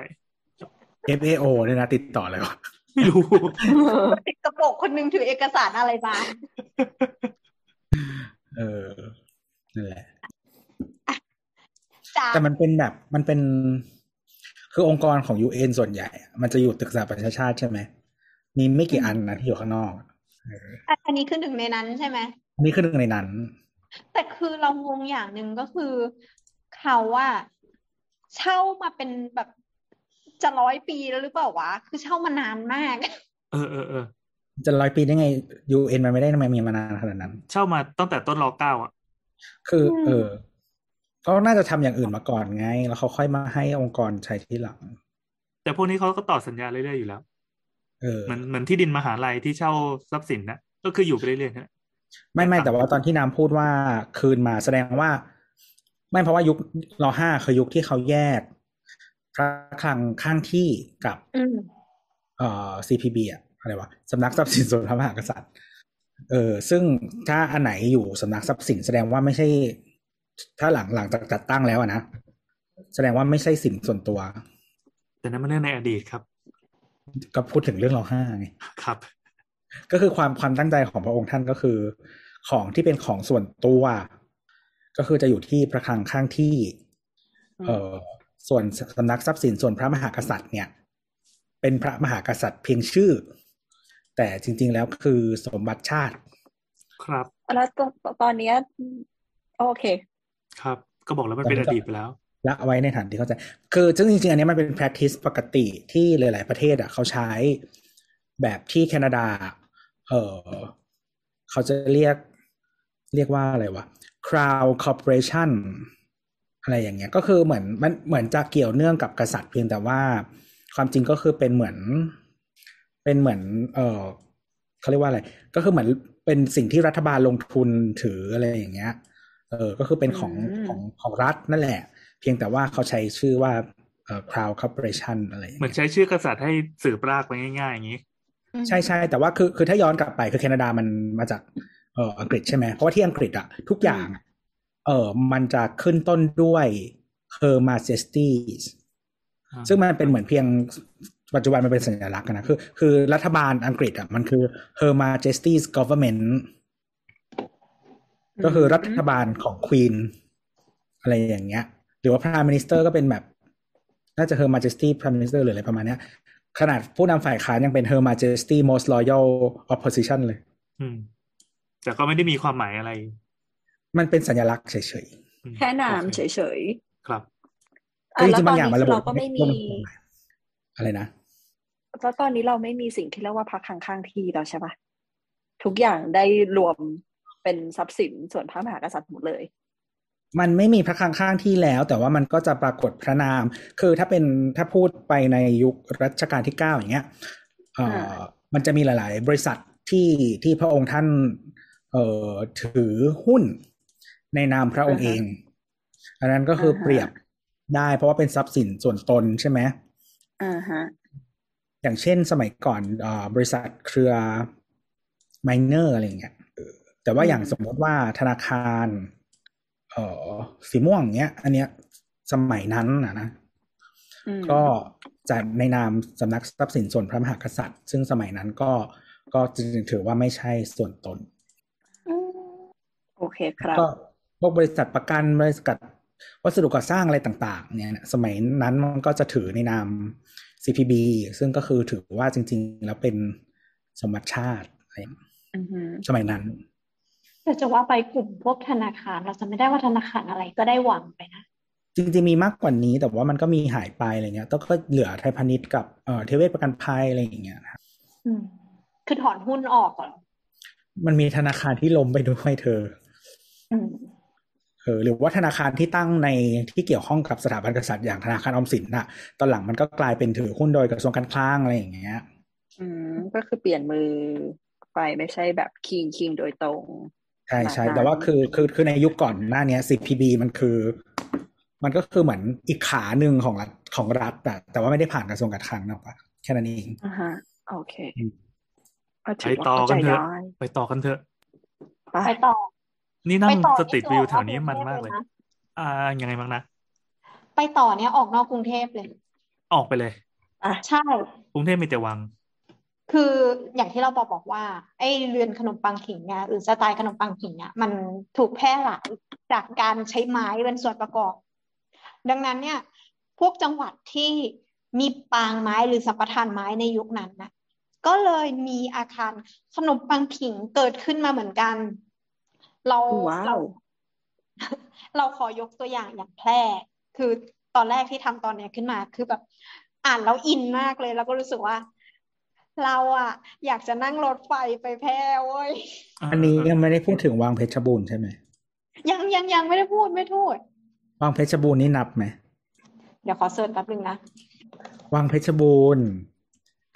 FAO เนี่ยนะติดต่อเลยวะไม่รู้ติดกระโปรงคนหนึงถือเอกสารอะไรมาเออนั่นแหละจากแต่มันเป็นแบบมันเป็น คือองค์กรของ UN ส่วนใหญ่อะมันจะอยู่ตึกสหประชาชาติใช่ไหมมีไม่กี่อันนะที่อยู่ข้างนอกเอออันนี้คือหนึ่งในนั้นใช่ไหมอันนี้คือหนึ่งในนั้น แต่คือเรางงอย่างหนึ่งก็คือ เขาว่าเช่ามาเป็นแบบจะร้อยปีแล้วหรือเปล่าวะ คือเช่ามานานมาก เออเออเออจะร้อยปีได้ไง UN มันไม่ได้ทำไมมีมานานขนาดนั้น เช่ามาตั้งแต่ต้นรอเก้าอะ คืออืมเออก็น่าจะทำอย่างอื่นมาก่อนไง แล้วเขาค่อยมาให้องค์กรใช้ที่หลัง แต่พวกนี้เขาก็ต่อสัญญาเรื่อยๆอยู่แล้ว เออเหมือนเหมือนที่ดินมหาลัยที่เช่าทรัพย์สินนะก็คืออยู่ไปเรื่อยๆนะไม่ไม่แต่ว่าตอนที่น้ำพูดว่าคืนมาแสดงว่า ไม่เพราะว่ายุครห้าคือยุคที่เขาแยกพระคลังข้างที่กับอืมเอ่อ CPB อะอะไรวะสำนักทรัพย์สินส่วนพระมหากษัตริย์ เออซึ่งถ้าอันไหนอยู่สำนักทรัพย์สินแสดงว่าไม่ใช่ ถ้าหลังหลังจากจัดตั้งแล้วอะนะแสดงว่าไม่ใช่สินส่วนตัว แต่นั้นมันเรื่องในอดีตครับ ก็พูดถึงเรื่องรห้าไงครับ ก็คือความความตั้งใจของพระองค์ท่านก็คือ ของที่เป็นของส่วนตัว ก็คือจะอยู่ที่พระคลังข้างที่ เอ่อส่วนสำนักทรัพย์สินส่วนพระมหากษัตริย์เนี่ย เป็นพระมหากษัตริย์เพียงชื่อ แต่จริง ๆ แล้วคือสมบัติชาติ ครับ แล้วตตอนเนี้ยโอเค ครับ ก็บอกแล้วมันเป็นอดีตไปแล้วละเอาไว้ในฐานที่เข้าใจ คือซึ่งจริงๆ อันนี้มันเป็น practice ปกติที่หลาย ๆ ประเทศอะเขาใช้แบบที่แคนาดา เออเขาจะเรียกเรียกว่าอะไรวะ crown corporation อะไรอย่างเงี้ย ก็คือเหมือนมันเหมือนจะเกี่ยวเนื่องกับกษัตริย์เพียงแต่ว่าความจริงก็คือเป็นเหมือน เป็นเหมือน เออเขาเรียกว่าอะไร ก็คือเหมือนเป็นสิ่งที่รัฐบาลลงทุนถืออะไรอย่างเงี้ย เออ ก็คือเป็นของอืมของของรัฐนั่นแหละ เพียงแต่ว่าเขาใช้ชื่อว่าเอ่อ crown corporation อะไรอย่างเหมือนเงี้ยใช้ชื่อกษัตริย์ให้สืบรากไปง่ายๆอย่างนี้ ใช่ใช่แต่ว่าคือคือถ้าย้อนกลับไปคือแคนาดามันมาจาก เอ่ออังกฤษใช่ไหมเพราะว่าที่อังกฤษอะทุกอย่างอะเออมันจะขึ้นต้นด้วย Her Majesty's อ่าซึ่งมันเป็นเหมือนเพียงปัจจุบันมันเป็นสัญลักษณ์อะนะคือ คือรัฐบาลอังกฤษอะมันคือ Her Majesty's Government ก็คือรัฐบาลของควีนอะไรอย่างเงี้ย หรือว่า Prime Minister ก็เป็นแบบ น่าจะ Her Majesty Prime Minister หรืออะไรประมาณเนี้ย ขนาดผู้นำฝ่ายค้านยังเป็น Her Majesty Most Loyal Opposition เลยอืม แต่ก็ไม่ได้มีความหมายอะไร มันเป็นสัญลักษณ์เฉยอืมแค่นามโอเฉเคยครับๆๆคือจอะริงๆบางอย่างมันระบุเราก็ไม่มีว่าเป็นอะไรนะแล้วตอนนี้เราไม่มีสิ่งที่เรียกว่าพักข้างข้างที่แล้วใช่ปะทุกอย่างได้รวมเป็นทรัพย์สินส่วนพระมหากษัตริย์หมดเลย มันไม่มีพระคลังข้างที่แล้ว แต่ว่ามันก็จะปรากฏพระนาม คือถ้าเป็นถ้าพูดไปในยุครัชกาลที่เก้าอย่างเงี้ยเอ่ออ่ามันจะมีหลาย ๆ บริษัทที่ที่พระองค์ท่าน เอ่อถือหุ้นในนามพระองค์เอง อันนั้นก็คือเปรียบได้เพราะว่าเป็นทรัพย์สินส่วนตนใช่ไหมอ่าฮะอย่างเช่นสมัยก่อนเออบริษัทเครือไมเนอร์อะไรอย่างเงี้ยเออแต่ว่าอย่างสมมติว่าธนาคาร เอ่อสีม่วงเงี้ย อันเนี้ยสมัยนั้นนะนะอืมก็จะในนามสำนักทรัพย์สินส่วนพระมหากษัตริย์ ซึ่งสมัยนั้นก็ก็จึงถือว่าไม่ใช่ส่วนตนอืม โอเคครับก็พวกบริษัทประกันบริษัทวัสดุก่อสร้างอะไรต่าง ๆ เนี่ยนะสมัยนั้นมันก็จะถือในนาม CPB ซึ่งก็คือถือว่าจริง ๆ แล้วเป็นสมบัติชาติอะไรอย่างอือฮึสมัยนั้น แต่จะว่าไปกลุ่มพวกธนาคาร เราจะไม่ได้ว่าธนาคารอะไรก็ได้หวังไปนะจริงๆมีมากกว่านี้แต่ว่ามันก็มีหายไปอะไรเงี้ยต้องก็เหลือไทยพาณิชย์กับเอ่อเทเวศประกันภัยอะไรอย่างเงี้ยนะครับอืมคือถอนหุ้นออกก่อนมันมีธนาคารที่ล้มไปด้วยเธออืม เออหรือว่าธนาคารที่ตั้งในที่เกี่ยวข้องกับสถาบันกษัตริย์อย่างธนาคารออมสินน่ะ ตอนหลังมันก็กลายเป็นถือหุ้นโดยกระทรวงการคลังอะไรอย่างเงี้ย อืมก็คือเปลี่ยนมือไปไม่ใช่แบบคิงคิงโดยตรง ใช่ใช่ขนาดนั้นแต่ว่าคือคือคือในยุคก่อนหน้าเนี้ย CPB มันคือ มันก็คือเหมือนอีกขาหนึ่งของรัฐของรัฐอะแต่ว่าไม่ได้ผ่านกระทรวงการคลังนะปะแค่นั้นเองอ่าฮะโอเคอืมก็ไปถือว่าต่อเข้าใจกันเถอะได้ไปต่อกันเถอะไปไปต่อ นี่นั่ไปงต่อสตรีทนี่วิวคือแถวนี้ออกมันกรุงเทพมากเลยเลยนะอ่ายังไงบ้างนะ ไปต่อเนี่ยออกนอกกรุงเทพเลย ออกไปเลย อะใช่ กรุงเทพมีแต่วัง คืออย่างที่เราบอกบอกว่า ไอ้เรือนขนมปังขิงเนี่ยหรือสไตล์ขนมปังขิงเนี่ยมันถูกแพร่หลายจากการใช้ไม้เป็นส่วนประกอบ ดังนั้นเนี่ย พวกจังหวัดที่มีปางไม้หรือสัมปทานไม้ในยุคนั้นนะก็เลยมีอาคารขนมปังขิงเกิดขึ้นมาเหมือนกัน เราว้าวเราเราขอยกตัวอย่างอย่างแพร่คือตอนแรกที่ทำตอนเนี้ยขึ้นมาคือแบบอ่านแล้วอินมากเลย แล้วก็รู้สึกว่า เราอะอยากจะนั่งรถไฟไปแพร่เว้ยอันนี้ยังไม่ได้พูดถึงวังเพชรบูรณ์ใช่ไหมยังยังยังไม่ได้พูดไม่พูดวังเพชรบูรณ์นี่นับไหมเดี๋ยวขอ search แป๊บนึงนะวังเพชรบูรณ์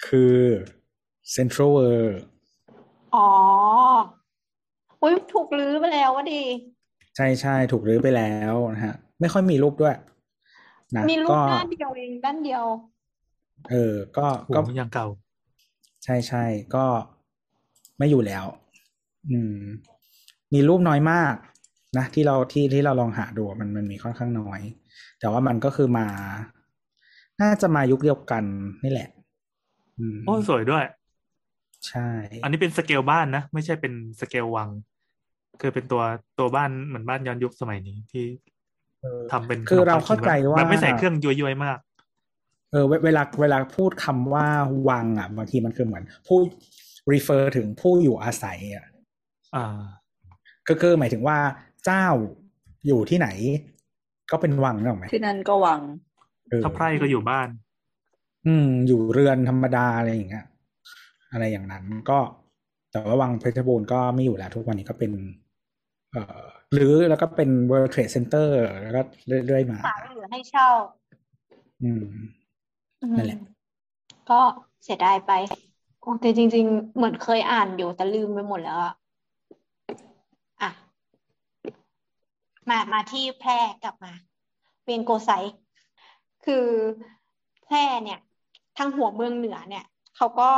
คือเซ็นทรัลเวิลด์อ๋อ อุ้ยถูกรื้อไปแล้ววะดี ใช่ใช่ถูกรื้อไปแล้วนะฮะ ไม่ค่อยมีรูปด้วยนะมีรูปก็ด้านเดียวเองด้านเดียว เออ ก็โอ้ก็โหยังเก่า ใช่ใช่ก็ไม่อยู่แล้ว อืม มีรูปน้อยมากนะที่เราที่ที่เราลองหาดูมันมันมีค่อนข้างน้อย แต่ว่ามันก็คือมา น่าจะมายุคเดียวกันนี่แหละอืมโอ้สวยด้วย ใช่ อันนี้เป็นสเกลบ้านนะ ไม่ใช่เป็นสเกลวัง คือเป็นตัวตัวบ้านเหมือนบ้านย้อนยุคสมัยนี้ที่เออทำเป็นคือเราเข้าใจว่าแบบไม่ใส่เครื่องย้วยๆมาก เออเวเวลาเวลาพูดคำว่าวังอะบางทีมันคือเหมือน ผู้ refer ถึงผู้อยู่อาศัยอะอ่า ก็คือหมายถึงว่าเจ้าอยู่ที่ไหน ก็เป็นวังนึกออกไหมที่นั่นก็วังเออถ้าไพร่ก็อยู่บ้าน อืม อยู่เรือนธรรมดาอะไรอย่างเงี้ยอะไรอย่างนั้นก็แต่ว่าวังเพชรบูรณ์ก็ไม่อยู่แล้ว ทุกวันนี้ก็เป็นเอ่อ หรือแล้วก็เป็น World Trade Center แล้วก็เรื่อยๆมาขายหรือให้เช่าอืมอืมนั่นแหละ ก็เสียดายไปโอ้แต่จริง ๆ เหมือนเคยอ่านอยู่แต่ลืมไปหมดแล้วอะอะ มามาที่แพร่กลับมา เวียงโกไซคือแพร่เนี่ย ทางหัวเมืองเหนือเนี่ย เขาก็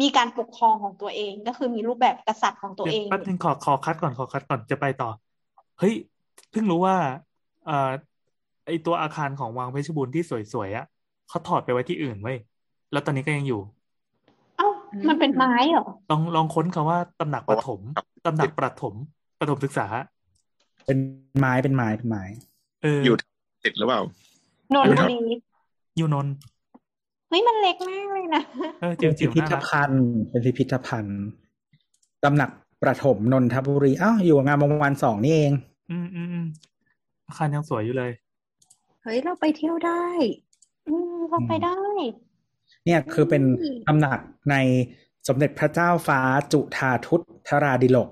มีการปกครองของตัวเอง ก็คือมีรูปแบบกษัตริย์ของตัวเดี๋ยเอวงแป๊บนึงขอขอคัดก่อนขอคัดก่อนจะไปต่อ เฮ้ยเพิ่งรู้ว่าเอ่อไอตัวอาคารของวังเพชรบูรณ์ที่สวยๆอะเขาถอดไปไว้ที่อื่นเว้ยแล้วตอนนี้ก็ยังอยู่ เอ้ามันเป็นไม้เหรอลองลองค้นคำว่าตำหนักประถมตำหนักประถมประถมศึกษา เป็นไม้เป็นไม้เป็นไม้เอออยู่ติดหรือเปล่านนทบุรีอยู่นนท์ เฮ้ยมันเล็กมากเลยนะเออเป็จิ๋นวพิจิ๋วพิน่าธรักภัณฑ์เป็นพิพิธภัณฑ์ตำหนักประถมนนทบุรีอ้าวอยู่งานวงวานสองนี่เองอืมอืมอืมอาคารยังสวยอยู่เลย เฮ้ย เราไปเที่ยวได้ อืมเราไปได้ เนี่ยคือเป็นอืมตำหนักในสมเด็จพระเจ้าฟ้าจุฑาทุตธราดิลก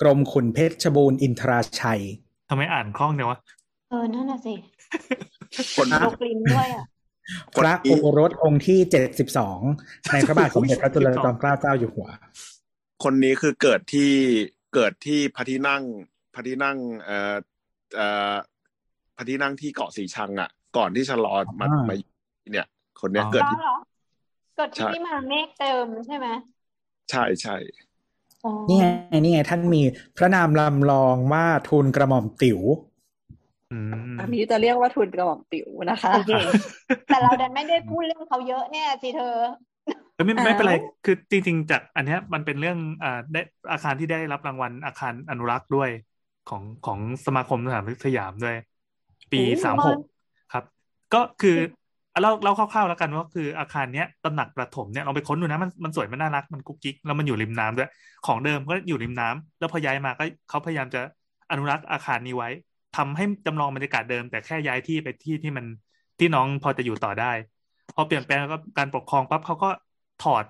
กรมขุนเพชรบูรณ์อินทราชัยทำไมอ่านคล่องเนี่ยวะ เออ นั่นน่ะสิคนอะโลกลินด้วยอะ พระโอรสองค์ที่เจ็ดสิบสองในพระบาทสมเด็จพระจุลจอมเกล้าเจ้าอยู่หัว คนนี้คือเกิดที่เกิดที่พระที่นั่งพระที่นั่งเอ่อเอ่อพระที่นั่งที่เกาะสีชังอะ ก่อนที่ชะลอมาอ่ามมาอยู่เนี่ย คนเนี้ยอ๋อเกิดแล้วที่เหรอเกิดที่ใช่ที่มาเมฆเติมใช่ไหมใช่ใช่อ๋อนี่ไงนี่ไงท่านมีพระนามลำลองว่าทูลกระหม่อมติ๋ว อืมอันนี้จะเรียกว่าทุนกระหม่อมติ๋วนะคะโอเคแต่เราดันไม่ได้พูดเรื่องเขาเยอะเนี่ยสิเธอเออไม่อ้าวไม่เป็นไร คือจริง ๆ จากอันเนี้ยมันเป็นเรื่องอ่าได้อาคารที่ได้รับรางวัลอาคารอนุรักษ์ด้วยของของสมาคมสถานสยามด้วย ปีโอ้สามหกครับ ก็คือเอาเราเราคร่าวๆแล้วกันว่าคืออาคารเนี้ยตำหนักประถมเนี่ยลองไปค้นดูนะมันมันสวยมันน่ารักมันกุ๊กกิ๊กแล้วมันอยู่ริมน้ำด้วย ของเดิมก็อยู่ริมน้ำแล้วพอย้ายมาก็เขาพยายามจะอนุรักษ์อาคารนี้ไว้ ทำให้จำลองบรรยากาศเดิม แต่แค่ย้ายที่ไปที่ที่มันที่น้องพอจะอยู่ต่อได้ พอเปลี่ยนแปลงแล้วก็การปกครองปั๊บเขาก็ถอด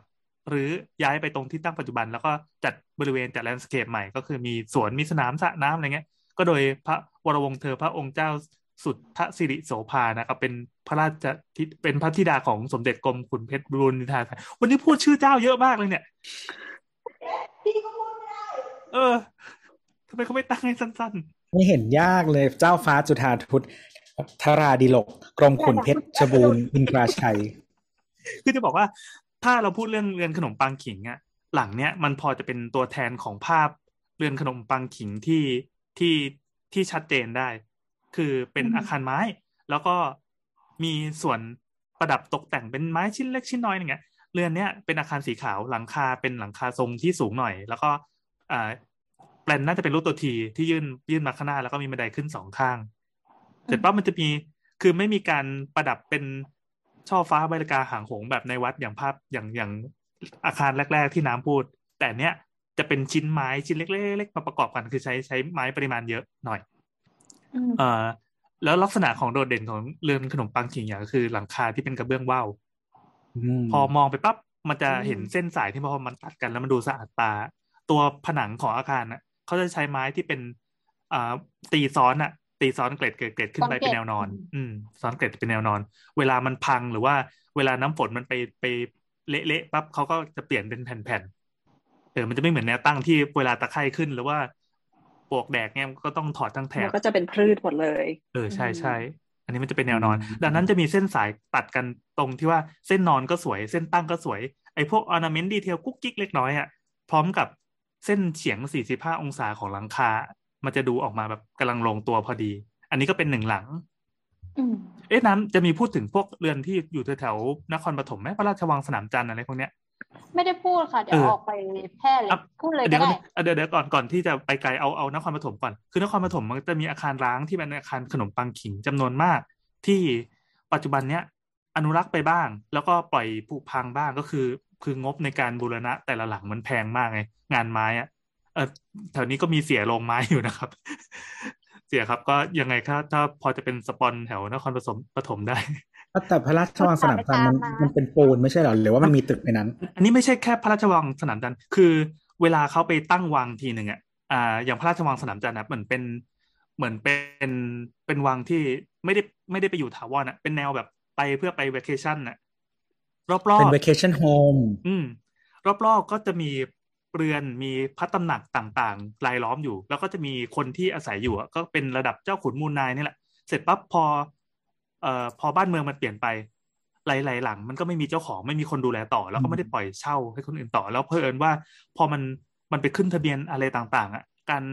หรือย้ายไปตรงที่ตั้งปัจจุบัน แล้วก็จัดบริเวณจัดแลนด์สเคปใหม่ก็คือมีสวนมีสนามสระน้ำอะไรเงี้ย ก็โดยพระวรวงศ์เธอพระองค์เจ้าสุดทสิริโสภานะครับเป็นพระราชธิเป็นพระธิดาของสมเด็จกรมขุนเพชรบุรนิธาไทยวันนี้พูดชื่อเจ้าเยอะมากเลยเนี่ยเออทำไมเขาไม่ตั้งให้สั้น ไม่เห็นยากเลยเจ้าฟ้าจุฑาทุตธราดิลก กรมขุนเพชรชบูรณ์อินทราชัย คือจะบอกว่า ถ้าเราพูดเรื่องเรือนขนมปังขิงอะหลังเนี้ยมันพอจะเป็นตัวแทนของภาพเรือนขนมปังขิงที่ที่ที่ชัดเจนได้ คือเป็นอืมอาคารไม้ แล้วก็มีส่วนประดับตกแต่งเป็นไม้ชิ้นเล็กชิ้นน้อยอย่างเงี้ยเรือนเนี้ยเป็นอาคารสีขาวหลังคาเป็นหลังคาทรงที่สูงหน่อย แล้วก็อ่า แปลนน่าจะเป็นรูปตัวทีที่ยื่นยื่นมาข้างหน้าแล้วก็มีบันไดขึ้นสองข้าง เสร็จปั๊บมันจะมีคือไม่มีการประดับเป็นช่อฟ้าใบลกาหางหงส์แบบในวัดอย่างภาพอย่างอย่างอาคารแรก ๆ ที่น้ำพูด แต่เนี้ยจะเป็นชิ้นไม้ชิ้นเล็กๆมาประกอบกันคือใช้ใช้ไม้ปริมาณเยอะหน่อยอืมเอ่อแล้วลักษณะของโดดเด่นของเรือนขนมปังขิงอย่างก็คือหลังคาที่เป็นกระเบื้องว่าวพอมองไปปั๊บมันจะเห็นเส้นสายที่พอมันตัดกันแล้วมันดูสะอาดตา ตัวผนังของอาคารน่ะ เขาจะใช้ไม้ที่เป็นอ่าตีซ้อนอะตีซ้อนเกล็ดเกล็ดเกล็ดขึ้นไปเป็นแนวนอน อืมซ้อนเกล็ดเป็นแนวนอน เวลามันพังหรือว่า เวลาน้ำฝนมันไปไปเละๆปั๊บเขาก็จะเปลี่ยนเป็นแผ่นๆเออมันจะไม่เหมือนแนวตั้งที่เวลาตะไคร่ขึ้นหรือว่าปลวกแดกเนี่ยก็ต้องถอดทั้งแถแล้บวก็จะเป็นพืชหมดเลย เออใช่อืมใช่อันนี้มันจะเป็นแนวนอนอืมดังนั้นจะมีเส้นสายตัดกันตรงที่ว่าเส้นนอนก็สวย เส้นตั้งก็สวยไอ้พวก ornament detail กุ๊กกิ๊กเล็กน้อยอะพร้อมกับ เส้นเฉียง 45 องศาของหลังคา มันจะดูออกมาแบบกำลังลงตัวพอดี อันนี้ก็เป็นหนึ่งหลังอืมเอ๊ะน้ำจะมีพูดถึงพวกเรือนที่อยู่แถวๆนครปฐมไหมพระราชวังสนามจันทร์อะไรพวกเนี้ยไม่ได้พูดค่ะ เดี๋ยวเออออกไปแพร่เลยอะพูดเลยเดี๋ก็ยวได้เดี๋ยวเดี๋ยวก่อนก่อนที่จะไปไกลเอาเอานครปฐมก่อน คือนครปฐมมันจะมีอาคารร้างที่เป็นอาคารขนมปังขิงจำนวนมาก ที่ปัจจุบันเนี้ยอนุรักษ์ไปบ้าง แล้วก็ปล่อยผุพังบ้างก็คือ คืองบในการบูรณะแต่ละหลังมันแพงมากไงงานไม้อะเออแถวนี้ก็มีเสียโรงไม้อยู่นะครับ เสียครับก็ยังไงถ้าถ้าพอจะเป็นสปอนแถวนครปฐมปฐมได้แต่พระราชวังสนามจันทร์มันตามมามัมันเป็นปูนไม่ใช่เหรอหรือว่ามันมีตึกในนั้น อันนี้ไม่ใช่แค่พระราชวังสนามจันทร์คือ เวลาเขาไปตั้งวังทีหนึ่งอะอ่าอย่างพระราชวังสนามจันทร์นะเหมือนเป็นเหมือนเป็นเป็นวังที่ไม่ได้ไม่ได้ไปอยู่ถาวรอะเป็นแนวแบบไปเพื่อไปเวเคชั่นอะ รอบรอเป็นบ vacation home อืมรอบๆก็จะมีเรือนมีพระตำหนักต่างๆรายล้อมอยู่ แล้วก็จะมีคนที่อาศัยอยู่อะก็เป็นระดับเจ้าขุนมูลนายนี่แหละ เสร็จปั๊บพอ เอ่อพอบ้านเมืองมันเปลี่ยนไปหลายๆหลัง มันก็ไม่มีเจ้าของไม่มีคนดูแลต่อ แล้วก็ไม่ได้ปล่อยเช่าให้คนอื่นต่อ แล้วเพอเอิญว่า พอมันมันไปขึ้นทะเบียนอะไรต่างๆ อะ การ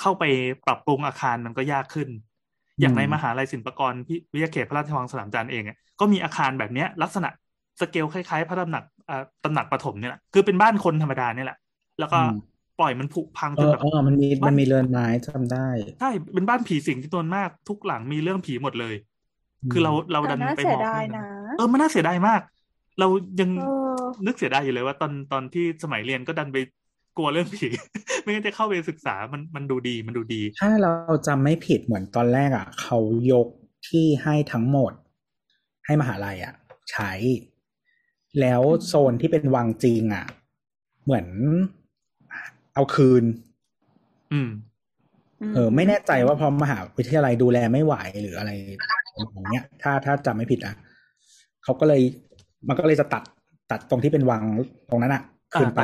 เข้าไปปรับปรุงอาคารมันก็ยากขึ้น อย่างในอืมมหาลัยศิลปากรพิวิทยาเขตพระราชวังสนามจันทร์เองอะก็มีอาคารแบบเนี้ยลักษณะ สเกลคล้ายๆ พระตำหนักอ่าตำหนักปฐมเนี่ยแหละคือเป็นบ้านคนธรรมดาเนี่ยแหละ แล้วก็อืมปล่อยมันผุพังเอจนอแบบเออมันมีบ้านมันมีเรือนไม้จำได้ใช่เป็นบ้านผีสิงจำนวนมากทุกหลังมีเรื่องผีหมดเลย คือเราเราแต่ดันน่าไปเสีมยองดายเรื่องนะเออมันน่าเสียดายมาก เรายังเออนึกเสียดายอยู่เลยว่าตอนตอนที่สมัยเรียนก็ดันไปกลัวเรื่องผี ไม่งั้นจะเข้าไปศึกษามันมันดูดีมันดูดี ถ้าเราจำไม่ผิดเหมือนตอนแรกอะ เขายกที่ให้ทั้งหมด ให้มหาลัยอะ ใช้ แล้วโซนที่เป็นวังจริงอะ เหมือนเอาคืน อืม เออ ไม่แน่ใจว่าเพอมหาวิทยาลัยดูแลไม่ไหวหรืออะไรอย่างเงี้ย ถ้าถ้าจำไม่ผิดนะเขาก็เลย มันก็เลยจะตัดตัดตรงที่เป็นวังตรงนั้นอะคืนไป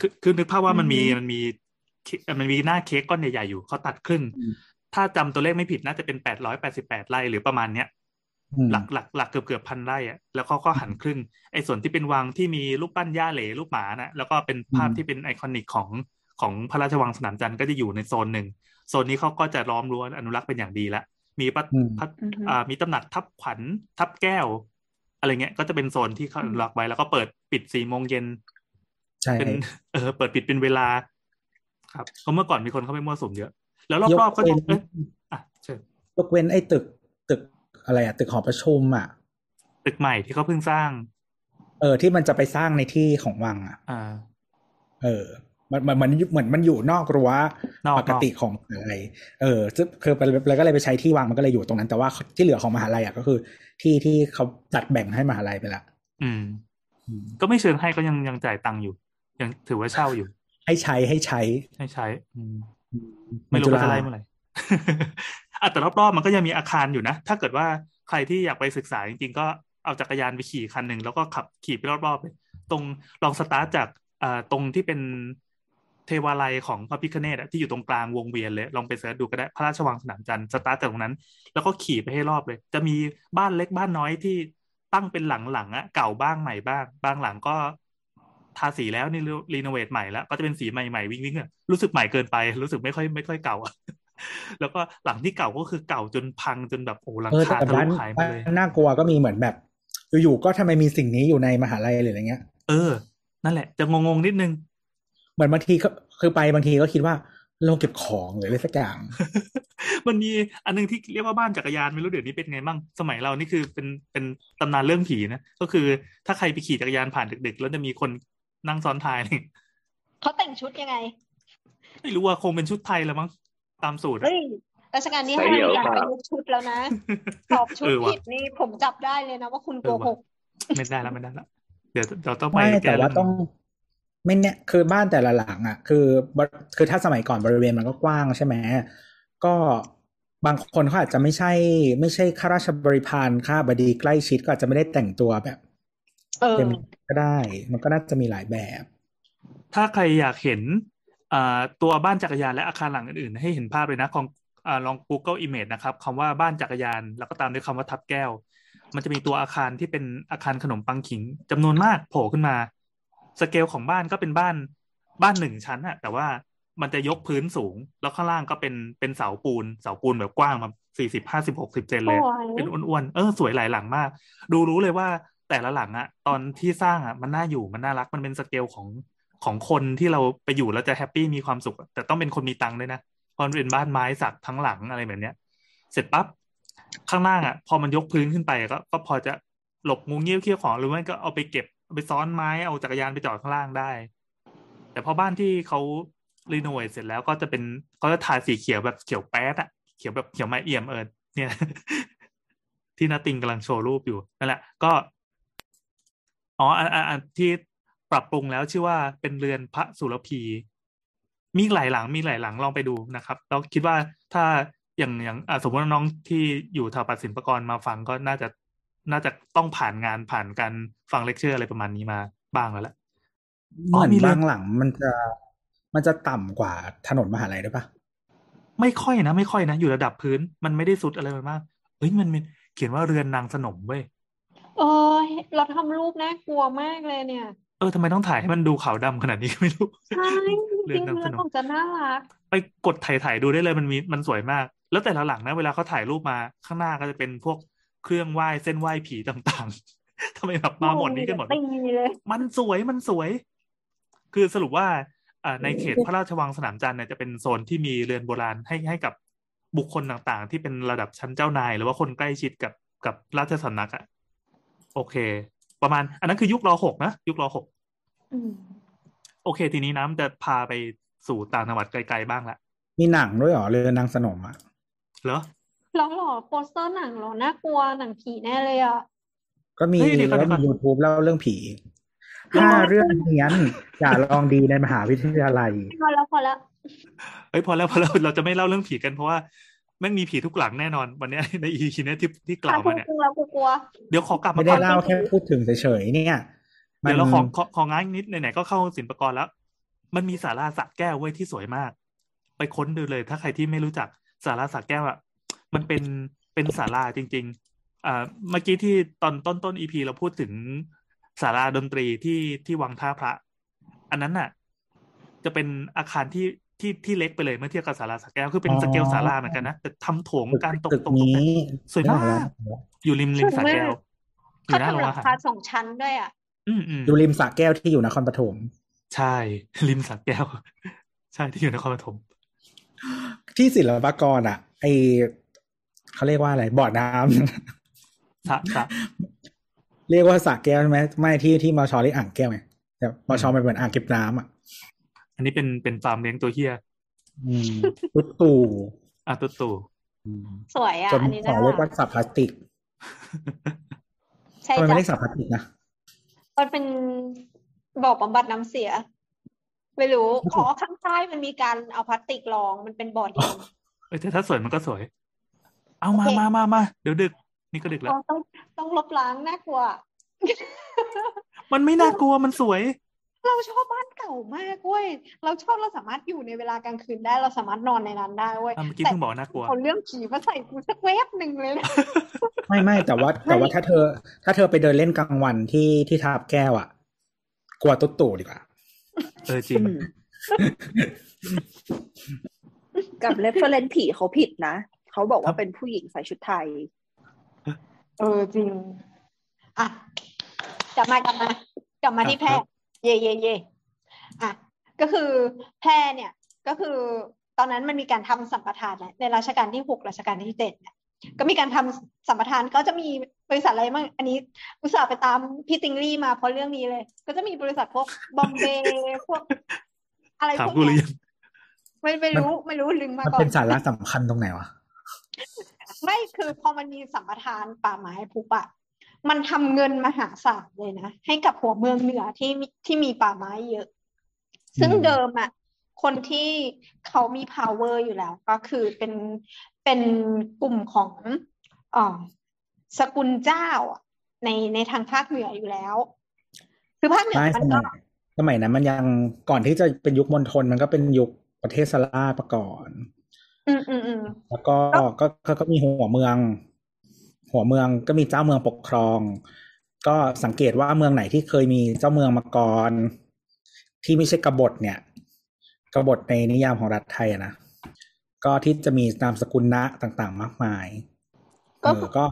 คือคือนึกภาพว่ามันมีอืมมันมีเค้กมันมีหน้าเค้กก้อนใหญ่ๆอยู่เขาตัดครึ่งอืมถ้าจำตัวเลขไม่ผิดน่าจะเป็นแปดร้อยแปดสิบแปดไร่หรือประมาณเนี้ยอืม หลักหลักหลักเกือบเกือบพันไร่อะแล้วเขาก็หันครึ่งไอ้ส่วนที่เป็นวังที่มีรูปปั้นย่าเหล่รูปหมานะแล้วก็เป็นภาพอืมที่เป็นไอคอนิกของของพระราชวังสนามจันทร์ก็จะอยู่ในโซนหนึ่งโซนนี้เขาก็จะล้อมรั้วอนุรักษ์เป็นอย่างดีละมีพระอืมพระอือฮึอ่ามีตำหนักทับขวัญทับแก้ว อะไรเงี้ย ก็จะเป็นโซนที่เขาอนุรักษ์ไว้แล้วก็เปิดปิดสี่โมงเย็นใช่เป็นเออเปิดปิดเป็นเวลา ครับเพราะเมื่อก่อนมีคนเข้าไปมั่วสุมเยอะ แล้วยกรอบๆก็จะเว้นเอ้ยอะเชิญยกเว้นไอ้ตึกตึก อะไรอะตึกหอประชุมอะตึกใหม่ที่เขาเพิ่งสร้าง เออ ที่มันจะไปสร้างในที่ของวังอะอ่า เออ มันมันมันเหมือนมันอยู่นอกรั้วนอกปกติของมหาลัยเออซึ่งคือไปแล้วก็เลยไปใช้ที่วางมันก็เลยอยู่ตรงนั้น แต่ว่าที่เหลือของมหาลัยอะก็คือ ที่ที่เขาจัดแบ่งให้มหาลัยไปละอืมอืมก็ไม่เชิงให้ก็ยังยังจ่ายตังค์อยู่ ยังถือว่าเช่าอยู่ ให้ใช้ให้ใช้ ให้ใช้ อืมอืไม่รู้จุว่าฬาจะไล่เมื่อไหร่อะ แต่รอบๆมันก็ยังมีอาคารอยู่นะ ถ้าเกิดว่าใครที่อยากไปศึกษาจริงๆก็เอาจักรยานไปขี่คันหนึ่งแล้วก็ขับขี่ไปรอบๆเลยตรงลองสตาร์ทจากตรงที่เป็นเทวาลัยของพระพิฆเนศอะที่อยู่ตรงกลางวงเวียนเลย ลองไป search ดูก็ได้พระราชวังสนามจันทร์สตาร์ทจากตรงนั้น แล้วก็ขี่ไปให้รอบเลย จะมีบ้านเล็กบ้านน้อยที่ตั้งเป็นหลังๆอะเก่าบ้างใหม่บ้าง บางหลังก็ทาสีแล้วนี่ renovate ใหม่แล้ว ก็จะเป็นสีใหม่ๆวิ้งๆอะรู้สึกใหม่เกินไป รู้สึกไม่ค่อยไม่ค่อยเก่าอะ แล้วก็หลังที่เก่าก็คือเก่าจนพังจนแบบโอ้หลังเออคาแตกทะลุบ้านหายหมดบ้านเลยน่ากลัวก็มีเหมือนแบบ อยู่ๆก็ทำไมมีสิ่งนี้อยู่ในมหาลัยหรืออะไรเงี้ย เออ นั่นแหละ จะงงๆนิดนึง เหมือนบางทีก็คือไปบางทีก็คิดว่าโรงเก็บของหรืออะไรสักอย่าง มันมีอันนึงที่เรียกว่าบ้านจักรยานไม่รู้เดี๋ยวนี้เป็นไงบ้าง สมัยเรานี่คือเป็นเป็นตำนานเรื่องผีนะ ก็คือถ้าใครไปขี่จักรยานผ่านดึกๆ แล้วจะมีคนนั่งซ้อนท้ายอะไรอย่างเงี้ยเขาแต่งชุดยังไง ไม่รู้ว่าคงเป็นชุดไทยแล้วมั้ง ตามสูตรอะเฮ้ยรัชกาลที่ใส่ห้าเดี่ยวมีการเปประล่ายุกต์ชุดแล้วนะ ตอบชุดเออว่ะผิดนี่ผมจับได้เลยนะว่าคุณเอโกอหว่ะกไม่ได้แล้วไม่ได้แล้วเดี๋ยวเราต้องไปไม่แก้แต่ว่าเรื่ต้อง ไม่แน่คือบ้านแต่ละหลังอะ คือบคือถ้าสมัยก่อนบริเวณมันก็กว้างใช่ไหมก็บางคนเขาอาจจะไม่ใช่ ไม่ใช่ข้าราชบริพารข้าบดีใกล้ชิดก็อาจจะไม่ได้แต่งตัวแบบเออเต็มก็ได้ มันก็น่าจะมีหลายแบบ ถ้าใครอยากเห็นอ่า ตัวบ้านจักรยานและอาคารหลังอื่นๆ ให้เห็นภาพเลยนะของอ่าลอง Google Image นะครับคำว่าบ้านจักรยาน แล้วก็ตามด้วยคำว่าทับแก้ว มันจะมีตัวอาคารที่เป็นอาคารขนมปังขิงจำนวนมากโผล่ขึ้นมา สเกลของบ้านก็เป็นบ้านบ้านหนึ่งชั้นอะแต่ว่ามันจะยกพื้นสูง แล้วข้างล่างก็เป็นเป็นเสาปูน เสาปูนแบบกว้างมาสี่สิบห้าสิบหกสิบเซนเลยสวยเป็นอ้วนๆเออสวยหลายหลังมาก ดูรู้เลยว่าแต่ละหลังอะตอนที่สร้างอะมันน่าอยู่มันน่ารักมันเป็นสเกลของ ของคนที่เราไปอยู่แล้วจะแฮปปี้มีความสุข แต่ต้องเป็นคนมีตังค์ด้วยนะเพราะเป็นบ้านไม้สักทั้งหลังอะไรแบบเนี้ย เสร็จปั๊บข้างล่างอะพอมันยกพื้นขึ้นไปก็ก็พอจะหลบงูเงี้ยวเขี้ยวของหรือไม่ก็เอาไปเก็บไปซ้อนไม้เอาจักรยานไปจอดข้างล่างได้ แต่พอบ้านที่เขารีโนเวทเสร็จแล้วก็จะเป็นเขาจะทาสีเขียวแบบเขียวแป๊ดอะเขียวแบบเขียวไม้เอี่ยมเอิญเนี่ย ที่นาติงกำลังโชว์รูปอยู่นั่นแหละก็อ๋ออันอันอันที่ ปรับปรุงแล้วชื่อว่าเป็นเรือนพระสุรพี มีหลายหลังมีหลายหลังลองไปดูนะครับแล้วคิดว่าถ้าอย่างอย่างอะสมมติว่าน้องที่อยู่แถวปัดสินปกรมาฟังก็น่าจะน่าจะต้องผ่านงานผ่านการฟังเลคเชอร์อะไรประมาณนี้มาบ้างแล้วแหละเหมือนมีเรือนบางหลังมันจะมันจะต่ำกว่าถนนมหาลัยด้วยปะไม่ค่อยนะ ไม่ค่อยนะ อยู่ระดับพื้นมันไม่ได้สุดอะไรไปมากเฮ้ยมันมีเขียนว่าเรือนนางสนมเว้ยเออเราทำรูปน่ากลัวมากเลยเนี่ย เออทำไมต้องถ่ายให้มันดูขาวดำขนาดนี้ก็ไม่รู้ใช่จเรืริอนงนางๆสเรือนนขมองจะน่ารักไปกดถ่ายถ่ายดูได้เลยมันมีมันสวยมาก แล้วแต่ละหลังนะเวลาเขาถ่ายรูปมาข้างหน้าก็จะเป็นพวกเครื่องไหว้เส้นไหว้ผีต่างๆทำไมแบบมาหมดนี้กันหมดตีเลยมันสวยมันสวย คือสรุปว่าอ่าในเขตพระราชวังสนามจันทร์เนี่ยจะเป็นโซนที่มีเรือนโบราณให้ให้กับบุคคลต่างๆ ที่เป็นระดับชั้นเจ้านาย หรือว่าคนใกล้ชิดกับกับราชสำนักอะโอเค ประมาณ อันนั้นคือยุครอหกนะยุครอหกอืมโอเค ทีนี้น้ำจะพาไปสู่ต่างจังหวัดไกลๆบ้างละมีหนังด้วยเหรอเรือนนางสนมอะเหรอแล้วเหรอโปสเตอร์หนังเหรอน่ากลัวหนังผีแน่เลยอะก็มีเฮ้ยเดี๋ยวก่อนแล้วเดี๋ยวก่อนมี YouTube เล่าเรื่องผีแล้วถ้าเรื่องเนี้ยนอย่าลองดีในมหาวิทยาลัยพอแล้วพอแล้วเฮ้ยพอแล้วพอแล้วเราจะไม่เล่าเรื่องผีกันเพราะว่า แม่งมีผีทุกหลังแน่นอนวันเนี้ยในอีพีนี้ยที่ที่กล่าวมาเนี่ยกูแล้วกูกลัวเดี๋ยวขอกลับไม่มาได้ก่อนเล่าแค่พูดถึงเฉยๆเนี่ยเดี๋ยวเราขอขอของ้างนิดไหนๆก็เข้าศิลปากรแล้ว มันมีสาราสระแก้วเว้ยที่สวยมาก ไปค้นดูเลย ถ้าใครที่ไม่รู้จักสาราสระแก้วอะมันเป็นเป็นศาลาจริง ๆอ่าเมื่อกี้ที่ตอนต้นต้นอีพีเราพูดถึงศาลาดนตรีที่ที่วังท่าพระ อันนั้นน่ะ จะเป็นอาคารที่ ที่ที่เล็กไปเลยเมื่อเทียบกับศาลาสระแก้วคือเป็นสเกลศาลาเหมือนกันนะแต่ทำโถงการตกตึกตกตกนี้แต่สวยมากนึออแล้วอยู่ริมริมสระแก้วอเขายู่หน้าโรทำงหลัอางหารคาสองชั้นด้วยอะอืมอืมอยู่ริมสระแก้วที่อยู่นครปฐมใช่ ริมสระแก้ว ใช่ที่อยู่นครปฐมที่ศิลปากรอะ ไอเขาเรียกว่าอะไรบ่อน้ำสระสระเรียกว่าสระแก้วใช่ไหมไม่ที่ที่มอชอเรียกอ่างแก้วไงแต่มอชอมันเหมือนอ่างเก็บน้ำอะ อันนี้เป็นเป็นฟาร์มเลี้ยงตัวเฮียอืมตุ๊ดตู่อะตุ๊ตู่อืมสวยอะจนอันนี้ขอน่าเรียกรัว่ากสับพลาสติกใช่ทำไมไม่จ้ะเรียกสับพลาสติกนะมันเป็นบ่อบำบัดน้ำเสีย ไม่รู้อ๋อข้างใต้มันมีการเอาพลาสติกรองมันเป็นบ่อดินเอ้ยแต่ถ้าสวยมันก็สวย เอามาโอเคมามามาเดี๋ยวดึก นี่ก็ดึกแล้วอ๋อต้องต้องลบล้างน่ากลัว มันไม่น่ากลัวมันสวย เราชอบบ้านเก่ามากเว้ย เราชอบเราสามารถอยู่ในเวลากลางคืนได้ เราสามารถนอนในนั้นได้เว้ยอะเมื่อกี้แต่เพิ่งบอกน่ากลัวเอาเรื่องผีมาใส่กูสักเวฟหนึ่งเลยนะไม่ไม่แต่ว่าแต่ว่าถ้าเธอ ถ้าเธอไปเดินเล่นกลางวันที่ที่ทาบแก้วอะ กลัวตุ๊ดตู่ดีกว่า เออจริง กับเรฟเฟอร์เรนผีเขาผิดนะ เขาบอกครัว่าบเป็นผู้หญิงใส่ชุดไทย เออจริง อะกลับมากลับมากลับมาที่แพร่ เย่เย่เย่อะก็คือแพร่เนี่ยก็คือตอนนั้นมันมีการทำสัมปทานแหละในรัชกาลที่หกรัชกาลที่เจ็ดเนี่ยก็มีการทำสัมปทานก็จะมีบริษัทอะไรบ้างอันนี้อุตส่าห์ไปตามพี่ติงลี่มาเพราะเรื่องนี้เลย ก็จะมีบริษัทพวกบอมเบย์พวก อะไรถามพวกกูหรือเนี้ยัยงไม่ไม่รู้ไม่รู้ลืมมามันก่อเป็นนสาระสำคัญตรงไหนวะไม่คือพอมันมีสัมปทานป่าไม้ปุ๊บอะ มันทำเงินมหาศาลเลยนะ ให้กับหัวเมืองเหนือที่มีที่มีป่าไม้เยอะ ซึ่งอืมเดิมอะคนที่เขามี power อยู่แล้ว ก็คือเป็นเป็นกลุ่มของเอ่อสกุลเจ้าอะในในทางภาคเหนืออยู่แล้ว คือภาคเหนือไม่มัสนมัก็ยสมัยนั้นมันยังก่อนที่จะเป็นยุคมณฑลมันก็เป็นยุคประเทศสลามาก่อน อืมอืมอืมแล้วก็ก็ก็ก็มีหัวเมือง หัวเมืองก็มีเจ้าเมืองปกครอง ก็สังเกตว่าเมืองไหนที่เคยมีเจ้าเมืองมาก่อนที่ไม่ใช่กบฏเนี่ย กบฏในนิยามของรัฐไทยอะนะก็ที่จะมีนามสกุลนะต่างๆ มากมายก็เออก็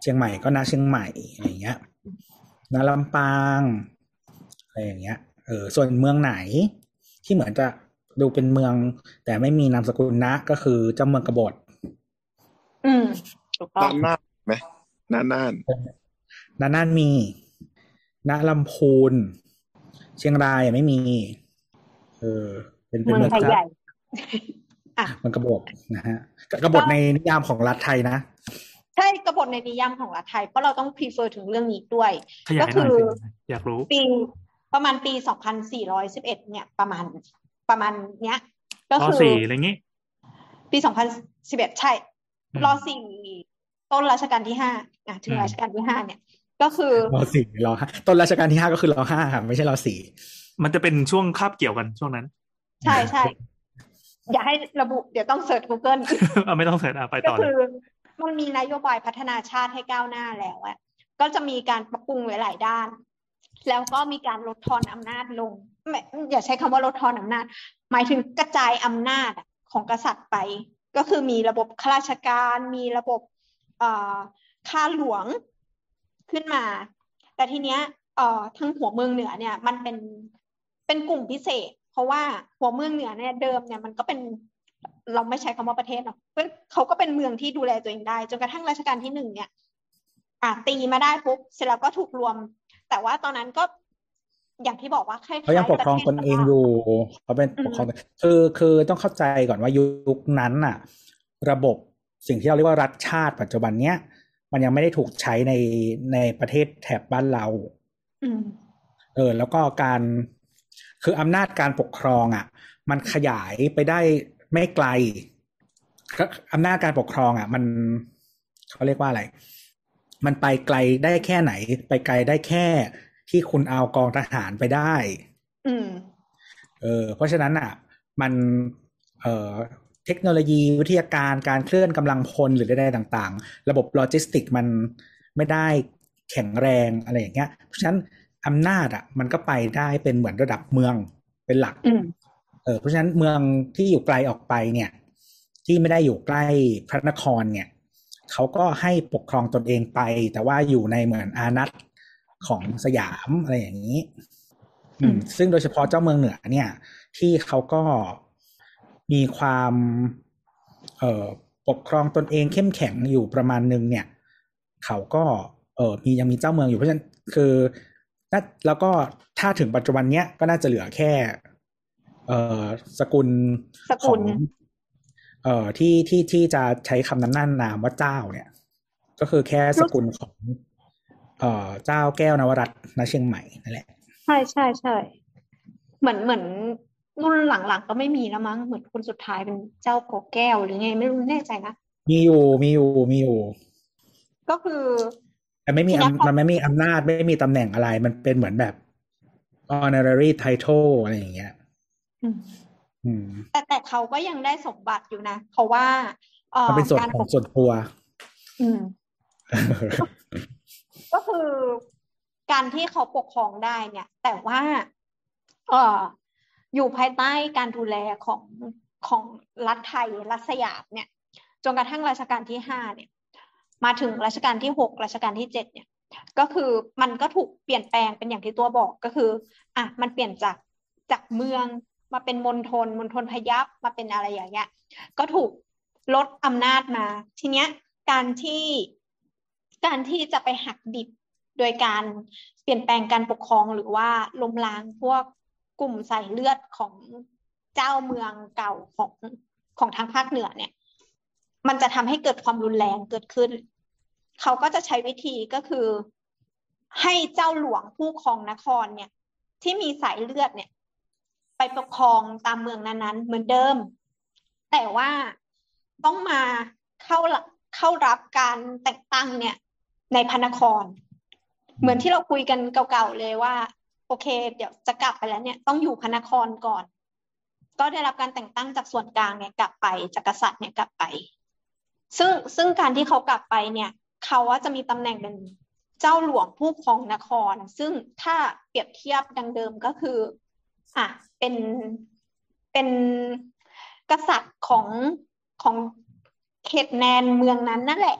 เชียงใหม่ก็นะเชียงใหม่อะไรอย่างเงี้ยนาลำปางอะไรอย่างเงี้ยเออส่วนเมืองไหนที่เหมือนจะดูเป็นเมือง แต่ไม่มีนามสกุลนะก็คือเจ้าเมืองกบฏ อืมถูกต้องน่านน่าน ไหมน่านน่านนาน่านมีนาลำพูน เชียงรายไม่มี เออ เป็นเป็นเมืองไทยใหญ่เมืองกบฏนะฮะกบฏในนิยามของรัฐไทยนะ ใช่กบฏในนิยามของรัฐไทย เพราะเราต้อง prefer ถึงเรื่องนี้ด้วยขยายหน่อยก็คือขยายหน่อยอยากรู้ปีประมาณปี 2411 เนี่ยประมาณประมาณเนี้ย ก็รอคือสี่อะไรงี้ ปี 2011 ใช่อืมรอสี่ ต้นรัชกาลที่ห้าอะถึงอืมรัชกาลที่ห้าเนี่ย ก็คือรอสี่รอห้าต้นรัชกาลที่ห้าก็คือรอห้าครับไม่ใช่รอสี่มันจะเป็นช่วงคาบเกี่ยวกันช่วงนั้น ใช่ใช่อย่าให้ระบุเดี๋ยวต้องเสิร์ช Google เอาไม่ต้องเสร็จอะไปก็ต่อเลคืยอมันมีนโยบายพัฒนาชาติให้ก้าวหน้าแล้วอะก็จะมีการปรับปรุงหลายๆด้าน แล้วก็มีการลดทอนอำนาจลงไม่อย่าใช้คำว่าลดทอนอำนาจ หมายถึงกระจายอำนาจอะของกษัตริย์ไป ก็คือมีระบบข้าราชการ มีระบบ เอ่อข้าหลวงขึ้นมา แต่ทีเนี้ยเอ่อทั้งหัวเมืองเหนือเนี่ย มันเป็นเป็นกลุ่มพิเศษ เพราะว่าหัวเมืองเหนือเนี่ยเดิมเนี่ยมันก็เป็นเราไม่ใช้คำว่าประเทศเนาะเพื่อเขาก็เป็นเมืองที่ดูแลตัวเองได้ จนกระทั่งรัชกาลที่หนึ่งเนี่ยอะตีมาได้ปุ๊บเสร็จแล้วก็ถูกรวม แต่ว่าตอนนั้นก็อย่างที่บอกว่าคล้ายๆเขายังปกครองตนเองอยู่เขาเป็นปกครองคือคือต้องเข้าใจก่อนว่ายุคนั้นน่ะ ระบบ สิ่งที่เราเรียกว่ารัฐชาติปัจจุบันเนี้ย มันยังไม่ได้ถูกใช้ในในประเทศแถบบ้านเราอืมเออ แล้วก็การคืออำนาจการปกครองอะ มันขยายไปได้ไม่ไกลก็อำนาจการปกครองอะ มันเขาเรียกว่าอะไร มันไปไกลได้แค่ไหน ไปไกลได้แค่ที่คุณเอากองทหารไปได้ อืม เออ เพราะฉะนั้นอะ มัน เอ่อ เทคโนโลยีวิทยาการการเคลื่อนกำลังพลหรือใดๆต่าง ๆ ระบบโลจิสติกมันไม่ได้แข็งแรงอะไรอย่างเงี้ย เพราะฉะนั้นอำนาจอะมันก็ไปได้เป็นเหมือนระดับเมืองเป็นหลักอืมเออเพราะฉะนั้นเมืองที่อยู่ไกลออกไปเนี่ย ที่ไม่ได้อยู่ใกล้พระนครเนี่ยเขาก็ให้ปกครองตนเองไป แต่ว่าอยู่ในเหมือนอานัตของสยามอะไรอย่างนี้อืมซึ่งโดยเฉพาะเจ้าเมืองเหนือเนี่ย ที่เขาก็ มีความเอ่อปกครองตนเองเข้มแข็งอยู่ประมาณหนึ่งเนี่ย เขาก็เออมียังมีเจ้าเมืองอยู่เพราะฉะนั้นคือน่าแล้วก็ถ้าถึงปัจจุบันเนี้ยก็น่าจะเหลือแค่ เอ่อสกุลสขกุองลเอ่อที่ที่ที่จะใช้คำนั้นน่านนามว่าเจ้าเนี่ย ก็คือแค่สกุลของ เอ่อเจ้าแก้วนวรัตน์ณเชียงใหม่นั่นแหละ ใช่ใช่ใช่เหมือนเหมือน รุ่นหลังๆก็ไม่มีแล้วมั้งเหมือนคนสุดท้ายเป็นเจ้าโกแก้วหรือไงไม่รู้แน่ใจนะมีอยู่มีอยู่มีอยู่ ก็คือแต่ไม่มีทีเนี้ยอำมันไม่มีอำนาจไม่มีตำแหน่งอะไร มันเป็นเหมือนแบบ honorary title อะไรอย่างเงี้ยอืมอืมแต่แต่เขาก็ยังได้สมบัติอยู่นะเพราะว่าเอ่อมันเป็นส่วนการขปองกส่วนตัวอืมก็คือการที่เขาปกครองได้เนี่ย แต่ว่า เอ่อ อยู่ภายใต้การดูแลของของรัฐไทยรัฐสยามเนี่ยจนกระทั่งรัชกาลที่ห้าเนี่ย มาถึงรัชกาลที่หกรัชกาลที่เจ็ดเนี่ย ก็คือมันก็ถูกเปลี่ยนแปลงเป็นอย่างที่ตัวบอกก็คืออะมันเปลี่ยนจากจากเมืองมาเป็นมณฑลมณฑลพยัพมาเป็นอะไรอย่างเงี้ยก็ถูกลดอำนาจมา ทีเนี้ยการที่การที่จะไปหักดิบโดยการเปลี่ยนแปลงการปกครองหรือว่าล้มล้างพวก กลุ่มสายเลือดของเจ้าเมืองเก่าของของทางภาคเหนือเนี่ย มันจะทำให้เกิดความรุนแรงเกิดขึ้น เขาก็จะใช้วิธีก็คือ ให้เจ้าหลวงผู้ครองนครเนี่ย ที่มีสายเลือดเนี่ย ไปปกครองตามเมืองนั้นๆ เหมือนเดิม แต่ว่าต้องมาเข้าเข้ารับการแต่งตั้งเนี่ยในพระนคร เหมือนที่เราคุยกันเก่าๆเลยว่า โอเค เดี๋ยวจะกลับไปแล้วเนี่ยต้องอยู่พระนครก่อน ก็ได้รับการแต่งตั้งจากส่วนกลางเนี่ยกลับไปจากกษัตริย์เนี่ยกลับไป ซึ่งซึ่งการที่เขากลับไปเนี่ยเขาว่าจะมีตำแหน่งเป็นเจ้าหลวงผู้ครองนคร ซึ่งถ้าเปรียบเทียบดังเดิมก็คืออะเป็นเป็นกษัตริย์ของของเขตแนนเมืองนั้นนั่นแหละ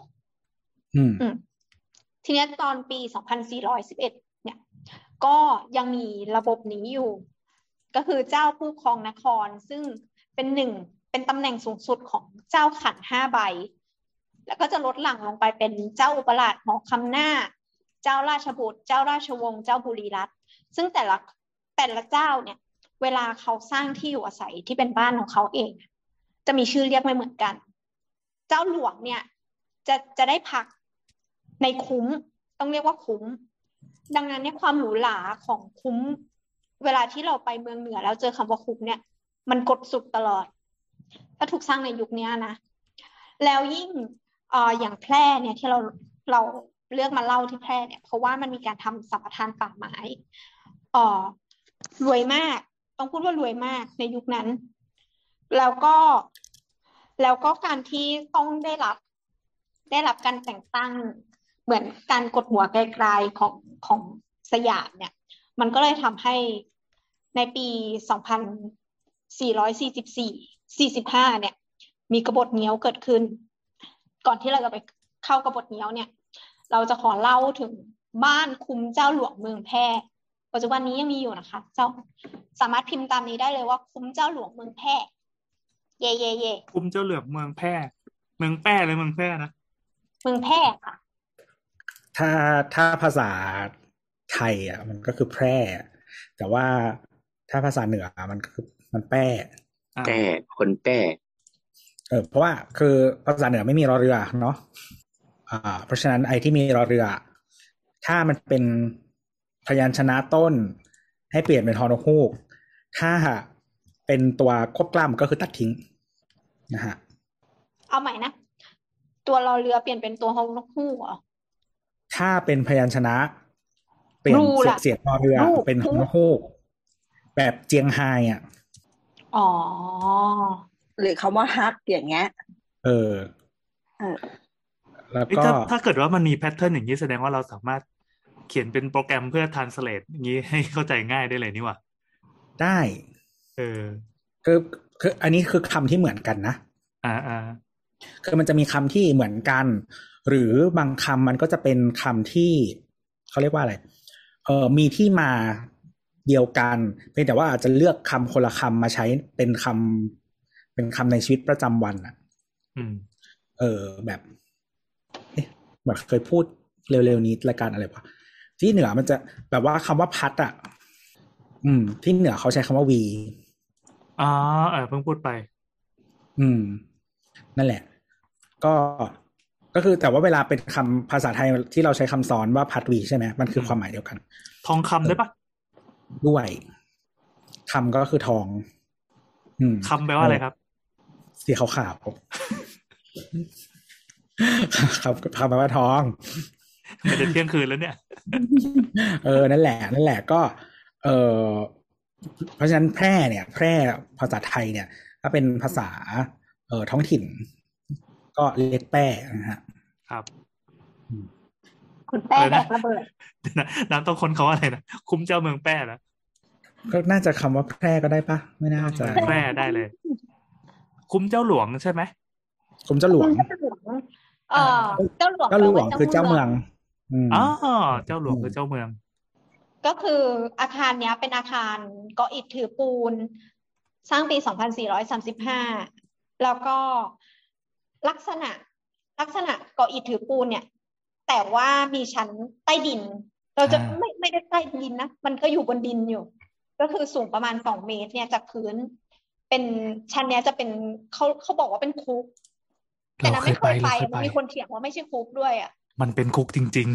อืมอืมทีเนี้ยตอนปี 2411เนี่ย ก็ยังมีระบบนี้อยู่ ก็คือเจ้าผู้ครองนคร ซึ่งเป็นหนึ่งเป็นตำแหน่งสูงสุดของเจ้าขันห้าใบ แล้วก็จะลดหลั่งลงไปเป็นเจ้าอุปราชหมอคำหน้า เจ้าราชบุตร เจ้าราชวงศ์เจ้าบุรีรัตน์ซึ่งแต่ละแต่ละเจ้าเนี่ยเวลาเขาสร้างที่อยู่อาศัยที่เป็นบ้านของเขาเอง จะมีชื่อเรียกไม่เหมือนกัน เจ้าหลวงเนี่ยจะจะได้พักในคุ้มต้องเรียกว่าคุ้ม ดังนั้นเนี่ยความหรูหราของคุ้ม เวลาที่เราไปเมืองเหนือ แล้วเจอคำว่าคุ้มเนี่ย มันกดสุดตลอด ถ้าถูกสร้างในยุคนี้นะ แล้วยิ่งเอ่ออย่างแพร่เนี่ยที่เราเราเลือกมาเล่าที่แพร่เนี่ย เพราะว่ามันมีการทำสัมปทานป่าไม้อ่อรวยมาก ต้องพูดว่ารวยมากในยุคนั้น แล้วก็แล้วก็การที่ต้องได้รับ ได้รับการแต่งตั้งเหมือนการกดหัวไกลๆของ ของสยามเนี่ย มันก็เลยทำให้ในปี 2444 45 เนี่ย มีกบฏเงี้ยวเกิดขึ้น ก่อนที่เราจะไปเข้ากบฏเงี้ยวเนี่ย เราจะขอเล่าถึงบ้านคุ้มเจ้าหลวงเมืองแพร่ปัจจุบันนี้ยังมีอยู่นะคะ เจ้าสามารถพิมพ์ตามนี้ได้เลยว่าคุ้มเจ้าหลวงเมืองแพร่เย่เย่เย่คุมเจ้าเหลือกเมืองแพร่เมืองแป้เลยเมืองแพร่นะเมืองแพร่ค่ะ ถ้าถ้าภาษาไทยอะ มันก็คือแพร่ แต่ว่าถ้าภาษาเหนือมันก็คือมันแป้อ่าแต่คนแต่เออเพราะว่าคือภาษาเหนือไม่มีรอเรือเนาะอ่า เพราะฉะนั้นไอ้ที่มีรอเรือ ถ้ามันเป็นพยัญชนะต้น ให้เปลี่ยนเป็นฮอนกฮูก ถ้าเป็นตัวควบกล้ำก็คือตัดทิ้งนะฮะเอาใหม่นะ ตัวรอเรือเปลี่ยนเป็นตัวฮงนกฮูกเหรอ ถ้าเป็นพยัญชนะ เปลี่ยนรูเสียล่ะเสียงรอเรือรูเป็นฮอนกฮูกแบบเจียงไฮอะ อ๋อ หรือคำว่าฮักอย่างเงี้ย เออ เออ แล้วเอ้ยก็ถ้าถ้าเกิดว่ามันมีแพทเทิร์นอย่างนี้แสดงว่าเราสามารถเขียนเป็นโปรแกรมเพื่อ translate อย่างนี้ให้เข้าใจง่ายได้เลยนี่หว่า ได้ เออ คือคืออันนี้คือคำที่เหมือนกันนะ อ่าอ่าคือมันจะมีคำที่เหมือนกัน หรือบางคำมันก็จะเป็นคำที่เขาเรียกว่าอะไร เออมีที่มาเดียวกันเพียงแต่ว่าอาจจะเลือกคำคนละคำมาใช้เป็นคำเป็นคำในชีวิตประจำวันอะอืมเออแบบเอ๊ะเหมือนเคยพูดเร็วๆนี้รายการอะไรวะที่เหนือมันจะแบบว่าคำว่าพัดอะอืม ที่เหนือเขาใช้คำว่าวีอ๋อเออเพิ่งพูดไป อืม นั่นแหละ ก็ ก็คือแต่ว่าเวลาเป็นคำภาษาไทยที่เราใช้คำซ้อนว่าพัดวีใช่ไหมมันคือความหมายเดียวกัน ทองคำได้ปะด้วยคำก็คือทอง อืมคำแปลว่าอะไรครับ สีขาวๆครับคำแปลว่าทองมันจะเที่ยงคืนแล้วเนี่ย เออ นั่นแหละ นั่นแหละ ก็ เออเพราะฉะนั้นแพร่เนี่ย แพร่ภาษาไทยเนี่ย ถ้าเป็นภาษา เอ่อท้องถิ่น ก็เรียกแป้นะฮะครับ คุณแป้อะไรแบนะกระเบิดนะน้ำต้องคนเขาว่าอะไรนะคุ้มเจ้าเมืองแป้นะก็น่าจะคำว่าแพร่ก็ได้ปะไม่น่าจะแป้ได้เลย คุ้มเจ้าหลวงใช่ไหมกรมเจ้าหลวงเจ้าหลวงเออเจ้าหลวงเจ้าหลวงแปาคือเจ้าเมืองอืมอ๋อเจ้าหลวงคือเจ้าเมือง ก็คืออาคารเนี้ยเป็นอาคารก่ออิฐถือปูน สร้างปี 2435 แล้วก็ ลักษณะลักษณะก่ออิฐถือปูนเนี่ย แต่ว่ามีชั้นใต้ดิน เราจะอ่าไม่ไม่ได้ใต้ดินนะ มันก็อยู่บนดินอยู่ ก็คือสูงประมาณสองเมตรเนี่ยจากพื้น เป็นชั้นเนี้ยจะเป็นเขาเขาบอกว่าเป็นคุก แต่เรานั้นเคไม่ยเคไปยเราไปเคยไปมีคนเถียงว่าไม่ใช่คุกด้วยอะ มันเป็นคุกจริง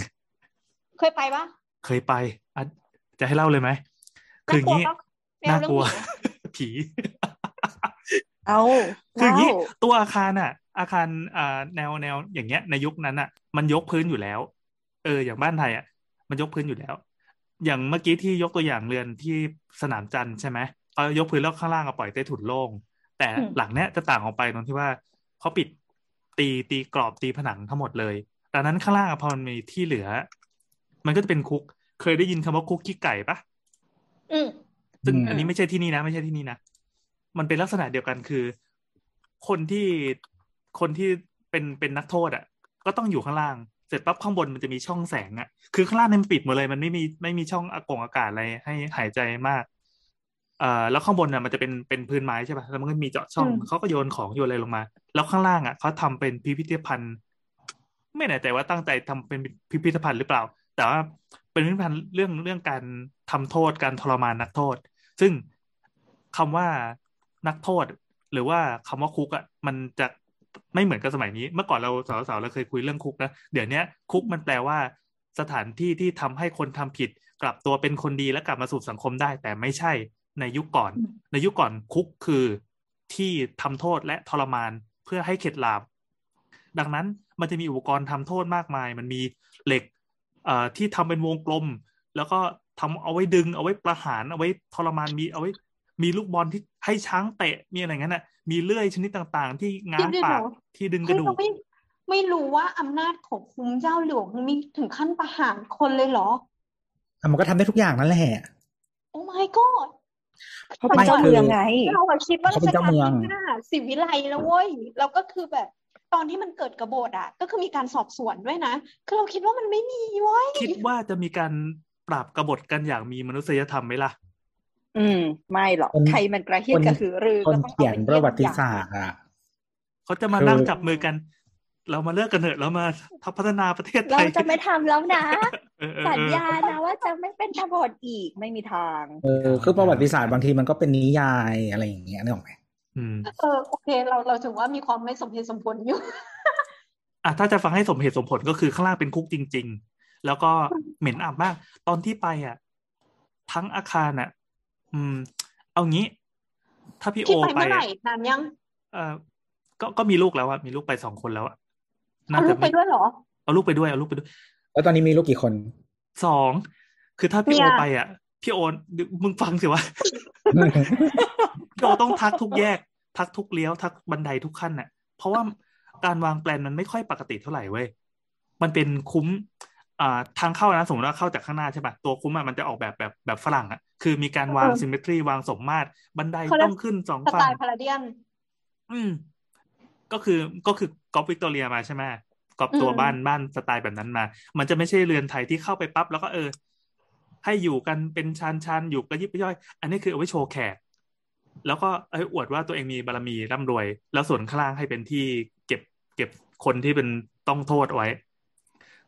เคยไปปะๆเคยไปอะจะให้เล่าเลยไหมคืออย่างนี้น่ากลัวปะไม่เอเรื่องน่ากลัวผีนะผี เอาคืออย่างนี้เล่าตัวอาคารอะ อาคารอ่าแนวแนวอย่างเงี้ยในยุคนั้นอะ มันยกพื้นอยู่แล้ว เออ อย่างบ้านไทยอะ มันยกพื้นอยู่แล้ว อย่างเมื่อกี้ที่ยกตัวอย่างเรือนที่สนามจันทร์ใช่ไหมเอายกพื้นแล้วข้างล่างก็ปล่อยใต้ถุนโล่งแต่อืมหลังเนี้ยจะต่างออกไปตรงที่ว่าเขาปิดตีตีกรอบตีผนังทั้งหมดเลยดังนั้นข้างล่างอะพอมันมีที่เหลือ มันก็จะเป็นคุก เคยได้ยินคำว่าคุกขี้ไก่ปะอืมซึ่งอืมอันนี้ไม่ใช่ที่นี่นะ ไม่ใช่ที่นี่นะ มันเป็นลักษณะเดียวกันคือ คนที่คนที่เป็นเป็นนักโทษอะ ก็ต้องอยู่ข้างล่าง เสร็จปั๊บข้างบนมันจะมีช่องแสงอะคือข้างล่างเนี่ยมันปิดหมดเลย มันไม่มีไม่มีช่องอากงอากาศอะไรให้หายใจมากเอ่อแล้วข้างบนน่ะมันจะเป็นเป็นพื้นไม้ใช่ป่ะแล้วมันก็มีเจาะช่องอืมเขาก็โยนของโยนอะไรลงมา แล้วข้างล่างอะเขาทำเป็นพิพิธภัณฑ์ ไม่แน่ใจว่าตั้งใจทำเป็นพิพิธภัณฑ์หรือเปล่า แต่ว่าเป็นพิพิธภัณฑ์เรื่องเรื่องการทำโทษการทรมานนักโทษ ซึ่งคำว่า นักโทษ หรือว่าคำว่าคุกอะมันจะไม่เหมือนกับสมัยนี้ เมื่อก่อนเราสาวๆเราเคยคุยเรื่องคุกนะเดี๋ยวนี้คุกมันแปลว่า สถานที่ที่ทำให้คนทำผิด กลับตัวเป็นคนดีและกลับมาสู่สังคมได้ แต่ไม่ใช่ในยุคก่อน ในยุคก่อนคุกคือที่ทำโทษและทรมานเพื่อให้เข็ดหลาบดังนั้นมันจะมีอุปกรณ์ทำโทษมากมาย มันมีเหล็กเอ่อที่ทำเป็นวงกลม แล้วก็ทำเอาไว้ดึง เอาไว้ประหารเอาไว้ทรมานมีเอาไว้ มีลูกบอลที่ให้ช้างเตะมีอะไรงั้นน่ะ มีเลื่อยชนิดต่างๆ ที่ง้างเดี๋ยวปากเดี๋ยวที่ดึงกเฮ้ยระดูเรากไม่ไม่รู้ว่าอำนาจของคุ้มเจ้าหลวงมีถึงขั้นประหารคนเลยเหรออะมันก็ทำได้ทุกอย่างนั่นแหละ โอ้ my god เขาเป็นเจ้าไม่คือเมืองไงเราอะคิดว่าเขาเป็นเจ้าเมืองรัชกลที่ห้าสิวิไลแล้วเว้ยแล้วก็คือแบบตอนที่มันเกิดกบฏอะ ก็คือมีการสอบสวนด้วยนะ คือเราคิดว่ามันไม่มีเว้ยคิดว่าจะมีการปราบกบฏกันอย่างมีมนุษยธรรมไหมล่ะ อืม ไม่หรอกคนใครมันกระเฮียนคนกระหือรือคนก็ต้องเขียนอาปไระวัติอย่างศาสตร์อะเขาจะมาคือนั่งจับมือกัน เรามาเลิกกันเถอะเรามาพัฒนาประเทศไทเรายจะไม่ทำแล้วนะเออเออสัญเออญานะว่าจะไม่เป็นกบฏอีกไม่มีทาง เออคือประวัติศาสตร์บางทีมันก็เป็นนิยายอะไรอย่างเงี้ยนึกออกไหมอืมเออโอเค เราเราถือว่ามีความไม่สมเหตุสมผลอยู่อะถ้าจะฟังให้สมเหตุสมผลก็คือข้างล่างเป็นคุกจริง ๆ แล้วก็เหม็นอับมาก ตอนที่ไปอะ ทั้งอาคารอะ อืม เอางี้ ถ้าพี่โอที่ไปไปเมื่อไหร่อะนานยัง เออก็ก็มีลูกแล้วอะมีลูกไปสองคนแล้วอะน่าเอาลูจะกไปไม่ด้วยเหรอ เอาลูกไปด้วยเอาลูกไปด้วย แล้วตอนนี้มีลูกกี่คนสองคือถ้าพี่เมีโอยไปอะ พี่โอมึงฟังสิวะพี่โอต้องทักทุกแยก ทักทุกเลี้ยวทักบันไดทุกขั้นน่ะ เพราะว่าการวางแปลนมันไม่ค่อยปกติเท่าไหร่เว้ยมันเป็นคุ้ม อ่าทางเข้านะสมมติว่าเข้าจากข้างหน้าใช่ปะตัวคุ้มอะมันจะออกแบบแบบแบบฝรั่งอะคือมีการวางเออซิมเมตรีวางสมมาตรบันไดเขาเรียกต้องขึ้นสองสไตฝั่งล์พาราเดียนอืม ก็คือก็คือกอปวิกตอเรียมาใช่ไหมกอบตัวอืมบ้านบ้านสไตล์แบบนั้นมา มันจะไม่ใช่เรือนไทยที่เข้าไปปั๊บแล้วก็เออ ให้อยู่กันเป็นชานชานอยู่กระยิบกระย่อย อันนี้คือเอาไว้โชว์แขก แล้วก็เอ้ยอวดว่าตัวเองมีบารมีร่ำรวย แล้วส่วนข้างล่างให้เป็นที่เก็บเก็บคนที่เป็นต้องโทษเอาไว้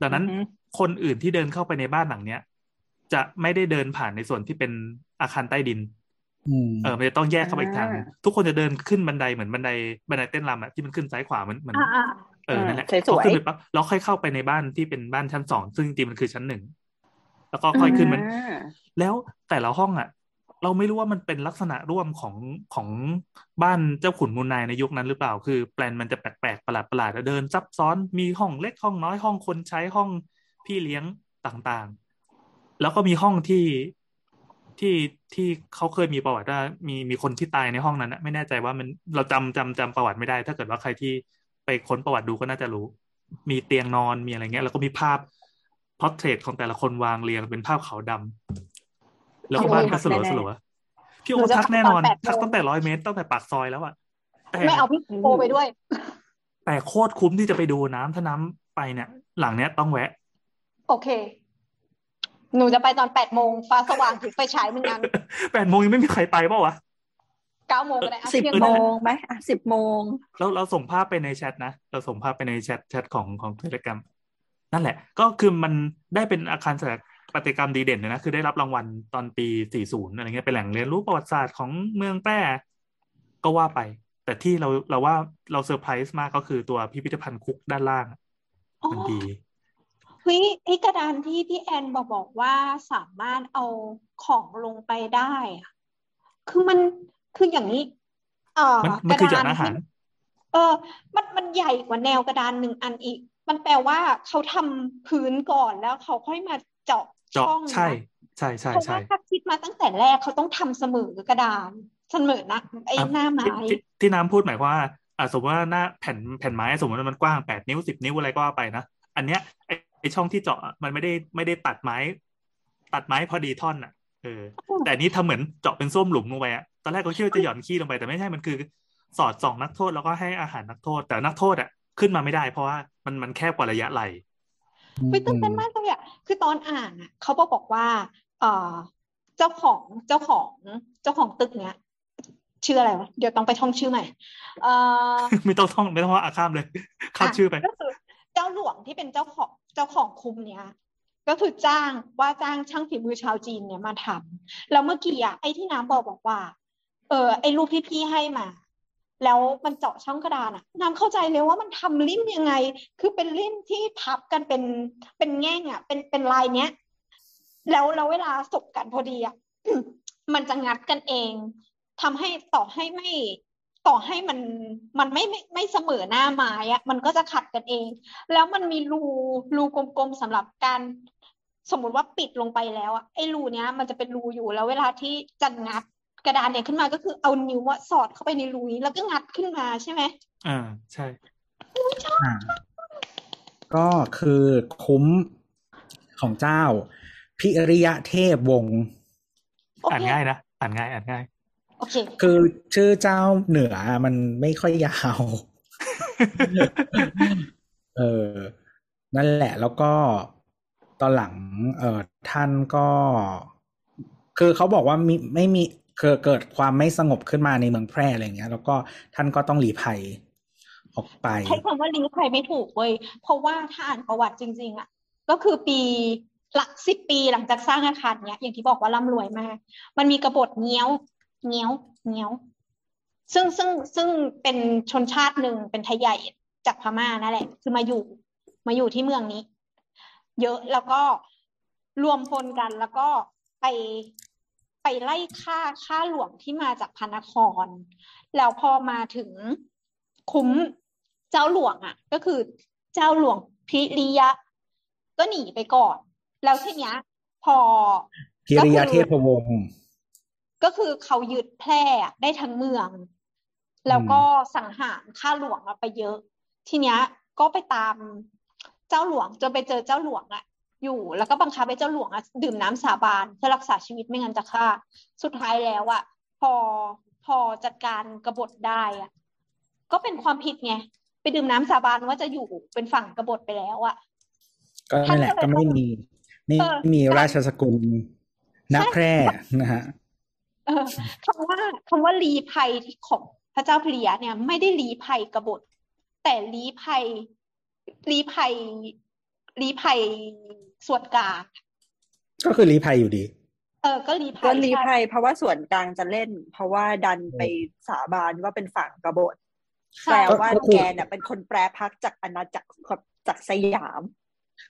ดังนั้นอือฮึ คนอื่นที่เดินเข้าไปในบ้านหลังเนี้ย จะไม่ได้เดินผ่านในส่วนที่เป็นอาคารใต้ดินอืมเออมันจะต้องแยกเข้าไปอีกทางหนึ่งทุกคนจะเดินขึ้นบันไดเหมือนบันไดบันไดเต้นรำอะที่มันขึ้นซ้ายขวาเหมือนเหมือนอ่าอ่าเออนั่นแหละสวยๆพอขึ้นไปปั๊บเราค่อยเข้าไปในบ้านที่เป็นบ้านชั้นสองซึ่งจริงๆมันคือชั้นหนึ่งแล้วก็ค่อยขึ้นมันอ่าแล้วแต่ละห้องอะเราไม่รู้ว่ามันเป็นลักษณะร่วมของของบ้านเจ้าขุนมูลนายในยุคนั้นหรือเปล่า คือแปลนมันจะแปลกๆประหลาดประหลาดๆเดินซับซ้อนมีห้องเล็กห้องน้อยห้องคนใช้ห้อง พี่เลี้ยงต่างๆ แล้วก็มีห้องที่ที่ที่เขาเคยมีประวัติว่ามีมีคนที่ตายในห้องนั้นนะไม่แน่ใจว่ามันเราจำจำจำประวัติไม่ได้ ถ้าเกิดว่าใครที่ไปค้นประวัติดูก็น่าจะรู้ มีเตียงนอนมีอะไรเงี้ย แล้วก็มีภาพพอร์เทรตของแต่ละคนวางเรียงเป็นภาพขาวดำแล้วก็บ้านก็สลัวแน่ๆสลัวพี่หโอนูจะทักแน่นอนตอน8โมงทักตั้งแต่ร้อยเมตรตั้งแต่ปากซอยแล้วอะแต่ไม่เอาพี่โอไปด้วย แต่โคตรคุ้มที่จะไปดูน้ำถ้าน้ำไปเนี่ย หลังเนี้ยต้องแวะ โอเค หนูจะไปตอนแปดโมงฟ้าสว่างถือไฟฉายหนึ่งอันแปดโมงยังไม่มีใครไปเปล่าวะเก้าโมงก็ได้อะสิบเที่ยงโมคืนงไหมอะสิบโมงเราเราส่งภาพไปในแชทนะเราส่งภาพไปในแชทแชทของของเทเลกรมนั่นแหละ ก็คือมันได้เป็นอาคารสถาปัตยกรรมดีเด่นเลยนะ คือได้รับรางวัลตอนปี 40 อะไรเงี้ยเป็นแหล่งเรียนรู้ประวัติศาสตร์ของเมืองแพร่ก็ว่าไป แต่ที่เราเราว่าเราเซอร์ไพรส์มากก็คือตัวพิพิธภัณฑ์คุกด้านล่างอ๋อมันดี เฮ้ยไอ้กระดานที่พี่แอนบอกบอกว่าสามารถเอาของลงไปได้อะคือมันคืออย่างนี้ เอ่อมันมันคือจานกระดอาหารที่เออ มันมันใหญ่กว่าแนวกระดานหนึ่งอันอีก มันแปลว่าเขาทำพื้นก่อนแล้วเขาค่อยมาเจาะเจาะช่องใช่นะใช่ใช่เพราะใช่ว่าถ้าคิดมาตั้งแต่แรกเขาต้องทำเสมอกระดานเสมอนะไอ้อะหน้าไม้ที่ที่ที่น้ำพูดหมายความว่าอะสมมติว่าหน้าแผ่นแผ่นไม้สมมติว่ามันกว้างแปดนิ้วสิบนิ้วอะไรก็ว่าไปนะอันเนี้ยไอ ไอช่องที่เจาะอะมันไม่ได้ไม่ได้ตัดไม้ ตัดไม้พอดีท่อนอะเออแต่อันนี้ทำเหมือนเจาะเป็นส้วมหลุมลงไปอะตอนแรกก็คิดว่าจะหย่อนขี้ลงไปแต่ไม่ใช่มันคือ สอดส่องนักโทษแล้วก็ให้อาหารนักโทษ แต่นักโทษอะขึ้นมาไม่ได้ เพราะว่ามันมันแคบกว่าระยะไหลไม่ตื่นเต้นมากเลยอะคือตอนอ่านอะเขาบอกบอกว่าเอ่อเจ้าของเจ้าของเจ้าของตึกเนี้ยชื่ออะไรวะเดี๋ยวต้องไปท่องชื่อใหม่เอ่อไม่ต้องท่องไม่ต้องว่าอาข้ามเลยข้ามชื่อไปก็คือเจ้าหลวงที่เป็นเจ้าของ เจ้าของคุมเนี้ยก็คือจ้างว่าจ้างช่างฝีมือชาวจีนเนี่ยมาทำแล้วเมื่อกี้อะไอ้ที่น้ำบอกบอกว่า เออไอ้รูปที่พี่ให้มา แล้วมันเจาะช่องกระดานอะน้ำเข้าใจเลยว่ามันทำลิ่มยังไง คือเป็นลิ่มที่พับกันเป็นเป็นแง่งอะเป็นเป็นลายเนี้ย แล้วแล้วเวลาสบกันพอดีอะมันจะงัดกันเองทำให้ต่อให้ไม่ ต่อให้มันมันไม่ไม่ไม่เสมอหน้าไม้อะมันก็จะขัดกันเอง แล้วมันมีรูรูกลมๆสำหรับการ สมมุติว่าปิดลงไปแล้วอะไอ้รูเนี้ยมันจะเป็นรูอยู่แล้ว เวลาที่จะงัดกระดานเนี่ยขึ้นมาก็คือเอานิ้วอะสอดเข้าไปในรูนี้แล้วก็งัดขึ้นมาใช่ไหมอ่าใช่อ่าก็คือคุ้มของเจ้า พิริยะเทพวงศ์โออ่านเคง่ายนะอ่านง่ายอ่านง่ายโอเคคือชื่อเจ้าเหนือมันไม่ค่อยยาว เออ นั่นแหละ แล้วก็ตอนหลัง เออท่านก็ คือเขาบอกว่ามีไม่มีเกิดเกิดความไม่สงบขึ้นมาในเมืองแพร่อะไรเงี้ย แล้วก็ท่านก็ต้องหลีภัยออกไป ใช้คำว่าลี้ภัยไม่ถูกเว้ย เพราะว่าถ้าอ่านประวัติจริง ๆ อะ ก็คือปีหลักสิบปีหลังจากสร้างอาคารเนี้ย อย่างที่บอกว่าร่ำรวยมาก มันมีกบฏเงี้ยว เงี้ยวเงี้ยว ซึ่งซึ่งซึ่งเป็นชนชาติหนึ่งเป็นไทยใหญ่จากพม่านั่นแหละ คือมาอยู่มาอยู่ที่เมืองนี้ เยอะแล้วก็รวมพลกันแล้วก็ไปไปไล่ฆ่าฆ่าหลวงที่มาจากพระนคร แล้วพอมาถึงคุ้มเจ้าหลวงอะ ก็คือเจ้าหลวงพิริยะ ก็หนีไปก่อน แล้วทีเนี้ย พอพิริยะเทพวงศ์ ก็คือเขายึดแพร่อะได้ทั้งเมือง แล้วก็สังหารฆ่าหลวงอะไปเยอะ ทีเนี้ยก็ไปตามเจ้าหลวงจนไปเจอเจ้าหลวงอะอยู่ แล้วก็บังคับให้เจ้าหลวงอะดื่มน้ำสาบานเพื่อรักษาชีวิตไม่งั้นจะฆ่า สุดท้ายแล้วอะพอพอจัดการกบฏได้อะก็เป็นความผิดไงไปดื่มน้ำสาบานว่าจะอยู่เป็นฝั่งกบฏไปแล้วอะก็นั่นแหละท่านก็เลยก็ไม่มีไม่เออมีราชสกุลณใช่แพร่นะฮะเออ คำว่าคำว่าลี้ภัยของพระเจ้าพิริยะเนี่ย ไม่ได้ลี้ภัยกบฏ แต่ลี้ภัยลี้ภัยลี้ภัยส่วนกลางก็คือรีภัยอยู่ดี เออ ก็ลี้ภัยก็รีใช่ภัย เพราะว่าส่วนกลางจะเล่น เพราะว่าดันไปสาบานว่าเป็นฝั่งกบฏใช่แปลว่าก็คือแกเนี่ยเป็นคนแปรพักจากอาณาจักรจากสยาม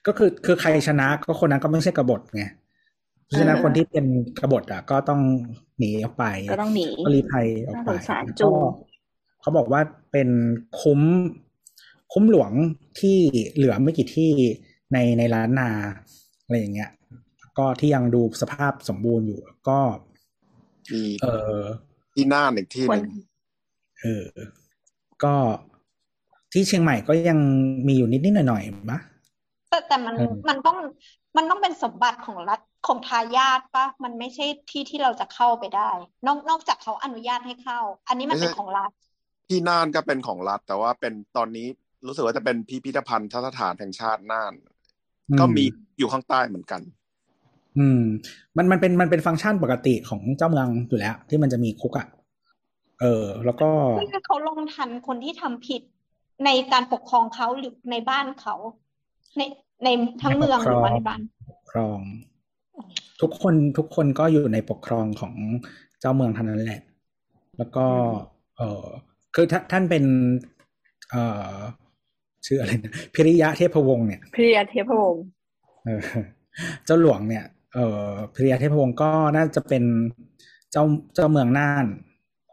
ก็คือคือใครชนะก็คนนั้นก็ไม่ใช่กบฏไง เพราะฉะนั้นเออคนที่เป็นกบฏอะก็ต้องหนีออกไปก็ต้องหนีก็รีภัยออกไปน่าสงสารแล้วจูก็เขาบอกว่าเป็นคุ้ม คุ้มหลวงที่เหลือไม่กี่ที่ในในล้านนาอะไรอย่างเงี้ย ก็ที่ยังดูสภาพสมบูรณ์อยู่ก็มีเออที่น่านอีกที่หนึ่งเออ ก็ที่เชียงใหม่ก็ยังมีอยู่นิดนิดหน่อยหน่อยๆมะแต่แต่มันเออมันต้องมันต้องเป็นสมบัติของรัฐ ของทายาทปะมันไม่ใช่ที่ที่เราจะเข้าไปได้ นอกนอกจากเขาอนุญาตให้เข้า อันนี้มันเป็นของรัฐที่น่านก็เป็นของรัฐ แต่ว่าเป็นตอนนี้รู้สึกว่าจะเป็นพิพิธภัณฑ์สถานแห่งชาติน่าน ก็มีอยู่ข้างใต้เหมือนกัน อืม มันมันเป็นมันเป็นฟังก์ชันปกติของเจ้าเมืองอยู่แล้ว ที่มันจะมีคุกอะ่ะเออ แล้วก็เพื่อเขาลงทันคนที่ทำผิดในการปกครองเขาหรือในบ้านเขา ในในทั้งเมืองหรือว่าในบ้านปกครอง ทุกคนทุกคนก็อยู่ในปกครองของเจ้าเมืองเท่านั้นแหละ แล้วก็ เออคือท่านท่านเป็น เอ่อชื่ออะไรนะพิริยะเทพวงศ์เนี่ยพิริยาเทพวงศ์เออเจ้าหลวงเนี่ย เอ่อพิริยาเทพวงศ์ก็น่าจะเป็นเจ้าเจ้าเมืองน่าน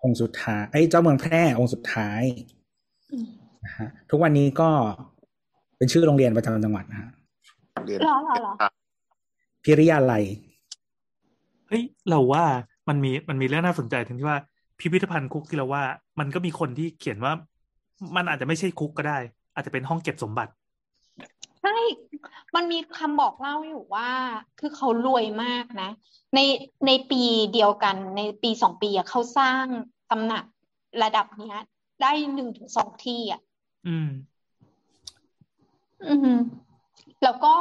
องค์สุดท้ายไอ้ยเจ้าเมืองแพร่องค์สุดท้ายอืมนะฮะทุกวันนี้ก็เป็นชื่อโรงเรียนประจำจังหวัดนะฮะเรียนเหรอเหรอเหรอ พิริยาลัยเฮ้ยเราว่ามันมีมันมีเรื่องน่าสนใจถึงที่ว่าพิพิธภัณฑ์คุกที่เราว่า มันก็มีคนที่เขียนว่า มันอาจจะไม่ใช่คุกก็ได้ อาจจะเป็นห้องเก็บสมบัติใช่ มันมีคำบอกเล่าอยู่ว่า คือเขารวยมากนะ ในในปีเดียวกัน ในปีสองปีอะเขาสร้างตำหนักระดับเนี้ย ได้หนึ่งถึงสองที่อะ อืม อือหือแล้วก็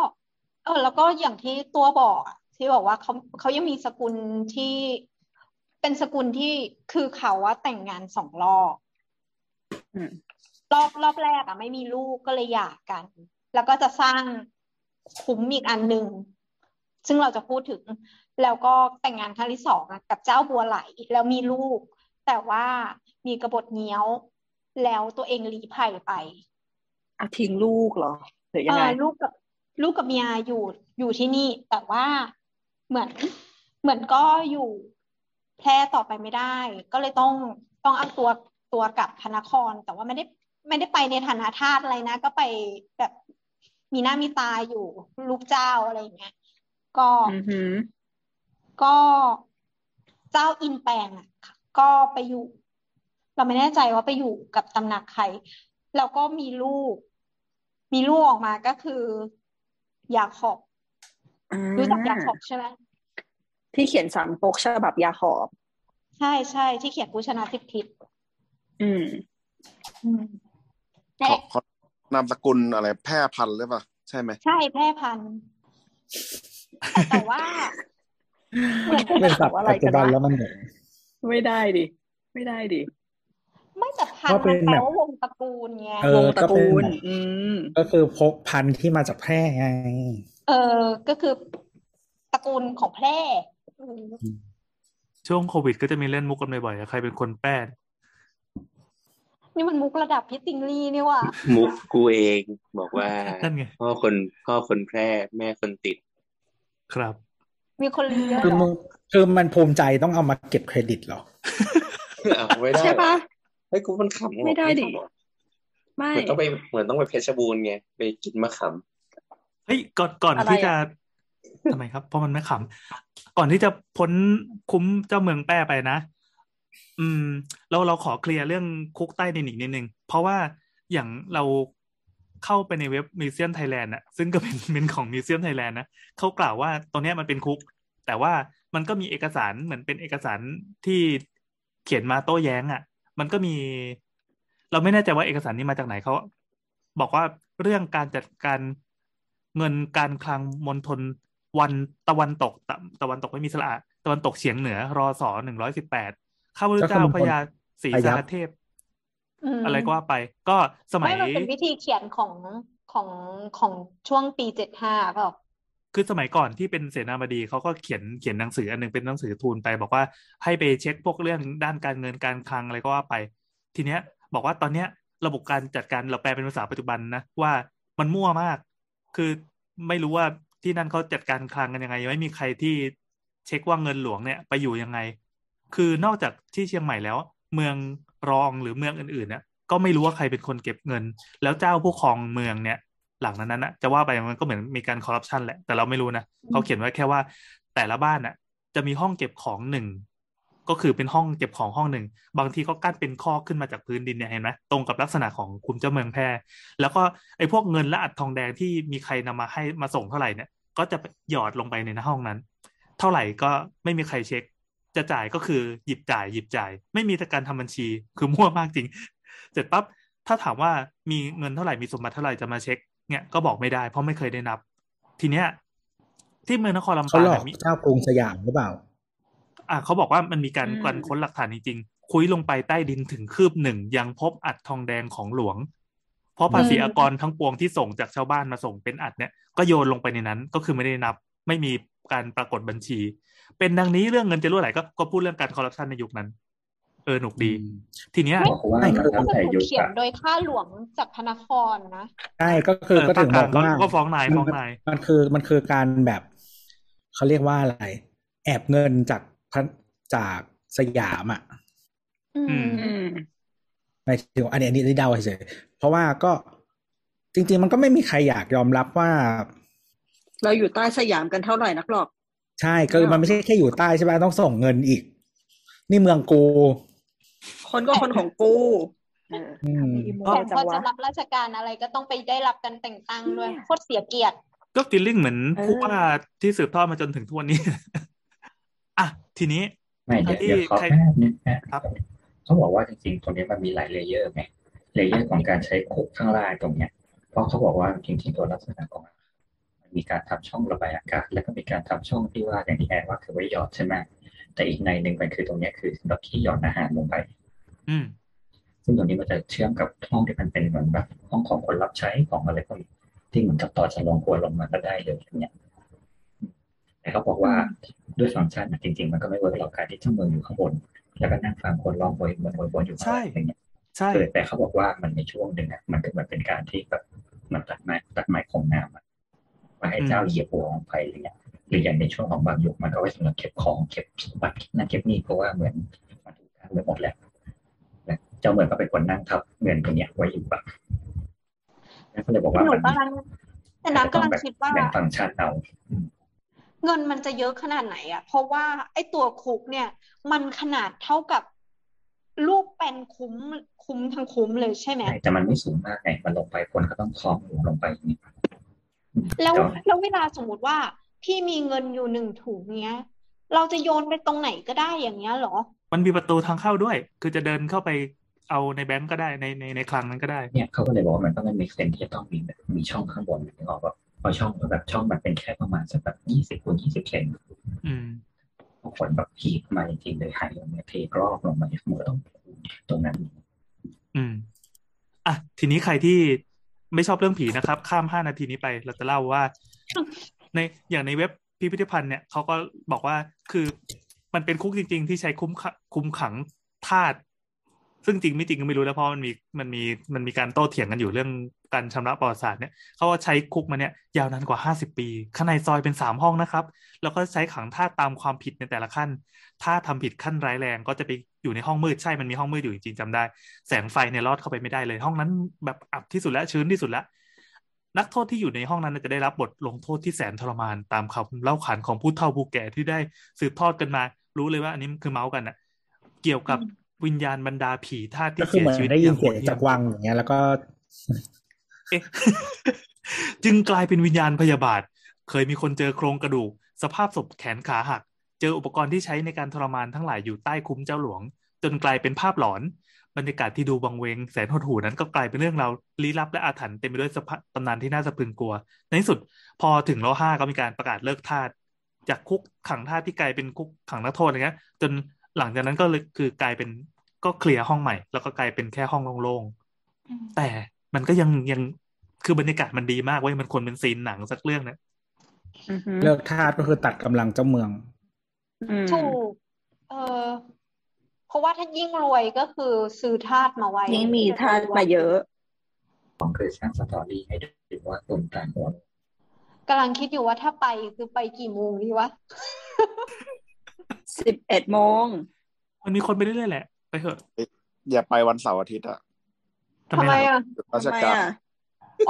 เออแล้วก็อย่างที่ตัวบอกอะที่บอกว่าเขาเขายังมีสกุลที่เป็นสกุลที่คือเขาว่าแต่งงานสองรอบอืมรอบรอบแรกอะไม่มีลูกก็เลยหย่ากัน แล้วก็จะสร้างคุ้มอีกอันหนึ่งซึ่งเราจะพูดถึง แล้วก็แต่งงานครั้งที่สองอะกับเจ้าบัวไหลแล้วมีลูก แต่ว่ามีกบฏเงี้ยวแล้วตัวเองลี้ภัยไปอะทิ้งลูกเหรอหรือยังไงเออลูกกับ ลูกกับเมียอยู่อยู่ที่นี่ แต่ว่าเหมือนเหมือนก็อยู่แพร่ต่อไปไม่ได้ ก็เลยต้องต้องเอาตัวตัวกลับพระนคร แต่ว่าไม่ได้ไม่ได้ไปในฐานะทาสอะไรนะ ก็ไปแบบมีหน้ามีตาอยู่ลูกเจ้าอะไรอย่างเงี้ย ก็อือหือก็เจ้าอินแปลงอะ ก็ไปอยู่ เราไม่แน่ใจว่าไปอยู่กับตำหนักใคร แล้วก็มีลูก มีลูกออกมาก็คือ ยาขอบอ่ารู้จักยาขอบใช่ไหมที่เขียนสามปกฉบับยาขอบ ใช่ใช่ที่เขียนผู้ชนะทิพทิพอืมอืมขอขอนามสกุลอะไร แพร่พันธุ์หรือเปล่าใช่ไหมใช่แพร่พันธุ์แต่ว่าเป็นศัพท์ปัจจุบันแล้วมันเหมือนไม่ได้ดิ ไม่ได้ดิ ไม่แต่พันก็ธุ์เป็มันนแปลแบบว่าวงตระกูลไงเอวองตระก็เป็นกูลแบบอืม ก็คือพกพันธุ์ที่มาจากแพร่ไง เออก็คือตระกูลของแพร่อืมช่วงโควิดก็จะมีเล่นมุกกันบ่อยๆอะใครเป็นคนแป้งนี่มันมุกระดับพี่ติงลี่นี่ว่ะมุกกูเองบอกว่า นั่นไง พ่อคนพ่อคนแพร่แม่คนติด ครับ มีคนเรียนคือเหรมึองคือมันภูมิใจต้องเอามาเก็บเครดิตเหรออ้าวไม่ได้ใช่ปะ เฮ้ยกูมันขำเหรอไม่ได้ดิขำเหรอไม่เหมือนต้องไปเหมือนต้องไปเพชรบูรณ์ไงไปกินมะขามเฮ้ยก่อนก่อนอะไรที่จะอะทำไมครับ เพราะมันไม่ขำก่อนที่จะพ้นคุ้มเจ้าเมืองแป้ไปนะ อืม เราเราขอเคลียร์เรื่องคุกใต้ดินอีกนิดนึง เพราะว่าอย่างเราเข้าไปในเว็บ Museum Thailand อะซึ่งก็เป็นเป็นของ Museum Thailand นะเขากล่าวว่าตรงเนี้ยมันเป็นคุก แต่ว่ามันก็มีเอกสารเหมือนเป็นเอกสารที่เขียนมาโต้แย้งอะ มันก็มี เราไม่แน่ใจว่าเอกสารนี้มาจากไหนเขาบอกว่าเรื่องการจัดการเงินการคลังมณฑลวันตะวันตกตะตะวันตกไม่มีสระตะวันตกเฉียงเหนือรอสอหนึ่งร้อยสิบแปดข้าพเจ้าพญาศรีสารเทพ อะไรก็ว่าไป ก็สมัไม่ยมันเป็นวิธีเขียนของของของช่วงปีเจ็ดห้าเปล่า คือสมัยก่อนที่เป็นเสนาบดีเขาก็เขียนเขียนหนังสืออันหนึงเป็นหนังสือทูลไป บอกว่าให้ไปเช็คพวกเรื่องด้านการเงินการคลังอะไรก็ว่าไป ทีเนี้ย บอกว่าตอนเนี้ยระบบการจัดการเราแปลเป็นภาษาปัจจุบันนะว่ามันมั่วมาก คือไม่รู้ว่าที่นั่นเขาจัดการคลังกันยังไงยังไม่มีใครที่เช็คว่าเงินหลวงเนี่ยไปอยู่ยังไง คือนอกจากที่เชียงใหม่แล้ว เมืองรองหรือเมืองอื่นๆเนี่ยก็ไม่รู้ว่าใครเป็นคนเก็บเงิน แล้วเจ้าผู้ครองเมืองเนี่ย หลังนั้นนะจะว่าไปมันก็เหมือนมีการคอร์รัปชันแหละ แต่เราไม่รู้นะเขาเขียนไว้แค่ว่า แต่ละบ้านน่ะ จะมีห้องเก็บของหนึ่งก็คือเป็นห้องเก็บของห้องหนึ่ง บางทีก็กั้นเป็นข้อขึ้นมาจากพื้นดินเนี่ยเห็นไหมตรงกับลักษณะของคุมเจ้าเมืองแพร่แล้วก็ไอ้พวกเงินและอัดทองแดงที่มีใครนำมาให้มาส่งเท่าไหร่เนี่ย ก็จะหยอดลงไปในห้องนั้น เท่าไหร่ก็ไม่มีใครเช็ค จะจ่ายก็คือหยิบจ่าย หยิบจ่าย ไม่มีการทำบัญชีคือมั่วมากจริง เสร็จปั๊บถ้าถามว่ามีเงินเท่าไหร่มีสมบัติเท่าไหร่จะมาเช็ค เนี่ยก็บอกไม่ได้ เพราะไม่เคยได้นับ ทีเนี้ย ที่เมืองนครลำเขาปางหลอกเนี่ยมีเจ้ากรุงสยามหรือเปล่า อะเขาบอกว่ามันมีการอืมการค้นหลักฐานจริงๆคุยลงไปใต้ดินถึงคืบหนึ่งยังพบอัดทองแดงของหลวง เพราะภาษีอากรทั้งปวงที่ส่งจากชาวบ้านมาส่งเป็นอัดเนี่ย ก็โยนลงไปในนั้น ก็คือไม่ได้นับ ไม่มีการปรากฏบัญชี เป็นดังนี้เรื่องเงินจะรั่วไหลก็ก็พูดเรื่องการคอร์รัปชันในยุคนั้น เออหนุกดี ทีเนี้ยบอกว่าไม่มันคือตั้งแต่ถูยุกคเขียนอะโดยข้าหลวงจากพระนครนะใช่ก็คือเออก็ถึงภาบคอกกลางว่าก็ฟ้องนายฟ้องนายมันคือมันคือการแบบเขาเรียกว่าอะไร แอบเงินจากพันจากสยามอะอืมอืมหมายถึงอันนี้อันนี้เดาเฉยๆเพราะว่าก็จริง ๆ มันก็ไม่มีใครอยากยอมรับว่า เราอยู่ใต้สยามกันเท่าไหร่นักหรอก ใช่ก็มันไม่ใช่แค่อยู่ใต้ใช่ไหมต้องส่งเงินอีก นี่เมืองกู คนก็คนของกูเอออืมอีโมแต่จัพงอจะวะรับราชการอะไรก็ต้องไปได้รับการแต่งตั้งด้วยโคตรเสียเกียรติ ก็ feeling เหมือนเออผู้ว่าที่สืบทอดมาจนถึงทุกวันนี้ อะ ทีนี้ไม่เดี๋ยวที่เดี๋ยวขอใครแป๊บป๊บนิดนะครับเขาบอกว่าจริงๆ ตรงนี้มันมีหลาย layer ไง layer ของการใช้คุกข้างล่างตรงเนี้ย เพราะเขาบอกว่าจริงๆตัวลักษณะของมีการทำช่องระบายอากาศ แล้วก็มีการทำช่องที่ว่าอย่างที่แอนว่าคือไว้หยอดใช่ไหม แต่อีกในหนึ่งมันคือตรงเนี้ยคือสำหรับที่หยอดอาหารลงไป อืมซึ่งตรงนี้มันจะเชื่อมกับห้องที่มันเป็นเหมือนแบบห้องของคนรับใช้ของอะไรพวกนี้ที่เหมือนกับต่อจะลงครัวลงมาก็ได้เลยอย่างเงี้ยแต่เขาบอกว่าด้วยฟังก์ชันนะจริง ๆ มันก็ไม่เวิร์กหรอกการที่เจ้าเมืองอยู่ข้างบน แล้วก็นั่งฟังคนร้องโวยบนบนอยู่ข้างล่างอย่างเงี้ยใช่เออแต่เขาบอกว่ามันในช่วงหนึ่งอะมันก็เหมือนเป็นการที่แบบมันตัดไม้ตัดไม้ของน้ำอะมาให้เจ้าเหยียบหัวของไปอะไรเงี้ย หรืออย่างในช่วงของบางยุคมันก็ไว้สำหรับเก็บของเก็บสมบัติเก็บนั่นเก็บนี่เพราะว่าเหมือนมันถูกกั้นไว้หมดแล้วและเจ้าเมืองก็เป็นคนนั่งทับเงินตรงเนี้ยไว้อยู่แบบแล้วก็เลยบอกว่าหนูมันกำลังแต่น้ำกำลังคิดว่าแบ่งฟังก์ชันเอาเงินมันจะเยอะขนาดไหนอะเพราะว่าไอ้ตัวคุกเนี่ย มันขนาดเท่ากับลูกเป็นคุ้มคุ้มทั้งคุ้มเลยใช่ไหมใช่แต่มันไม่สูงมากไงมันลงไปคนก็ต้องคล้องหัวลงไปอย่างนี้อืมแล้วต่แล้วเวลาสมมุติว่า พี่มีเงินอยู่หนึ่งถุงเนี้ย เราจะโยนไปตรงไหนก็ได้อย่างเงี้ยเหรอ มันมีประตูทางเข้าด้วย คือจะเดินเข้าไปเอาในแบงก์ก็ได้ในในในคลังนั้นก็ได้ เนี่ยเขาก็เลยบอกว่ามันต้องไม่มีเซนที่จะต้องมีแบบมีช่องข้างบนนึกออกแบบพอช่องแบบช่องมันเป็นแค่ประมาณสักแบบยี่สิบคูณยี่สิบเซนอืมบางคนแบบพีกมาจริงๆเลยหายลงมาเทกรอบลงมามันก็ต้องตรงนั้น อืมอะทีนี้ใครที่ไม่ชอบเรื่องผีนะครับ ข้ามห้านาทีนี้ไป เราจะเล่าว่า ในอย่างในเว็บพิพิธภัณฑ์เนี่ยเขาก็บอกว่าคือมันเป็นคุกจริง ๆ ที่ใช้คุ้มคุมขังทาสซึ่งจริงไม่จริงก็ไม่รู้แล้วเพราะมันมีมันมีมันมีการโต้เถียงกันอยู่เรื่องการชำระประวัติศาสตร์เนี่ยเขาว่าใช้คุกมาเนี่ยยาวนานกว่าห้าสิบปี ข้างในซอยเป็นสามห้องนะครับ แล้วก็ใช้ขังทาสตามความผิดในแต่ละขั้น ถ้าทำผิดขั้นร้ายแรงก็จะไปอยู่ในห้องมืดใช่มันมีห้องมืดอยู่จริงๆจำได้ แสงไฟเนี่ยลอดเข้าไปไม่ได้เลย ห้องนั้นแบบอับที่สุดและชื้นที่สุดแล้ว นักโทษที่อยู่ในห้องนั้นจะได้รับบทลงโทษที่แสนทรมานตามคำเล่าขานของผู้เฒ่าผู้แก่ที่ได้สืบทอดกันมา รู้เลยว่าอันนี้คือเมาส์กันอะเกี่ยวกับวิญญาณบรรดาผีทาที่เสียชีวิตได้ยิอนย่างเสียดงจากวังอย่างเงี้ย แล้วก็ จึงกลายเป็นวิญญาณพยาบาท เคยมีคนเจอโครงกระดูก สภาพศพแขนขาหัก เจออุปกรณ์ที่ใช้ในการทรมานทั้งหลายอยู่ใต้คุ้มเจ้าหลวง จนกลายเป็นภาพหลอน บรรยากาศที่ดูบังเวงแสนหดหู่นั้นก็กลายเป็นเรื่องราวลี้ลับและอาถรรพ์เต็มไปด้วยสภาพตำนานที่น่าสะพรึงกลัว ในที่สุดพอถึงรห้าก็มีการประกาศเลิกทาสจากคุกขังทาสที่กลายเป็นคุกขังนักโทษอะไรเงี้ย จนหลังจากนั้นก็เลยคือกลายเป็นก็เคลียร์ห้องใหม่ แล้วก็กลายเป็นแค่ห้องโล่งๆแต่มันก็ยังยังคือบรรยากาศมันดีมากเว้ยมันควรเป็นซีนหนังสักเรื่องนะอือฮึเลิกทาสก็คือตัดกำลังเจ้าเมืองอืมถูกเออ เพราะว่าถ้ายิ่งรวยก็คือซื้อทาสมาไว้ยิ่งมีทาสมาเยอะของเคยสร้างสตอรี่ให้ดูว่าตุนตางหัวกำลังคิดอยู่ว่าถ้าไปคือไปกี่โมงดีวะสิบเอ็ดโมงมันมีคนไปเรื่อยๆแหละ ไปเถอะ อย่าไปวันเสาร์อาทิตย์อะทำทำไมไมล่ะอะหยุดราทำชไมการอะ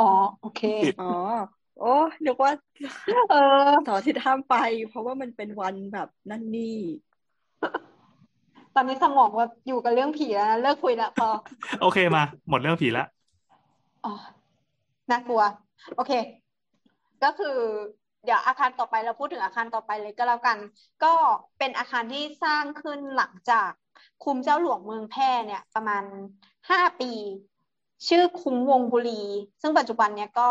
อ๋อ โอเค อ๋อ โอ้นึกว่า เออต่อที่ห้ามไป เพราะว่ามันเป็นวันแบบนั่นนี่ ตอนนี้สมองว่าอยู่กับเรื่องผีแล้วนะเลิกคุยละพอ โอเคมา หมดเรื่องผีละอ๋อน่ากลัว โอเค ก็คือ เดี๋ยวอาคารต่อไปเราพูดถึงอาคารต่อไปเลยก็แล้วกัน ก็เป็นอาคารที่สร้างขึ้นหลังจากคุ้มเจ้าหลวงเมืองแพร่เนี่ย ประมาณห้าปี ชื่อคุ้มวงบุรี ซึ่งปัจจุบันเนี่ยก็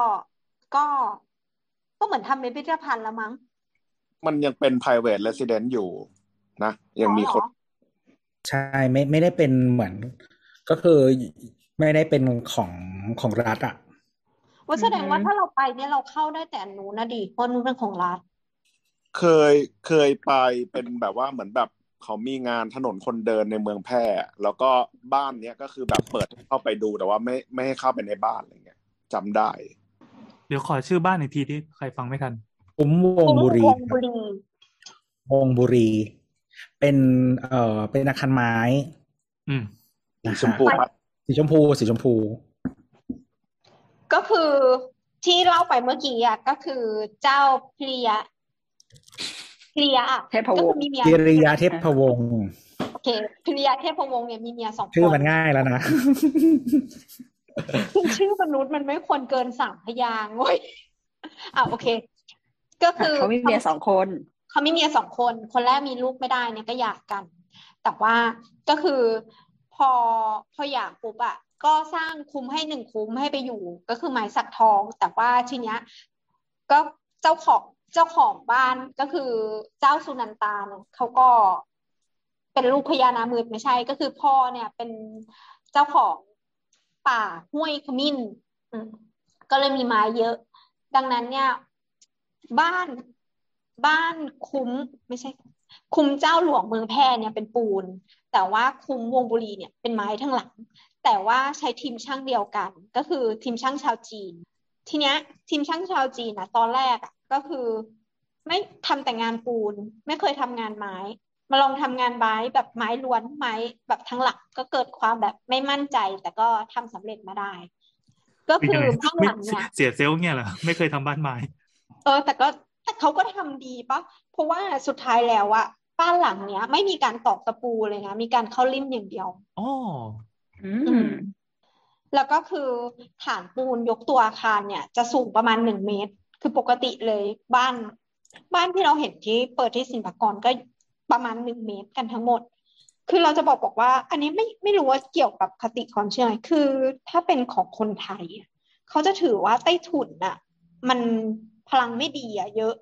ก็ก็เหมือนทำเป็นพิพิธภัณฑ์แล้วมั้ง มันยังเป็น private resident อยู่นะ ยังมีคนอ๋อเหรอ ใช่ไม่ไม่ได้เป็นเหมือน ก็คือไม่ได้เป็นของของรัฐอะว่าแสดงว่าอือฮึถ้าเราไปเนี่ยเราเข้าได้แต่อันนู้นนะดิเพราะนู้นเป็นของรัฐ เคยเคยไปเป็นแบบว่าเหมือนแบบเขามีงานถนนคนเดินในเมืองแพร่ แล้วก็บ้านเนี้ยก็คือแบบเปิดให้เข้าไปดูแต่ว่าไม่ไม่ให้เข้าไปในบ้านอะไรเงี้ยจำได้ เดี๋ยวขอชื่อบ้านอีกทีที่ใครฟังไม่ทันคุ้มวงบุรีวงบุรีวงบุรี เป็น เอ่อ เป็นอาคารไม้ อืมสีนะชมฮะพูปะสีชมพูสีชมพู ก็คือที่เล่าไปเมื่อกี้อะก็คือเจ้าพลียะพลียะอะเทพวงศ์ก็คือมีเมียกิริยาเทพวงศ์โอเคพลียะเทพวงศ์เนี่ยมีเมียสองคชื่อนมันง่ายแล้วนะคือชื่อมนุษย์มันไม่ควรเกินสามพยางค์เว้ยอะโอเค ก็คือเขามีเมียสองคน เขามีเมียสองคน คนแรกมีลูกไม่ได้เนี่ยก็หย่ากัน แต่ว่าก็คือพอพอหย่าปุ๊บอะก็สร้างคุ้มให้หนึ่งคุ้มให้ไปอยู่ ก็คือไม้สักทอง แต่ว่าทีเนี้ยก็เจ้าของเจ้าของบ้านก็คือเจ้าสุนันตาเนี่ยเขาก็เป็นลูกพญานามืดไม่ใช่ ก็คือพ่อเนี่ยเป็นเจ้าของป่าห้วยขมิ้นก็เลยมีไม้เยอะ ดังนั้นเนี่ย บ้าน บ้านคุ้มไม่ใช่ คุ้มเจ้าหลวงเมืองแพร่เนี่ยเป็นปูน แต่ว่าคุ้มวงบุรีเนี่ยเป็นไม้ทั้งหลัง แต่ว่าใช้ทีมช่างเดียวกัน ก็คือทีมช่างชาวจีน ทีเนี้ยทีมช่างชาวจีนนะตอนแรกอะก็คือ ไม่ทำแต่งานปูน ไม่เคยทำงานไม้ มาลองทำงานไม้แบบไม้ล้วนไม้แบบทั้งหลักก็เกิดความแบบไม่มั่นใจ แต่ก็ทำสำเร็จมาได้ ก็คือบ้านหลังเนี่ยเสียเซลล์เนี่ยเหรอไม่เคยทำบ้านไม้เออแต่ก็ แต่เขาก็ทำดีปะเพราะว่าสุดท้ายแล้วอะบ้านหลังเนี้ย ไม่มีการตอกตะปูเลยนะ มีการเข้าริมอย่างเดียวอ๋ออืมแล้วก็คือฐานปูนยกตัวอาคารเนี่ย จะสูงประมาณหนึ่งเมตร คือปกติเลยบ้าน บ้านที่เราเห็นที่เปิดที่สินปากรก็ประมาณหนึ่งเมตรกันทั้งหมด คือเราจะบอกบอกว่า อันนี้ไม่ไม่รู้ว่าเกี่ยวกับคติความเชื่อไหมคือถ้าเป็นของคนไทยอะเขาจะถือว่าใต้ถุนน่ะ มัน พลังไม่ดีอะเยอะ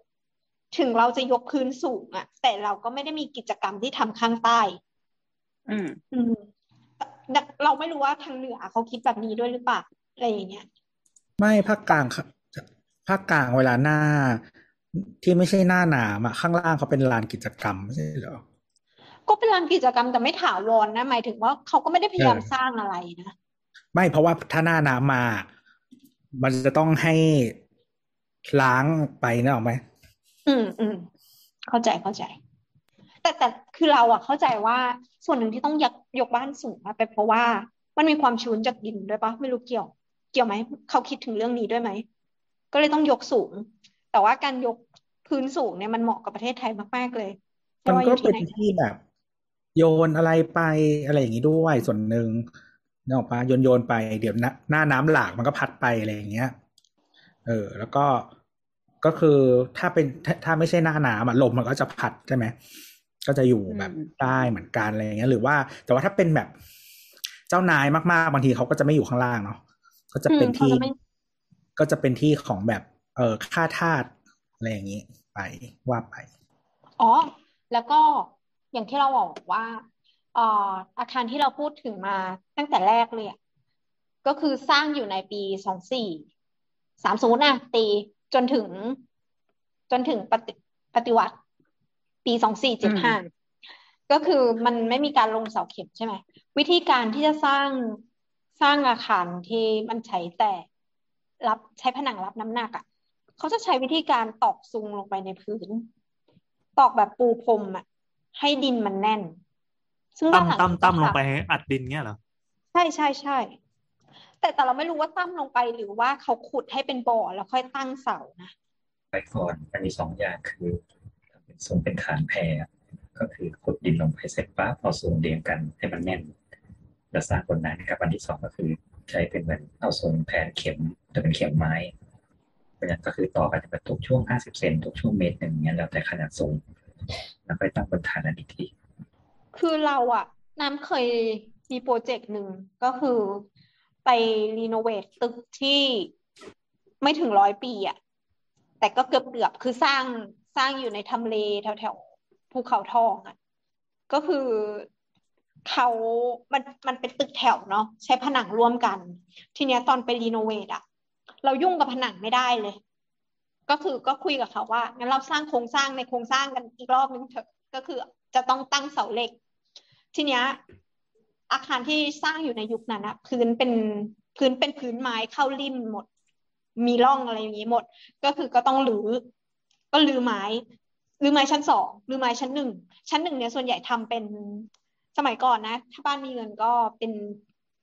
ถึงเราจะยกพื้นสูงอะแต่เราก็ไม่ได้มีกิจกรรมที่ทำข้างใต้ อืม อืมแต่เราไม่รู้ว่าทางเหนือเขาคิดแบบนี้ด้วยหรือเปล่าอะไรอย่างเงี้ย ไม่ภาคกลางครับภาคกลางเวลาหน้า ที่ไม่ใช่หน้าหนามอะข้างล่างเขาเป็นลานกิจกรรมไม่ใช่เหรอก็เป็นลานกิจกรรมแต่ไม่ถาวรนะหมายถึงว่าเขาก็ไม่ได้พยายามเออสร้างอะไรนะไม่เพราะว่าถ้าหน้าน้ำมา มันจะต้องให้ ล้างไปนะออกไหมอืมอืมเข้าใจเข้าใจ แต่แต่คือเราอะเข้าใจว่าส่วนหนึ่งที่ต้องยกยกบ้านสูงอะเป็นเพราะว่ามันมีความชื้นจากดินด้วยปะไม่รู้เกี่ยว เกี่ยวไหมเขาคิดถึงเรื่องนี้ด้วยไหมก็เลยต้องยกสูง แต่ว่าการยกพื้นสูงเนี่ยมันเหมาะกับประเทศไทยมากๆเลยไม่มันว่าอก็ยู่ที่เป็นไหนที่แบบ โยนอะไรไปอะไรอย่างนี้ด้วยส่วนหนึ่งนึกออกปะโยนโยนไปเดี๋ยวหน้าหน้าน้ำหลากมันก็พัดไปอะไรอย่างเงี้ย เออ แล้วก็ ก็คือถ้าเป็นถ้าถ้าไม่ใช่หน้าน้ำอะลมมันก็จะพัดใช่ไหมก็จะอยู่แบบอืมได้เหมือนกันอะไรอย่างเงี้ย หรือว่า แต่ว่าถ้าเป็นแบบเจ้านายมากๆบางทีเขาก็จะไม่อยู่ข้างล่างเนาะก็จะเป็นอืมเขาที่จะไม่ก็จะเป็นที่ของแบบ เออค่าทาสอะไรอย่างนี้ไปว่าไป อ๋อ แล้วก็อย่างที่เราบอกว่าเอ่ออาคารที่เราพูดถึงมาตั้งแต่แรกเลยอะก็คือสร้างอยู่ในปีสองสี่สามศูนย์นะตี จนถึง จนถึงปฏิปฏิวัติ ปีสองสี่เจ็ดห้าก็คือมันไม่มีการลงเสาเข็มใช่ไหม วิธีการที่จะสร้างสร้างอาคารที่มันใช้แต่รับใช้ผนังรับน้ำหนักอะเขาจะใช้วิธีการตอกซุงลงไปในพื้น ตอกแบบปูพรมอะ ให้ดินมันแน่น ซึ่งตั้ด้ามนหลังตั้มตั้มลงค่ะไปให้อัดดินเงี้ยเหรอ ใช่ใช่ใช่ แต่แต่เราไม่รู้ว่าตั้มลงไปหรือว่าเขาขุดให้เป็นบ่อแล้วค่อยตั้งเสานะไปก่อนมันมีสองอย่างคือเป็นทรงเป็นฐานแพรก็คือขุดดินลงไปเสร็จปั๊บเอาทรงเรียงกันให้มันแน่นแล้วสร้างบนนั้นกับอันที่สองก็คือใช้เป็นเหมือนเอาทรงแผนเข็มจะเป็นเข็มไม้เพราะฉะนั้นก็คือต่อกันจะเป็นทุกช่วงห้าสิบเซนทุกช่วงเมตรหนึ่งเนี้ยแล้วแต่ขนาดทรงแล้วค่อยตั้งบนฐานนั้นอีกทีคือเราอะน้ำเคยมีโปรเจกต์หนึ่งก็คือ ไปรีโนเวทตึกที่ไม่ถึงร้อยปีอะแต่ก็เกือบเกือบคือสร้างสร้างอยู่ในทำเลแถวแถวภูเขาทองอะก็คือเขามันมันเป็นตึกแถวเนาะใช้ผนังร่วมกัน ทีเนี้ยตอนไปรีโนเวทอะเรายุ่งกับผนังไม่ได้เลย ก็คือก็คุยกับเขาว่างั้นเราสร้างโครงสร้างในโครงสร้างกันอีกรอบนึงเถอะก็คือจะต้องตั้งเสาเหล็ก ทีเนี้ย อาคารที่สร้างอยู่ในยุคนั้นอะพื้นเป็นพื้นเป็นพื้นไม้เข้าริมหมด มีร่องอะไรอย่างนี้หมด ก็คือก็ต้องรื้อก็รื้อไม้รื้อไม้ชั้นสองรื้อไม้ชั้นหนึ่งชั้นหนึ่งเนี่ยส่วนใหญ่ทำเป็นสมัยก่อนนะ ถ้าบ้านมีเงินก็เป็น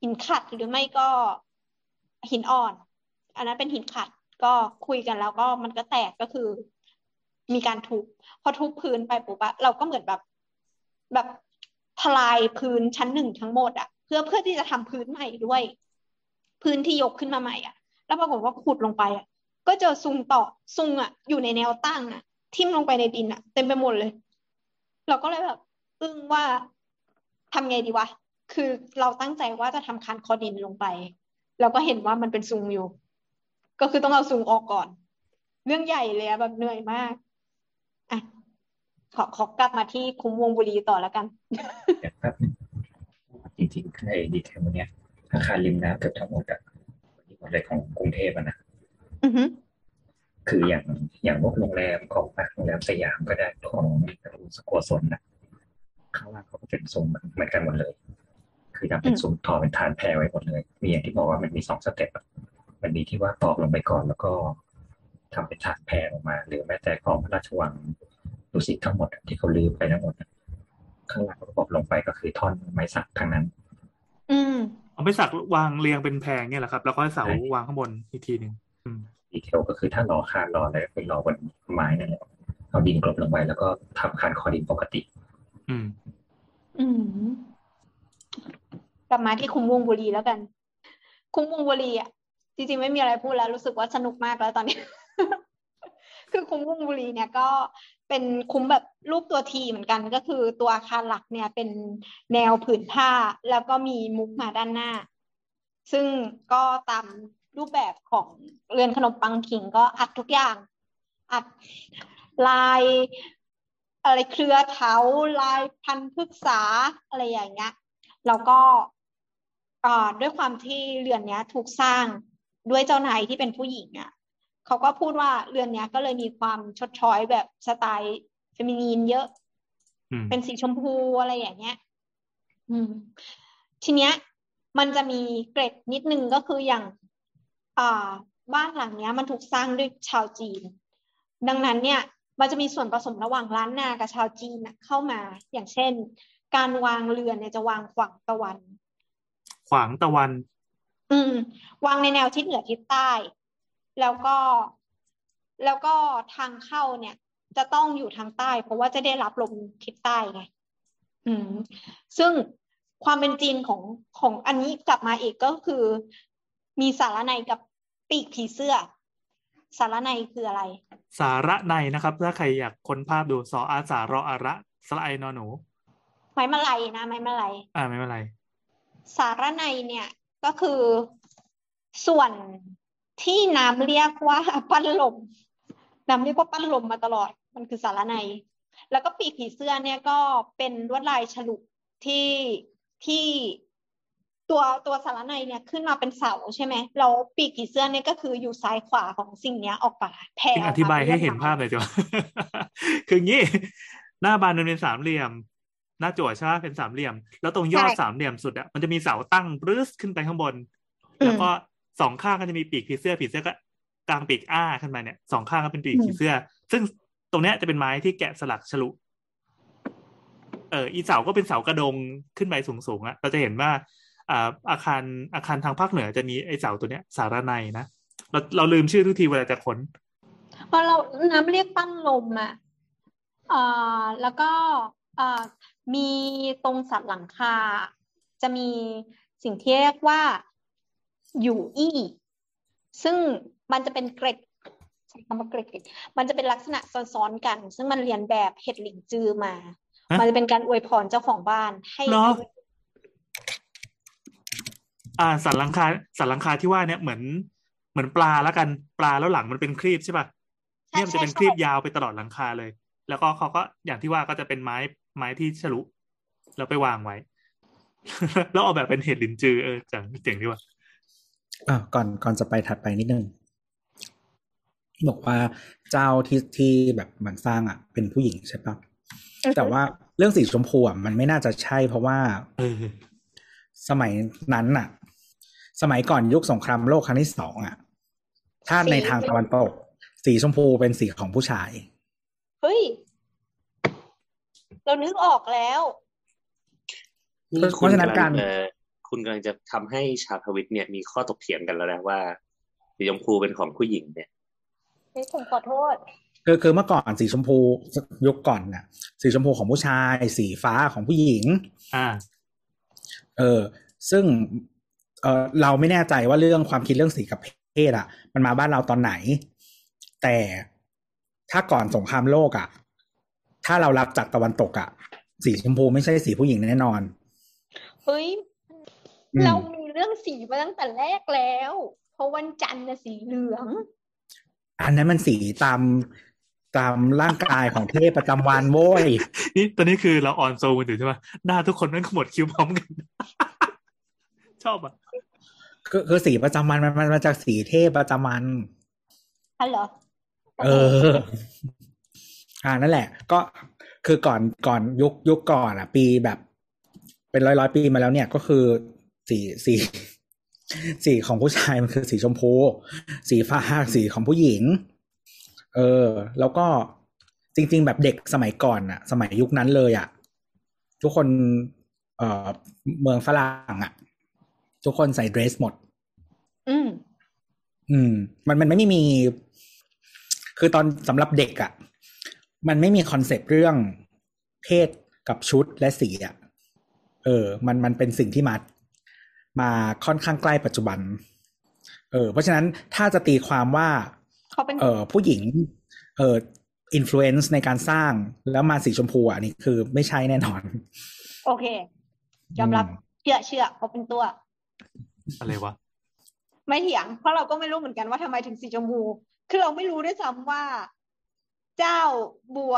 หินขัดหรือไม่ก็หินอ่อน อันนั้นเป็นหินขัดก็คุยกันแล้วก็มันก็แตกก็คือ มีการทุบพอทุบพื้นไปปุ๊บอะเราก็เหมือนแบบ แบบ ทลายพื้นชั้นหนึ่งทั้งหมดอะเพื่อเพื่อที่จะทำพื้นใหม่ด้วย พื้นที่ยกขึ้นมาใหม่อะแล้วปรากฏว่าขุดลงไปอะก็เจอซุงต่อซุงอะอยู่ในแนวตั้งอะทิ่มลงไปในดินอะเต็มไปหมดเลย เราก็เลยแบบอึ้งว่าทำไงดีวะ คือเราตั้งใจว่าจะทำคานคอดินลงไป เราก็เห็นว่ามันเป็นซุงอยู่ ก็คือต้องเอาซุงออกก่อน เรื่องใหญ่เลยอะแบบเหนื่อยมาก ขอขอกลับมาที่คุ้มวงบุรีต่อแล้วกันเดี๋ยวแป๊บนึงจริงๆใน detail เนี้ยอาคารริมน้ำเกือบทั้งหมดอะหมดเลยของกรุงเทพอะนะอือฮึคืออย่างอย่างพวกโรงแรมของอะโรงแรมสยามก็ได้ของสกัวสนนะข้างล่างเขาก็เป็นทรงเหมือนกันหมดเลย คือทำเป็นซุ้มทอเป็นฐานแพรไว้หมดเลย มีอย่างที่บอกว่ามันมีสอง step อะมันมีที่ว่าตอกลงไปก่อนแล้วก็ทำเป็นฐานแพรออกมา หรือแม้แต่ของพระราชวัง ดุสิตทั้งหมดอะที่เขาลือไปทั้งหมดอะข้างล่างประกอบลงไปก็คือท่อนไม้สักทั้งนั้น อืมเอาไปสักวางเรียงเป็นแพงเนี่ยแหละครับ แล้วก็ให้เสาใช่วางข้างบนอีกทีหนึ่งอืมดีเทลก็คือถ้ารอคานรออะไรก็คือรอบนไม้นั่นแหละเอาดินกลบลงไปแล้วก็ทำคานคอดินปกติ อืม อืมกลับมาที่คุ้มวงบุรีแล้วกัน คุ้มวงบุรีอะจริงๆไม่มีอะไรพูดแล้วรู้สึกว่าสนุกมากแล้วตอนนี้ คือคุ้มวงบุรีเนี่ยก็ เป็นคุ้มแบบรูปตัวทีเหมือนกันก็คือตัวอาคารหลักเนี่ยเป็นแนวผืนผ้าแล้วก็มีมุกมาด้านหน้า ซึ่งก็ตามรูปแบบของเรือนขนมปังขิงก็อัดทุกอย่าง อัดลายอะไรเครือเถาลายพันธุ์พฤกษาอะไรอย่างเงี้ยแล้วก็อ่าด้วยความที่เรือนเนี้ยถูกสร้างด้วยเจ้านายที่เป็นผู้หญิงอะ เขาก็พูดว่าเรือนเนี้ยก็เลยมีความชดช้อยแบบสไตล์เฟมินีนเยอะอืมเป็นสีชมพูอะไรอย่างเงี้ย อืม ทีเนี้ย มันจะมีเกร็ดนิดนึงก็คืออย่างอ่าบ้านหลังเนี้ย มันถูกสร้างด้วยชาวจีน ดังนั้นเนี่ย มันจะมีส่วนผสมระหว่างล้านนากับชาวจีนน่ะเข้ามา อย่างเช่น การวางเรือนเนี่ยจะวางขวางตะวัน ขวางตะวัน อืม วางในแนวทิศเหนือทิศใต้ แล้วก็แล้วก็ทางเข้าเนี่ย จะต้องอยู่ทางใต้ เพราะว่าจะได้รับลมทิศใต้ไงอืม ซึ่งความเป็นจีนของของอันนี้กลับมาอีกก็คือ มีสารในกับปีกผีเสื้อ สารในคืออะไร สาระในนะครับ ถ้าใครอยากค้นภาพดูสออาสารออาระสละไอนอหนูไม้มะลัยนะไม้มะลัยอ่าไม่เป็นไรสารในเนี่ยก็คือส่วน ที่น้ำเรียกว่าปั้นลมน้ำเรียกว่าปั้นลมมาตลอด มันคือสารในแล้วก็ปีกผีเสื้อเนี่ยก็เป็นลวดลายฉลุที่ที่ตัวตัวสารในเนี่ยขึ้นมาเป็นเสาใช่ไหมแล้วปีกผีเสื้อเนี่ยก็คืออยู่ซ้ายขวาของสิ่งเนี้ยออกมาแผ่จริงอออกธิมาบายให้ป็เห็นลวดลภาพหน่อยจ้ะคืองี้ หน้าบานมันเป็นสามเหลี่ยม หน้าจั่วใช่ไหมเป็นสามเหลี่ยม แล้วตรงยอดสามเหลี่ยมสุดอะมันจะมีเสาตั้งปรึ้สขึ้นไปข้างบน แล้วก็ สองข้างก็จะมีปีกผีเสื้อผีเสื้อก็กลางปีกอ้าขึ้นมาเนี่ยสองข้างก็เป็นปีกผีเสื้อ ซึ่งตรงเนี้ยจะเป็นไม้ที่แกะสลักฉลุเอออีเสาก็เป็นเสากระดงขึ้นไปสูงๆอะเราจะเห็นว่าอ่าอาคารอาคารทางภาคเหนือจะมีไอเสาตัวเนี้ย สารในนะเราเราลืมชื่อทุกทีเวลาจะค้นเพราะเราน้ำเรียกปั้นลมอะอ่าแล้วก็อ่ามีตรงสัตว์หลังคา จะมีสิ่งที่เรียกว่า อยู่อี้ ซึ่งมันจะเป็นเกร็ดใช้คำว่าเกร็ดมันจะเป็นลักษณะซ้อนๆกัน ซึ่งมันเรียนแบบเห็ดหลิงจือมาฮะมันจะเป็นการอวยพรเจ้าของบ้านให้เหรออ่าสันหลังคาสันหลังคาที่ว่าเนี่ยเหมือนเหมือนปลาแล้วกันปลาแล้วหลังมันเป็นครีบใช่ป่ะใช่เนี่ยมันจะใช่เป็นคใช่รีบยาวไปตลอดหลังคาเลย แล้วก็เขาก็อย่างที่ว่าก็จะเป็นไม้ไม้ที่ฉลุแล้วไปวางไว้ แล้วเอาแบบเป็นเห็ดลินจือเออจังเจ๋งดีว่ะ อะก่อนก่อนจะไปถัดไปนิดนึงบอกว่าเจ้าที่ที่แบบเหมือนสร้างอะ เป็นผู้หญิงใช่ปะแต่ว่าเรื่องสีชมพูอะมันไม่น่าจะใช่เพราะว่าเออสมัยนั้นน่ะ สมัยก่อนยุคสงครามโลกครั้งที่สองอะ ถ้าในทางตะวันตก สีชมพูเป็นสีของผู้ชาย เฮ้ย เรานึกออกแล้วนี่เพราะฉะนั้นการ คุณำลังจะคุณกำลังจะทำให้ชาวทวิตเนี่ยมีข้อตกเถียงกันแล้วนะว่าสีชมพูเป็นของผู้หญิงเนี่ยเฮ้ยผมขอโทษคือคือเมื่อก่อนสีชมพูยุคก่อนน่ะ สีชมพูของผู้ชาย สีฟ้าของผู้หญิง อ่า เออ ซึ่งเออเราไม่แน่ใจว่าเรื่องความคิดเรื่องสีกับเพศอะ มันมาบ้านเราตอนไหน แต่ถ้าก่อนสงครามโลกอะ ถ้าเรารับจากตะวันตกอะ สีชมพูไม่ใช่สีผู้หญิงแน่นอน เฮ้ยอืม เรามีเรื่องสีมาตั้งแต่แรกแล้ว เพราะวันจันทร์น่ะสีเหลือง อันนั้นมันสีตามตามร่างกายของเทพประจำวันโว้ยนี่ตอนนี้คือเราออนโซกันอยู่ใช่ไหมหน้าทุกคนนั่นขมวดคิ้วพร้อมกัน ชอบอะคือคือสีประจำวันมันมันมาจากสีเทพประจำวันฮัลโหลเออ อ่านั่นแหละ ก็คือก่อนก่อนยุคยุคก่อนอะ ปีแบบ เป็นร้อยร้อยปีมาแล้วเนี่ย ก็คือ สีสีสีของผู้ชายมันคือสีชมพู สีฟ้าสีของผู้หญิง เออ แล้วก็จริง ๆ แบบเด็กสมัยก่อนอะสมัยยุคนั้นเลยอะทุกคน เอ่อเมืองฝรั่งอะทุกคนใส่เดรสหมด อืม อืม มันมันไม่มี คือตอนสำหรับเด็กอะ่ะมันไม่มี concept เรื่องเพศกับชุดและสีอะ่ะเออ มันมันเป็นสิ่งที่มา มาค่อนข้างใกล้ปัจจุบัน เออเพราะฉะนั้นถ้าจะตีความว่าเขาเป็นเออผู้หญิง เออ influence ในการสร้างแล้วมาสีชมพูอะนี่คือไม่ใช่แน่นอน โอเค ยอมรับอืมเชื่อเชื่อเขาเป็นตัว อะไรวะ ไม่เถียง เพราะเราก็ไม่รู้เหมือนกันว่าทำไมถึงสีชมพู คือเราไม่รู้ด้วยซ้ำว่า เจ้าบัว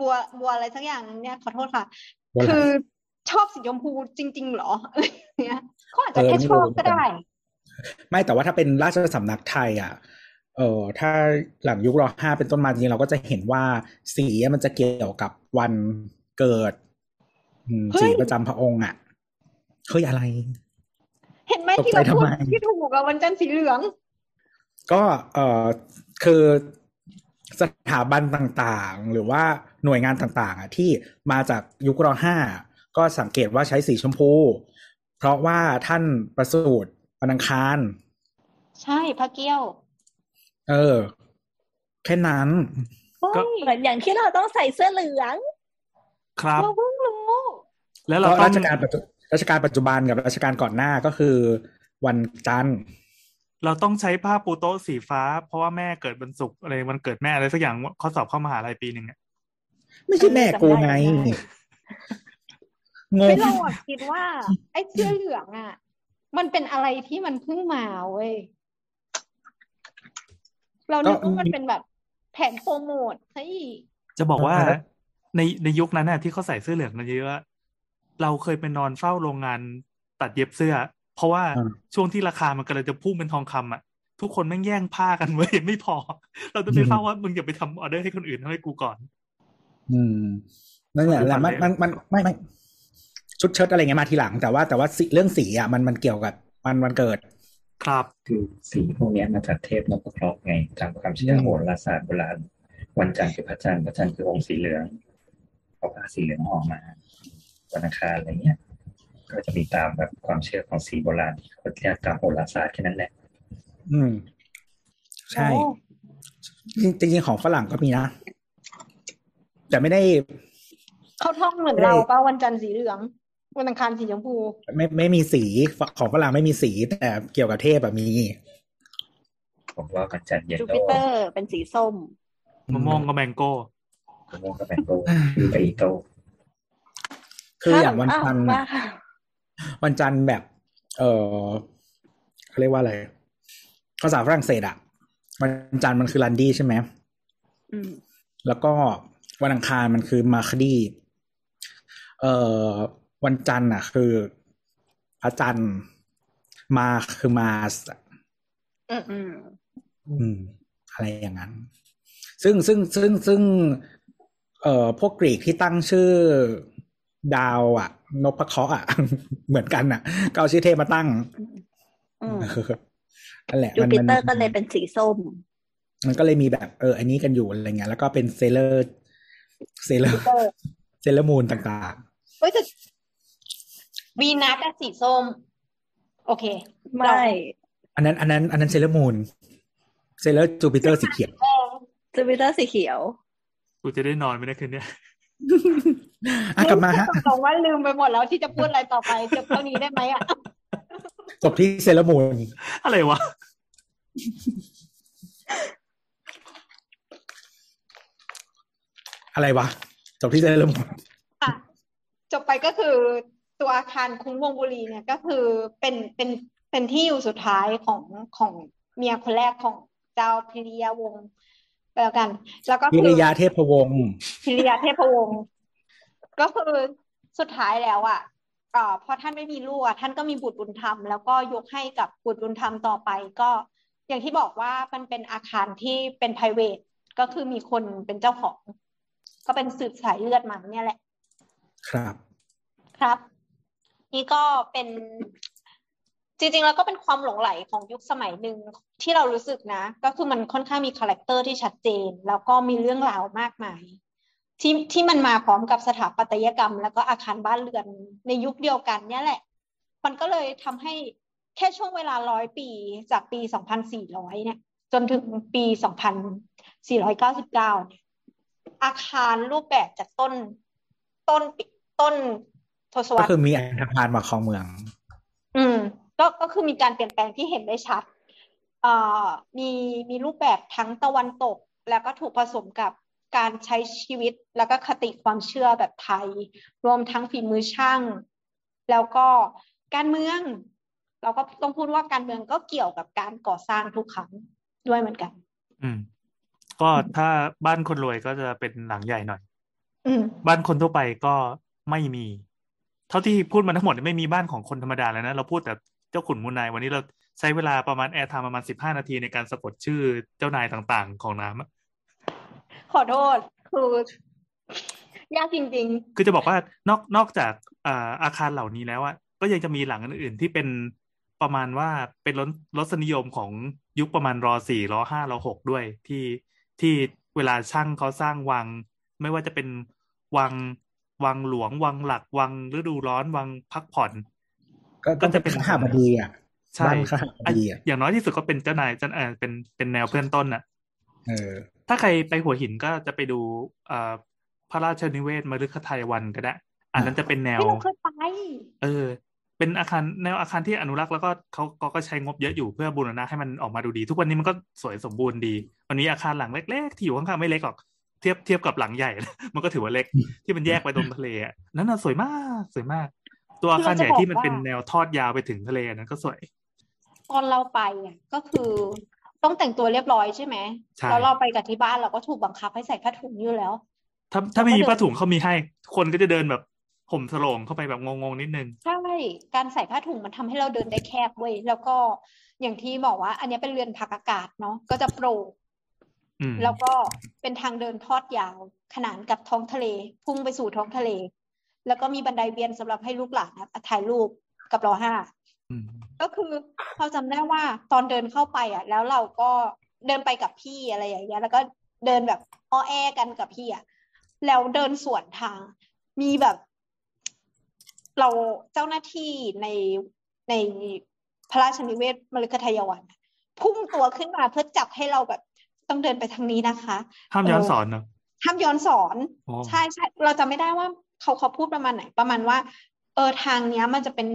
บัวบัวอะไรสักอย่างนึงเนี่ยขอโทษค่ะว่าอะไรคือ ชอบสีชมพูจริงๆเหรออะไรอย่างเงี้ยเขาอาจจะเออแค่ไม่ชอบรู้ก็ได้ ไม่แต่ว่าถ้าเป็นราชสำนักไทยอะเออถ้าหลังยุครห้าเป็นต้นมาจริงๆเราก็จะเห็นว่าสีมันจะเกี่ยวกับวันเกิดอืมเฮ้ยสีประจำพระองค์อะเฮ้ยอะไร เห็นไหมตกที่ใจเราพูดทำไมที่ถูกกับวันจันทร์สีเหลือง ก็เออคือสถาบันต่างๆ หรือว่าหน่วยงานต่างๆอะที่มาจากยุครห้า ก็สังเกตว่าใช้สีชมพู เพราะว่าท่านประสูติวันอังคาร ใช่พระเกี้ยว เออ แค่นั้นก็เหมือนอย่างที่เราต้องใส่เสื้อเหลือง ครับเราเพิ่งรู้ แล้วเราก็ต้อรางชการปัจจุรัชกาลปัจจุบันกับรัชกาลก่อนหน้าก็คือ วันจันทร์เราต้องใช้ผ้าปูโต๊ะสีฟ้า เพราะว่าแม่เกิดวันศุกร์อะไรวันเกิดแม่อะไรสักอย่างข้อสอบเข้ามหาลัยปีหนึ่งอะไม่ใช่แม่กูไงจำได้ งไม่งเราอะคิดว่า ไอ้เสื้อเหลืองอะมันเป็นอะไรที่มันเพิ่งมาเว้ยเรานึกว่ามันเป็นแบบแผนโปรโมทเฮ้ยจะบอกว่าในในยุคนั้นน่ะที่เขาใส่เสื้อเหลืองกันเยอะๆเราเคยไปนอนเฝ้าโรงงานตัดเย็บเสื้อ เพราะว่าอ่าช่วงที่ราคามันกำลังจะพุ่งเป็นทองคำอะ ทุกคนแม่งแย่งผ้ากันเว้ยไม่พอ เราต้องไปเฝ้าว่ามึงอย่าไปทำออเดอร์ให้คนอื่นทำให้กูก่อน อืมนั่นแหละแหละมันมันมันไม่ไม่ ชุดเชิ้ตอะไรเงี้ยมาทีหลัง แต่ว่าแต่ว่าสีเรื่องสีอะมันมันเกี่ยวกับวันวันเกิด ครับคือสีพวกเนี้ยมาจากเทพนพเคราะห์ไงตามความเชื่อโหราศาสตร์โบราณวันจันทร์คือพระจันทร์พระจันทร์คือองค์สีเหลืองเอาผ้าสีเหลืองห่อมาวันอังคารอะไรเงี้ยก็จะมีตามแบบความเชื่อของสีโบราณที่เขาเรียกตามโหราศาสตร์แค่นั้นแหละ อืม ใช่โอ้จริงจริงๆของฝรั่งก็มีนะ แต่ไม่ได้ เขาท่องเหมือนเราป่ะวันจันทร์สีเหลือง วันอังคารสีชมพู ไม่ไม่มีสีของฝรั่งไม่มีสีแต่เกี่ยวกับเทพแบบมี ผมว่าวันจันทร์เย็นจูโลปิเตอร์เป็นสีส้มมะม่วงก็แมงโก้มะม่วงกับแมงโก้คือไปอีโตคืออย่างวันจันทร์อ้าอะวว่าวันจันทร์แบบ เออเขาเรียกว่าอะไรภาษาฝรั่งเศสอะวันจันทร์มันคือลันดี้ใช่ไหมอืมแล้วก็วันอังคารมันคือมาคดี เอ่อ วันจันทร์อะ คือพระจันทร์มาคือมาสอะอืมอืมอืมอะไรอย่างนั้น ซึ่งซึ่งซึ่งซึ่ง เอ่อพวกกรีกที่ตั้งชื่อดาว อะ นพเคราะห์อะ เหมือนกันอะ ก็เอาชื่อเทพมาตั้งอืมเออนั่นแหละจูมันปิมันเตอร์ก็เลยเป็นสีส้ม มันก็เลยมีแบบเออ อันนี้กันอยู่อะไรเงี้ยแล้วก็เป็นเซเลอร์เซเลอร์เออเซเลอร์มูนต่างเฮ้ยแต่ วีนัสอะสีส้ม โอเค ไม่ๆอันนั้น อันนั้น อันนั้นเซเลอร์มูนเซเลอร์จูปิเตอร์สีเขียวจูปิเตอร์สีเขียว กูจะได้นอนไหมเนะคืนเนี้ยอะกลับมาฮะตรงว่าลืมไปหมดแล้วที่จะพูดอะไรต่อไปจบเท่านี้ได้ไหมอะจบที่เซเลอร์มูนอะไรวะ อะไรวะ จบที่เซเลอร์มูนอะจบไปก็คือ ตัวอาคารคุ้มวงศ์บุรีเนี่ยก็คือเป็นเป็นเป็นที่อยู่สุดท้ายของของเมียคนแรกของเจ้าพิริยาวงศ์ก็แล้วกัน แล้วก็พิคือริยาเทพวงศ์พิริยาเทพวงศ์ก็คือสุดท้ายแล้วอะเอ่อพอท่านไม่มีลูกอะท่านก็มีบุตรบุญธรรมแล้วก็ยกให้กับบุตรบุญธรรมต่อไป ก็อย่างที่บอกว่ามันเป็นอาคารที่เป็น private ก็คือมีคนเป็นเจ้าของ ก็เป็นสืบสายเลือดมาเนี่ยแหละ ครับ ครับ นี่ก็เป็นจริงๆแล้วก็เป็นความหลงไหลของยุคสมัยหนึ่งที่เรารู้สึกนะ ก็คือมันค่อนข้างมี character ที่ชัดเจน แล้วก็มีเรื่องราวมากมาย ที่ที่มันมาพร้อมกับสถาปัตยกรรม แล้วก็อาคารบ้านเรือนในยุคเดียวกันเนี่ยแหละ มันก็เลยทำให้แค่ช่วงเวลาร้อยปีจากปี 2400 เนี่ย จนถึงปี 2499เนี่ยอาคารรูปแบบจากต้นต้นต้น ทศวรก็รษคือมีอันธพาลมาครองเมือง อืม ก็ก็คือมีการเปลี่ยนแปลงที่เห็นได้ชัดเอ่อมีมีรูปแบบทั้งตะวันตก แล้วก็ถูกผสมกับการใช้ชีวิตแล้วก็คติความเชื่อแบบไทย รวมทั้งฝีมือช่าง แล้วก็การเมือง เราก็ต้องพูดว่าการเมืองก็เกี่ยวกับการก่อสร้างทุกครั้งด้วยเหมือนกัน อืม ก็ถ้าบ้านคนรวยก็จะเป็นหลังใหญ่หน่อย อืม บ้านคนทั่วไปก็ไม่มี เท่าที่พูดมาทั้งหมดไม่มีบ้านของคนธรรมดาแล้วนะ เราพูดแต่เจ้าขุนมูลนาย วันนี้เราใช้เวลาประมาณแอร์ไทม์ประมาณสิบห้านาทีในการสะกดชื่อเจ้านายต่างๆ ของน้ำอะขอโทษคือยากจริงคือจะบอกว่านอกนอกจากอ่าอาคารเหล่านี้แล้วอะก็ยังจะมีหลังอื่นๆที่เป็นประมาณว่าเป็นรสรสนิยมของยุคประมาณรสี่รห้ารหกด้วยที่ที่เวลาช่างเขาสร้างวัง ไม่ว่าจะเป็นวัง วังหลวง วังหลัก วังฤดูร้อน วังพักผ่อน ก็ก็ก็จะจะเป็เป็นนข้าบดีอะใช่บ้านข้าบดีอะอย่างน้อยที่สุดก็เป็นเจ้านายเจ้าเออเป็นเป็นแนวเพื่อนต้นน่ะเออ ถ้าใครไปหัวหินก็จะไปดูเอ่อพระราชนิเวศมฤคทายวันก็ได้ อันนั้นจะเป็นแนๆวที่เราเคยไปเออ เป็นอาคารแนวอาคารที่อนุรักษ์แล้วก็เขาเขาก็ใช้งบเยอะอยู่เพื่อบูรณะให้มันออกมาดูดี ทุกวันนี้มันก็สวยสมบูรณ์ดีวันนี้อาคารหลังเล็กๆที่อยู่ข้างๆไม่เล็กหรอก เทียบเทียบกับหลังใหญ่ มันก็ถือว่าเล็กที่มันแยกไปตรงทะเลอะนั่นน่ะสวยมากสวยมาก ตัวอาคารใหญ่ที่มันเป็นแนวทอดยาวไปถึงทะเลอันนั้นก็สวย ตอนเราไปอะก็คือต้องแต่งตัวเรียบร้อยใช่ไหมใช่แล้วเราไปกับที่บ้านเราก็ถูกบังคับให้ใส่ผ้าถุงอยู่แล้ว ถ้าถ้าไม่มีแล้วก็เดินผ้าถุงเขามีให้ คนก็จะเดินแบบห่มสโลงเข้าไปแบบงงๆนิดนึง ใช่ การใส่ผ้าถุงมันทำให้เราเดินได้แคบเว้ย แล้วก็อย่างที่บอกว่า อันนี้เป็นเรือนพักอากาศเนาะ ก็จะโปร่งอืม แล้วก็เป็นทางเดินทอดยาว ขนานกับท้องทะเล พุ่งไปสู่ท้องทะเล แล้วก็มีบันไดเวียนสำหรับให้ลูกหลานนะถ่ายรูปกับรอห้าอืมก็คือเราจำได้ว่าตอนเดินเข้าไปอะ แล้วเราก็เดินไปกับพี่อะไรอย่างเงี้ยแล้วก็เดินแบบอ้อแอกันกับพี่อะแล้วเดินสวนทาง มีแบบ เราเจ้าหน้าที่ในในพระราชนิเวศมฤคทายวันอะพุ่งตัวขึ้นมาเพื่อจับให้เราแบบ ต้องเดินไปทางนี้นะคะห้ามย้อนสอนเนอะห้ามย้อนสอนอ๋อใช่ใช่เราจำไม่ได้ว่าเขาเขาพูดประมาณไหน ประมาณว่า เออทางเนี้ยมันจะเป็น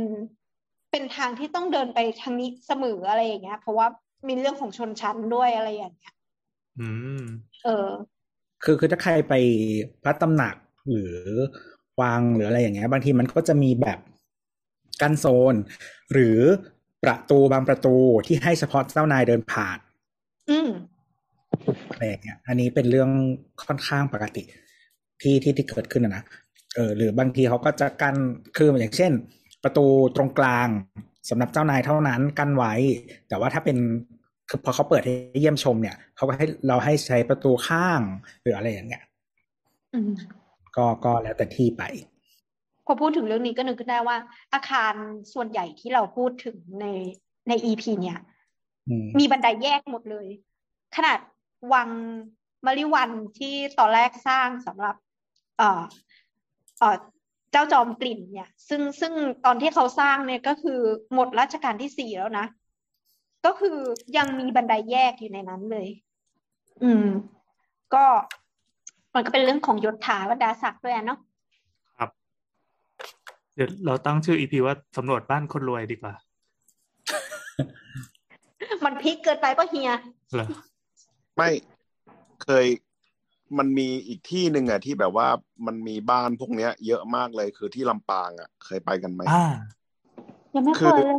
เป็นทางที่ต้องเดินไปทางนี้เสมออะไรอย่างเงี้ย เพราะว่ามีเรื่องของชนชั้นด้วยอะไรอย่างเงี้ย อืม เออ คือคือถ้าใครไปพระตำหนักหรือวังหรืออะไรอย่างเงี้ย บางทีมันก็จะมีแบบกั้นโซน หรือประตูบางประตูที่ให้เฉพาะเจ้านายเดินผ่าน อืม อะไรอย่างเงี้ย อันนี้เป็นเรื่องค่อนข้างปกติที่ที่ที่เกิดขึ้นนะนะเออหรือบางทีเขาก็จะกันคืออย่างเช่น ประตูตรงกลางสำหรับเจ้านายเท่านั้นกั้นไว้ แต่ว่าถ้าเป็นคือพอเขาเปิดให้เยี่ยมชมเนี่ยเขาก็ให้เราให้ใช้ประตูข้างหรืออะไรอย่างเงี้ยอืมก็ก็แล้วแต่ที่ไป พอพูดถึงเรื่องนี้ก็นึกขึ้นได้ว่า อาคารส่วนใหญ่ที่เราพูดถึงในในอีพีเนี่ยอืมมีบันไดแยกหมดเลย ขนาด วังมาริวันที่ตอนแรกสร้างสำหรับเอ่อเอ่อเจ้าจอมกลิ่นเนี่ย ซึ่งซึ่งตอนที่เขาสร้างเนี่ยก็คือหมดรัชกาลที่สี่แล้วนะ ก็คือยังมีบันไดแยกอยู่ในนั้นเลย อืม ก็มันก็เป็นเรื่องของยศถาบรรดาศักดิ์ด้วยอะเนาะครับ เดี๋ยวเราตั้งชื่ออีพีว่าสำรวจบ้านคนรวยดีกว่า มันพลิกเกินไปป่ะเฮียเหรอ ไม่เคยมันมีอีกที่หนึ่งอะที่แบบว่ามันมีบ้านพวกเนี้ย เยอะมากเลยคือที่ลำปางอะ เคยไปกันไหมอ่า ยังไม่คืเคอยเลย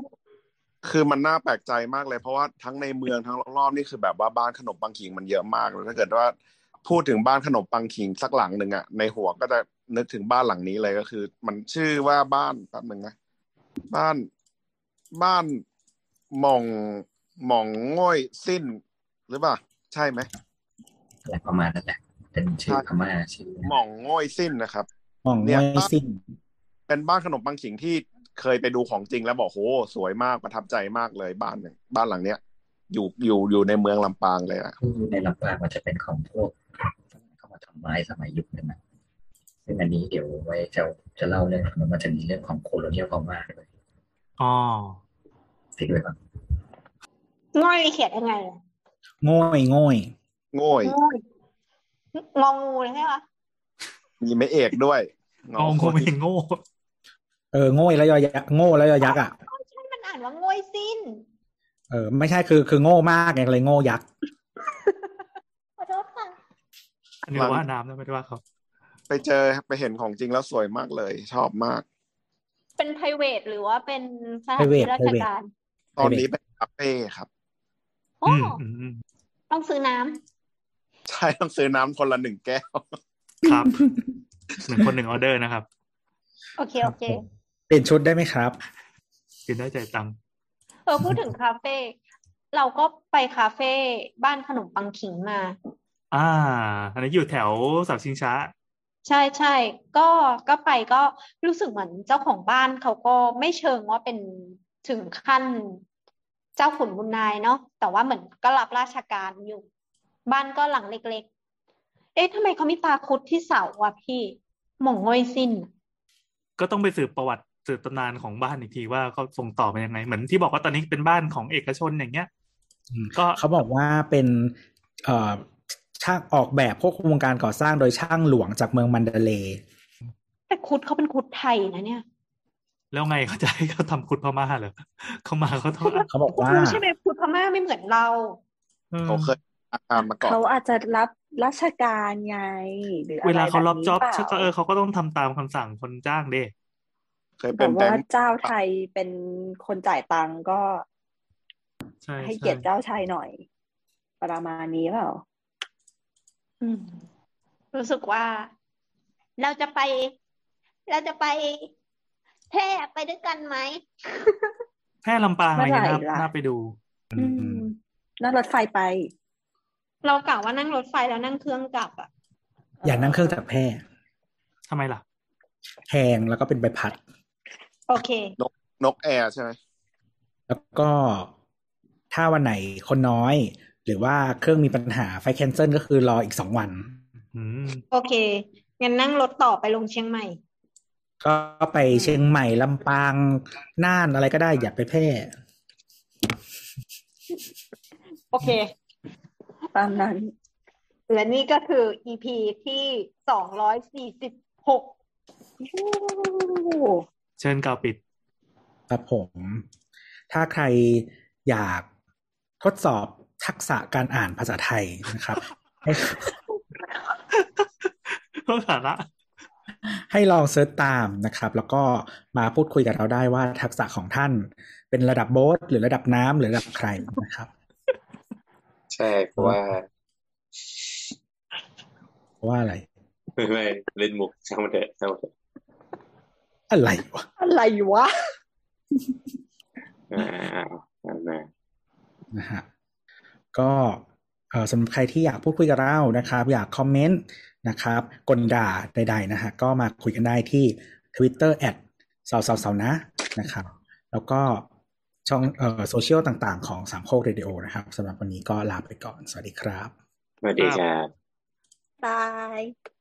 คือมันน่าแปลกใจมากเลย เพราะว่าทั้งในเมืองทั้งรอบๆนี่คือแบบว่าบ้านขนมปังขิงมันเยอะมากเลยถ้าเกิดว่าพูดถึงบ้านขนมปังขิงสักหลังหนึ่งอะในหัวก็จะนึกถึงบ้านหลังนี้เลยก็คือ มันชื่อว่าบ้านแป๊บหนึ่งนะบ้านบ้านหม่องหม่องง่อยสิ้นหรือเปล่า ใช่ไหมอะไรประมาณนั้นแหละ เป็นชื่อพม่าชื่อหม่องง่อยสิ้นนะครับมองเนี่ยไม่สิ้น เป็นบ้านขนมปังขิงที่เคยไปดูของจริงแล้วบอกโหสวยมากประทับใจมากเลยบ้านหนึ่งบ้านหลังเนี้ยอยู่อยู่อยู่ในเมืองลำปางเลยอะที่ในลำปางมันจะเป็นของพวกเขามาทำไม้สมัยยุคนั้นนะซึ่งอันนี้เดี๋ยวไว้จะจะเล่าเรื่องมันมันจะมีเรื่องของโคโลเนียลพม่าด้วยอ๋อติดไว้ก่อนง่อยเขียนยังไงอะ โง่ยโง่ยโง่ยง่อยงองูเลยใช่ปะมีไม่เอกด้วยงงงไม่โง่ เออโง่ยแล้วยอยักษ์โง่แล้วยอยักษ์อะใช่มันอ่านว่าง่อยสิ้น เออ ไม่ใช่คือคือโง่มากไงเลยโง่ยักษ์ขอโทษค่ะอันนี้เราว่าน้ำนะไม่ได้ว่าเขาไปเจอไปเห็นของจริงแล้วสวยมากเลย ชอบมาก เป็น private หรือว่าเป็นสถานที่ราชการ ตอนนี้เป็นคาเฟ่ครับโอ้อืมอืมอืมต้องซื้อน้ำใช่ต้องซื้อน้ำคนละหนึ่งแก้ว ครับหนึ่งคนหนึ่งออเดอร์นะครับ โอเคโอเค เปลี่ยนชุดได้ไหมครับกินได้ใจายตังค์เออพูดถึงคาเฟ่เราก็ไปคาเฟ่บ้านขนมปังขิงมา อ่า อันนี้อยู่แถวเสาชิงช้า ใช่ใช่ก็ก็ไปก็รู้สึกเหมือนเจ้าของบ้านเขาก็ไม่เชิงว่าเป็นถึงขั้น เจ้าขุนบุญนายเนาะแต่ว่าเหมือนก็รับราชการอยู่ บ้านก็หลังเล็ก ๆ เอ๊ะทำไมเขามีตาคุดที่เสาวะพี่หม่องง่อยสิ้น ก็ต้องไปสืบประวัติสืบตำนานของบ้านอีกทีว่าเขาส่งต่อมายังไง เหมือนที่บอกว่าตอนนี้เป็นบ้านของเอกชนอย่างเงี้ยอืมก็เขาบอกว่าเป็นเอ่อช่างออกแบบควบคุมวงการก่อสร้างโดยช่างหลวงจากเมืองมันเดเลย์แต่คุดเขาเป็นคุดไทยนะเนี่ย แล้วไงเขาจะให้เขาทำคุดพม่าเหรอเขามาเขาต้องเขาบอกว่ารู้ใช่ไหมคุดพม่าไม่เหมือนเราเออเขาเคยอาการมาก่อนเขาอาจจะรับราชการไงหรืออะไรเวลาเขารับแบบนี้จ็อบเปล่าก็เออเขาก็ต้องทำตามคำสั่งคนจ้างเด้เคยเป็แต่นว่าแบงค์เจ้าไทยเป็นคนจ่ายตังค์ก็ใช่ให้ใช่เกียรติเจ้าชายหน่อย ประมาณนี้เปล่าอืมรู้สึกว่า เราจะไป เราจะไป แพร่ไปด้วยกันไหมแพร่ลำปางอะไรเงี้ยน่าเมื่อไหร่ล่ะน่าไปดูอืมนั่งรถไฟไป เรากะว่านั่งรถไฟแล้วนั่งเครื่องกลับอะอยากนั่งเครื่องจากแพร่ทำไมล่ะแพงแล้วก็เป็นใบพัด โอเคนกแอร์ใช่ไหมแล้วก็ถ้าวันไหนคนน้อย หรือว่าเครื่องมีปัญหาไฟแคนเซิลก็คือรออีกสองวันอืมโอเค งั้นนั่งรถต่อไปลงเชียงใหม่ ก็ไปเชียงใหม่ลำปางน่านอะไรก็ได้ อย่าไปแพร่โอเค ตามนั้น และนี่ก็คือ EP ที่สองร้อยสี่สิบหกเชิญกล่าวปิดครับผม ถ้าใครอยากทดสอบทักษะการอ่านภาษาไทยนะครับให้เพื่อสาระ ให้ลองเซิร์ชตามนะครับ แล้วก็มาพูดคุยกับเราได้ว่าทักษะของท่าน เป็นระดับโบ๊ทหรือระดับน้ำหรือระดับใครนะครับ ใช่เพราะว่าว่าอะไรไม่ไม่เล่นมุกช่างมันเถอะช่างมันเถอะอะไรวะอะไรวะอ่าอ่าอ่ามานะฮะก็เอ่อสำหรับใครที่อยากพูดคุยกับเรานะครับ อยากคอมเมนต์ นะครับกลด่าใดๆนะฮะก็มาคุยกันได้ที่ Twitter แอดสาวสาวสาวนะนะครับ แล้วก็ช่องเอ่อโซเชียลต่างๆ ของสามโคกเรดิโอนะครับสำหรับวันนี้ก็ลาไปก่อน สวัสดีครับ สวัสดีครับบาย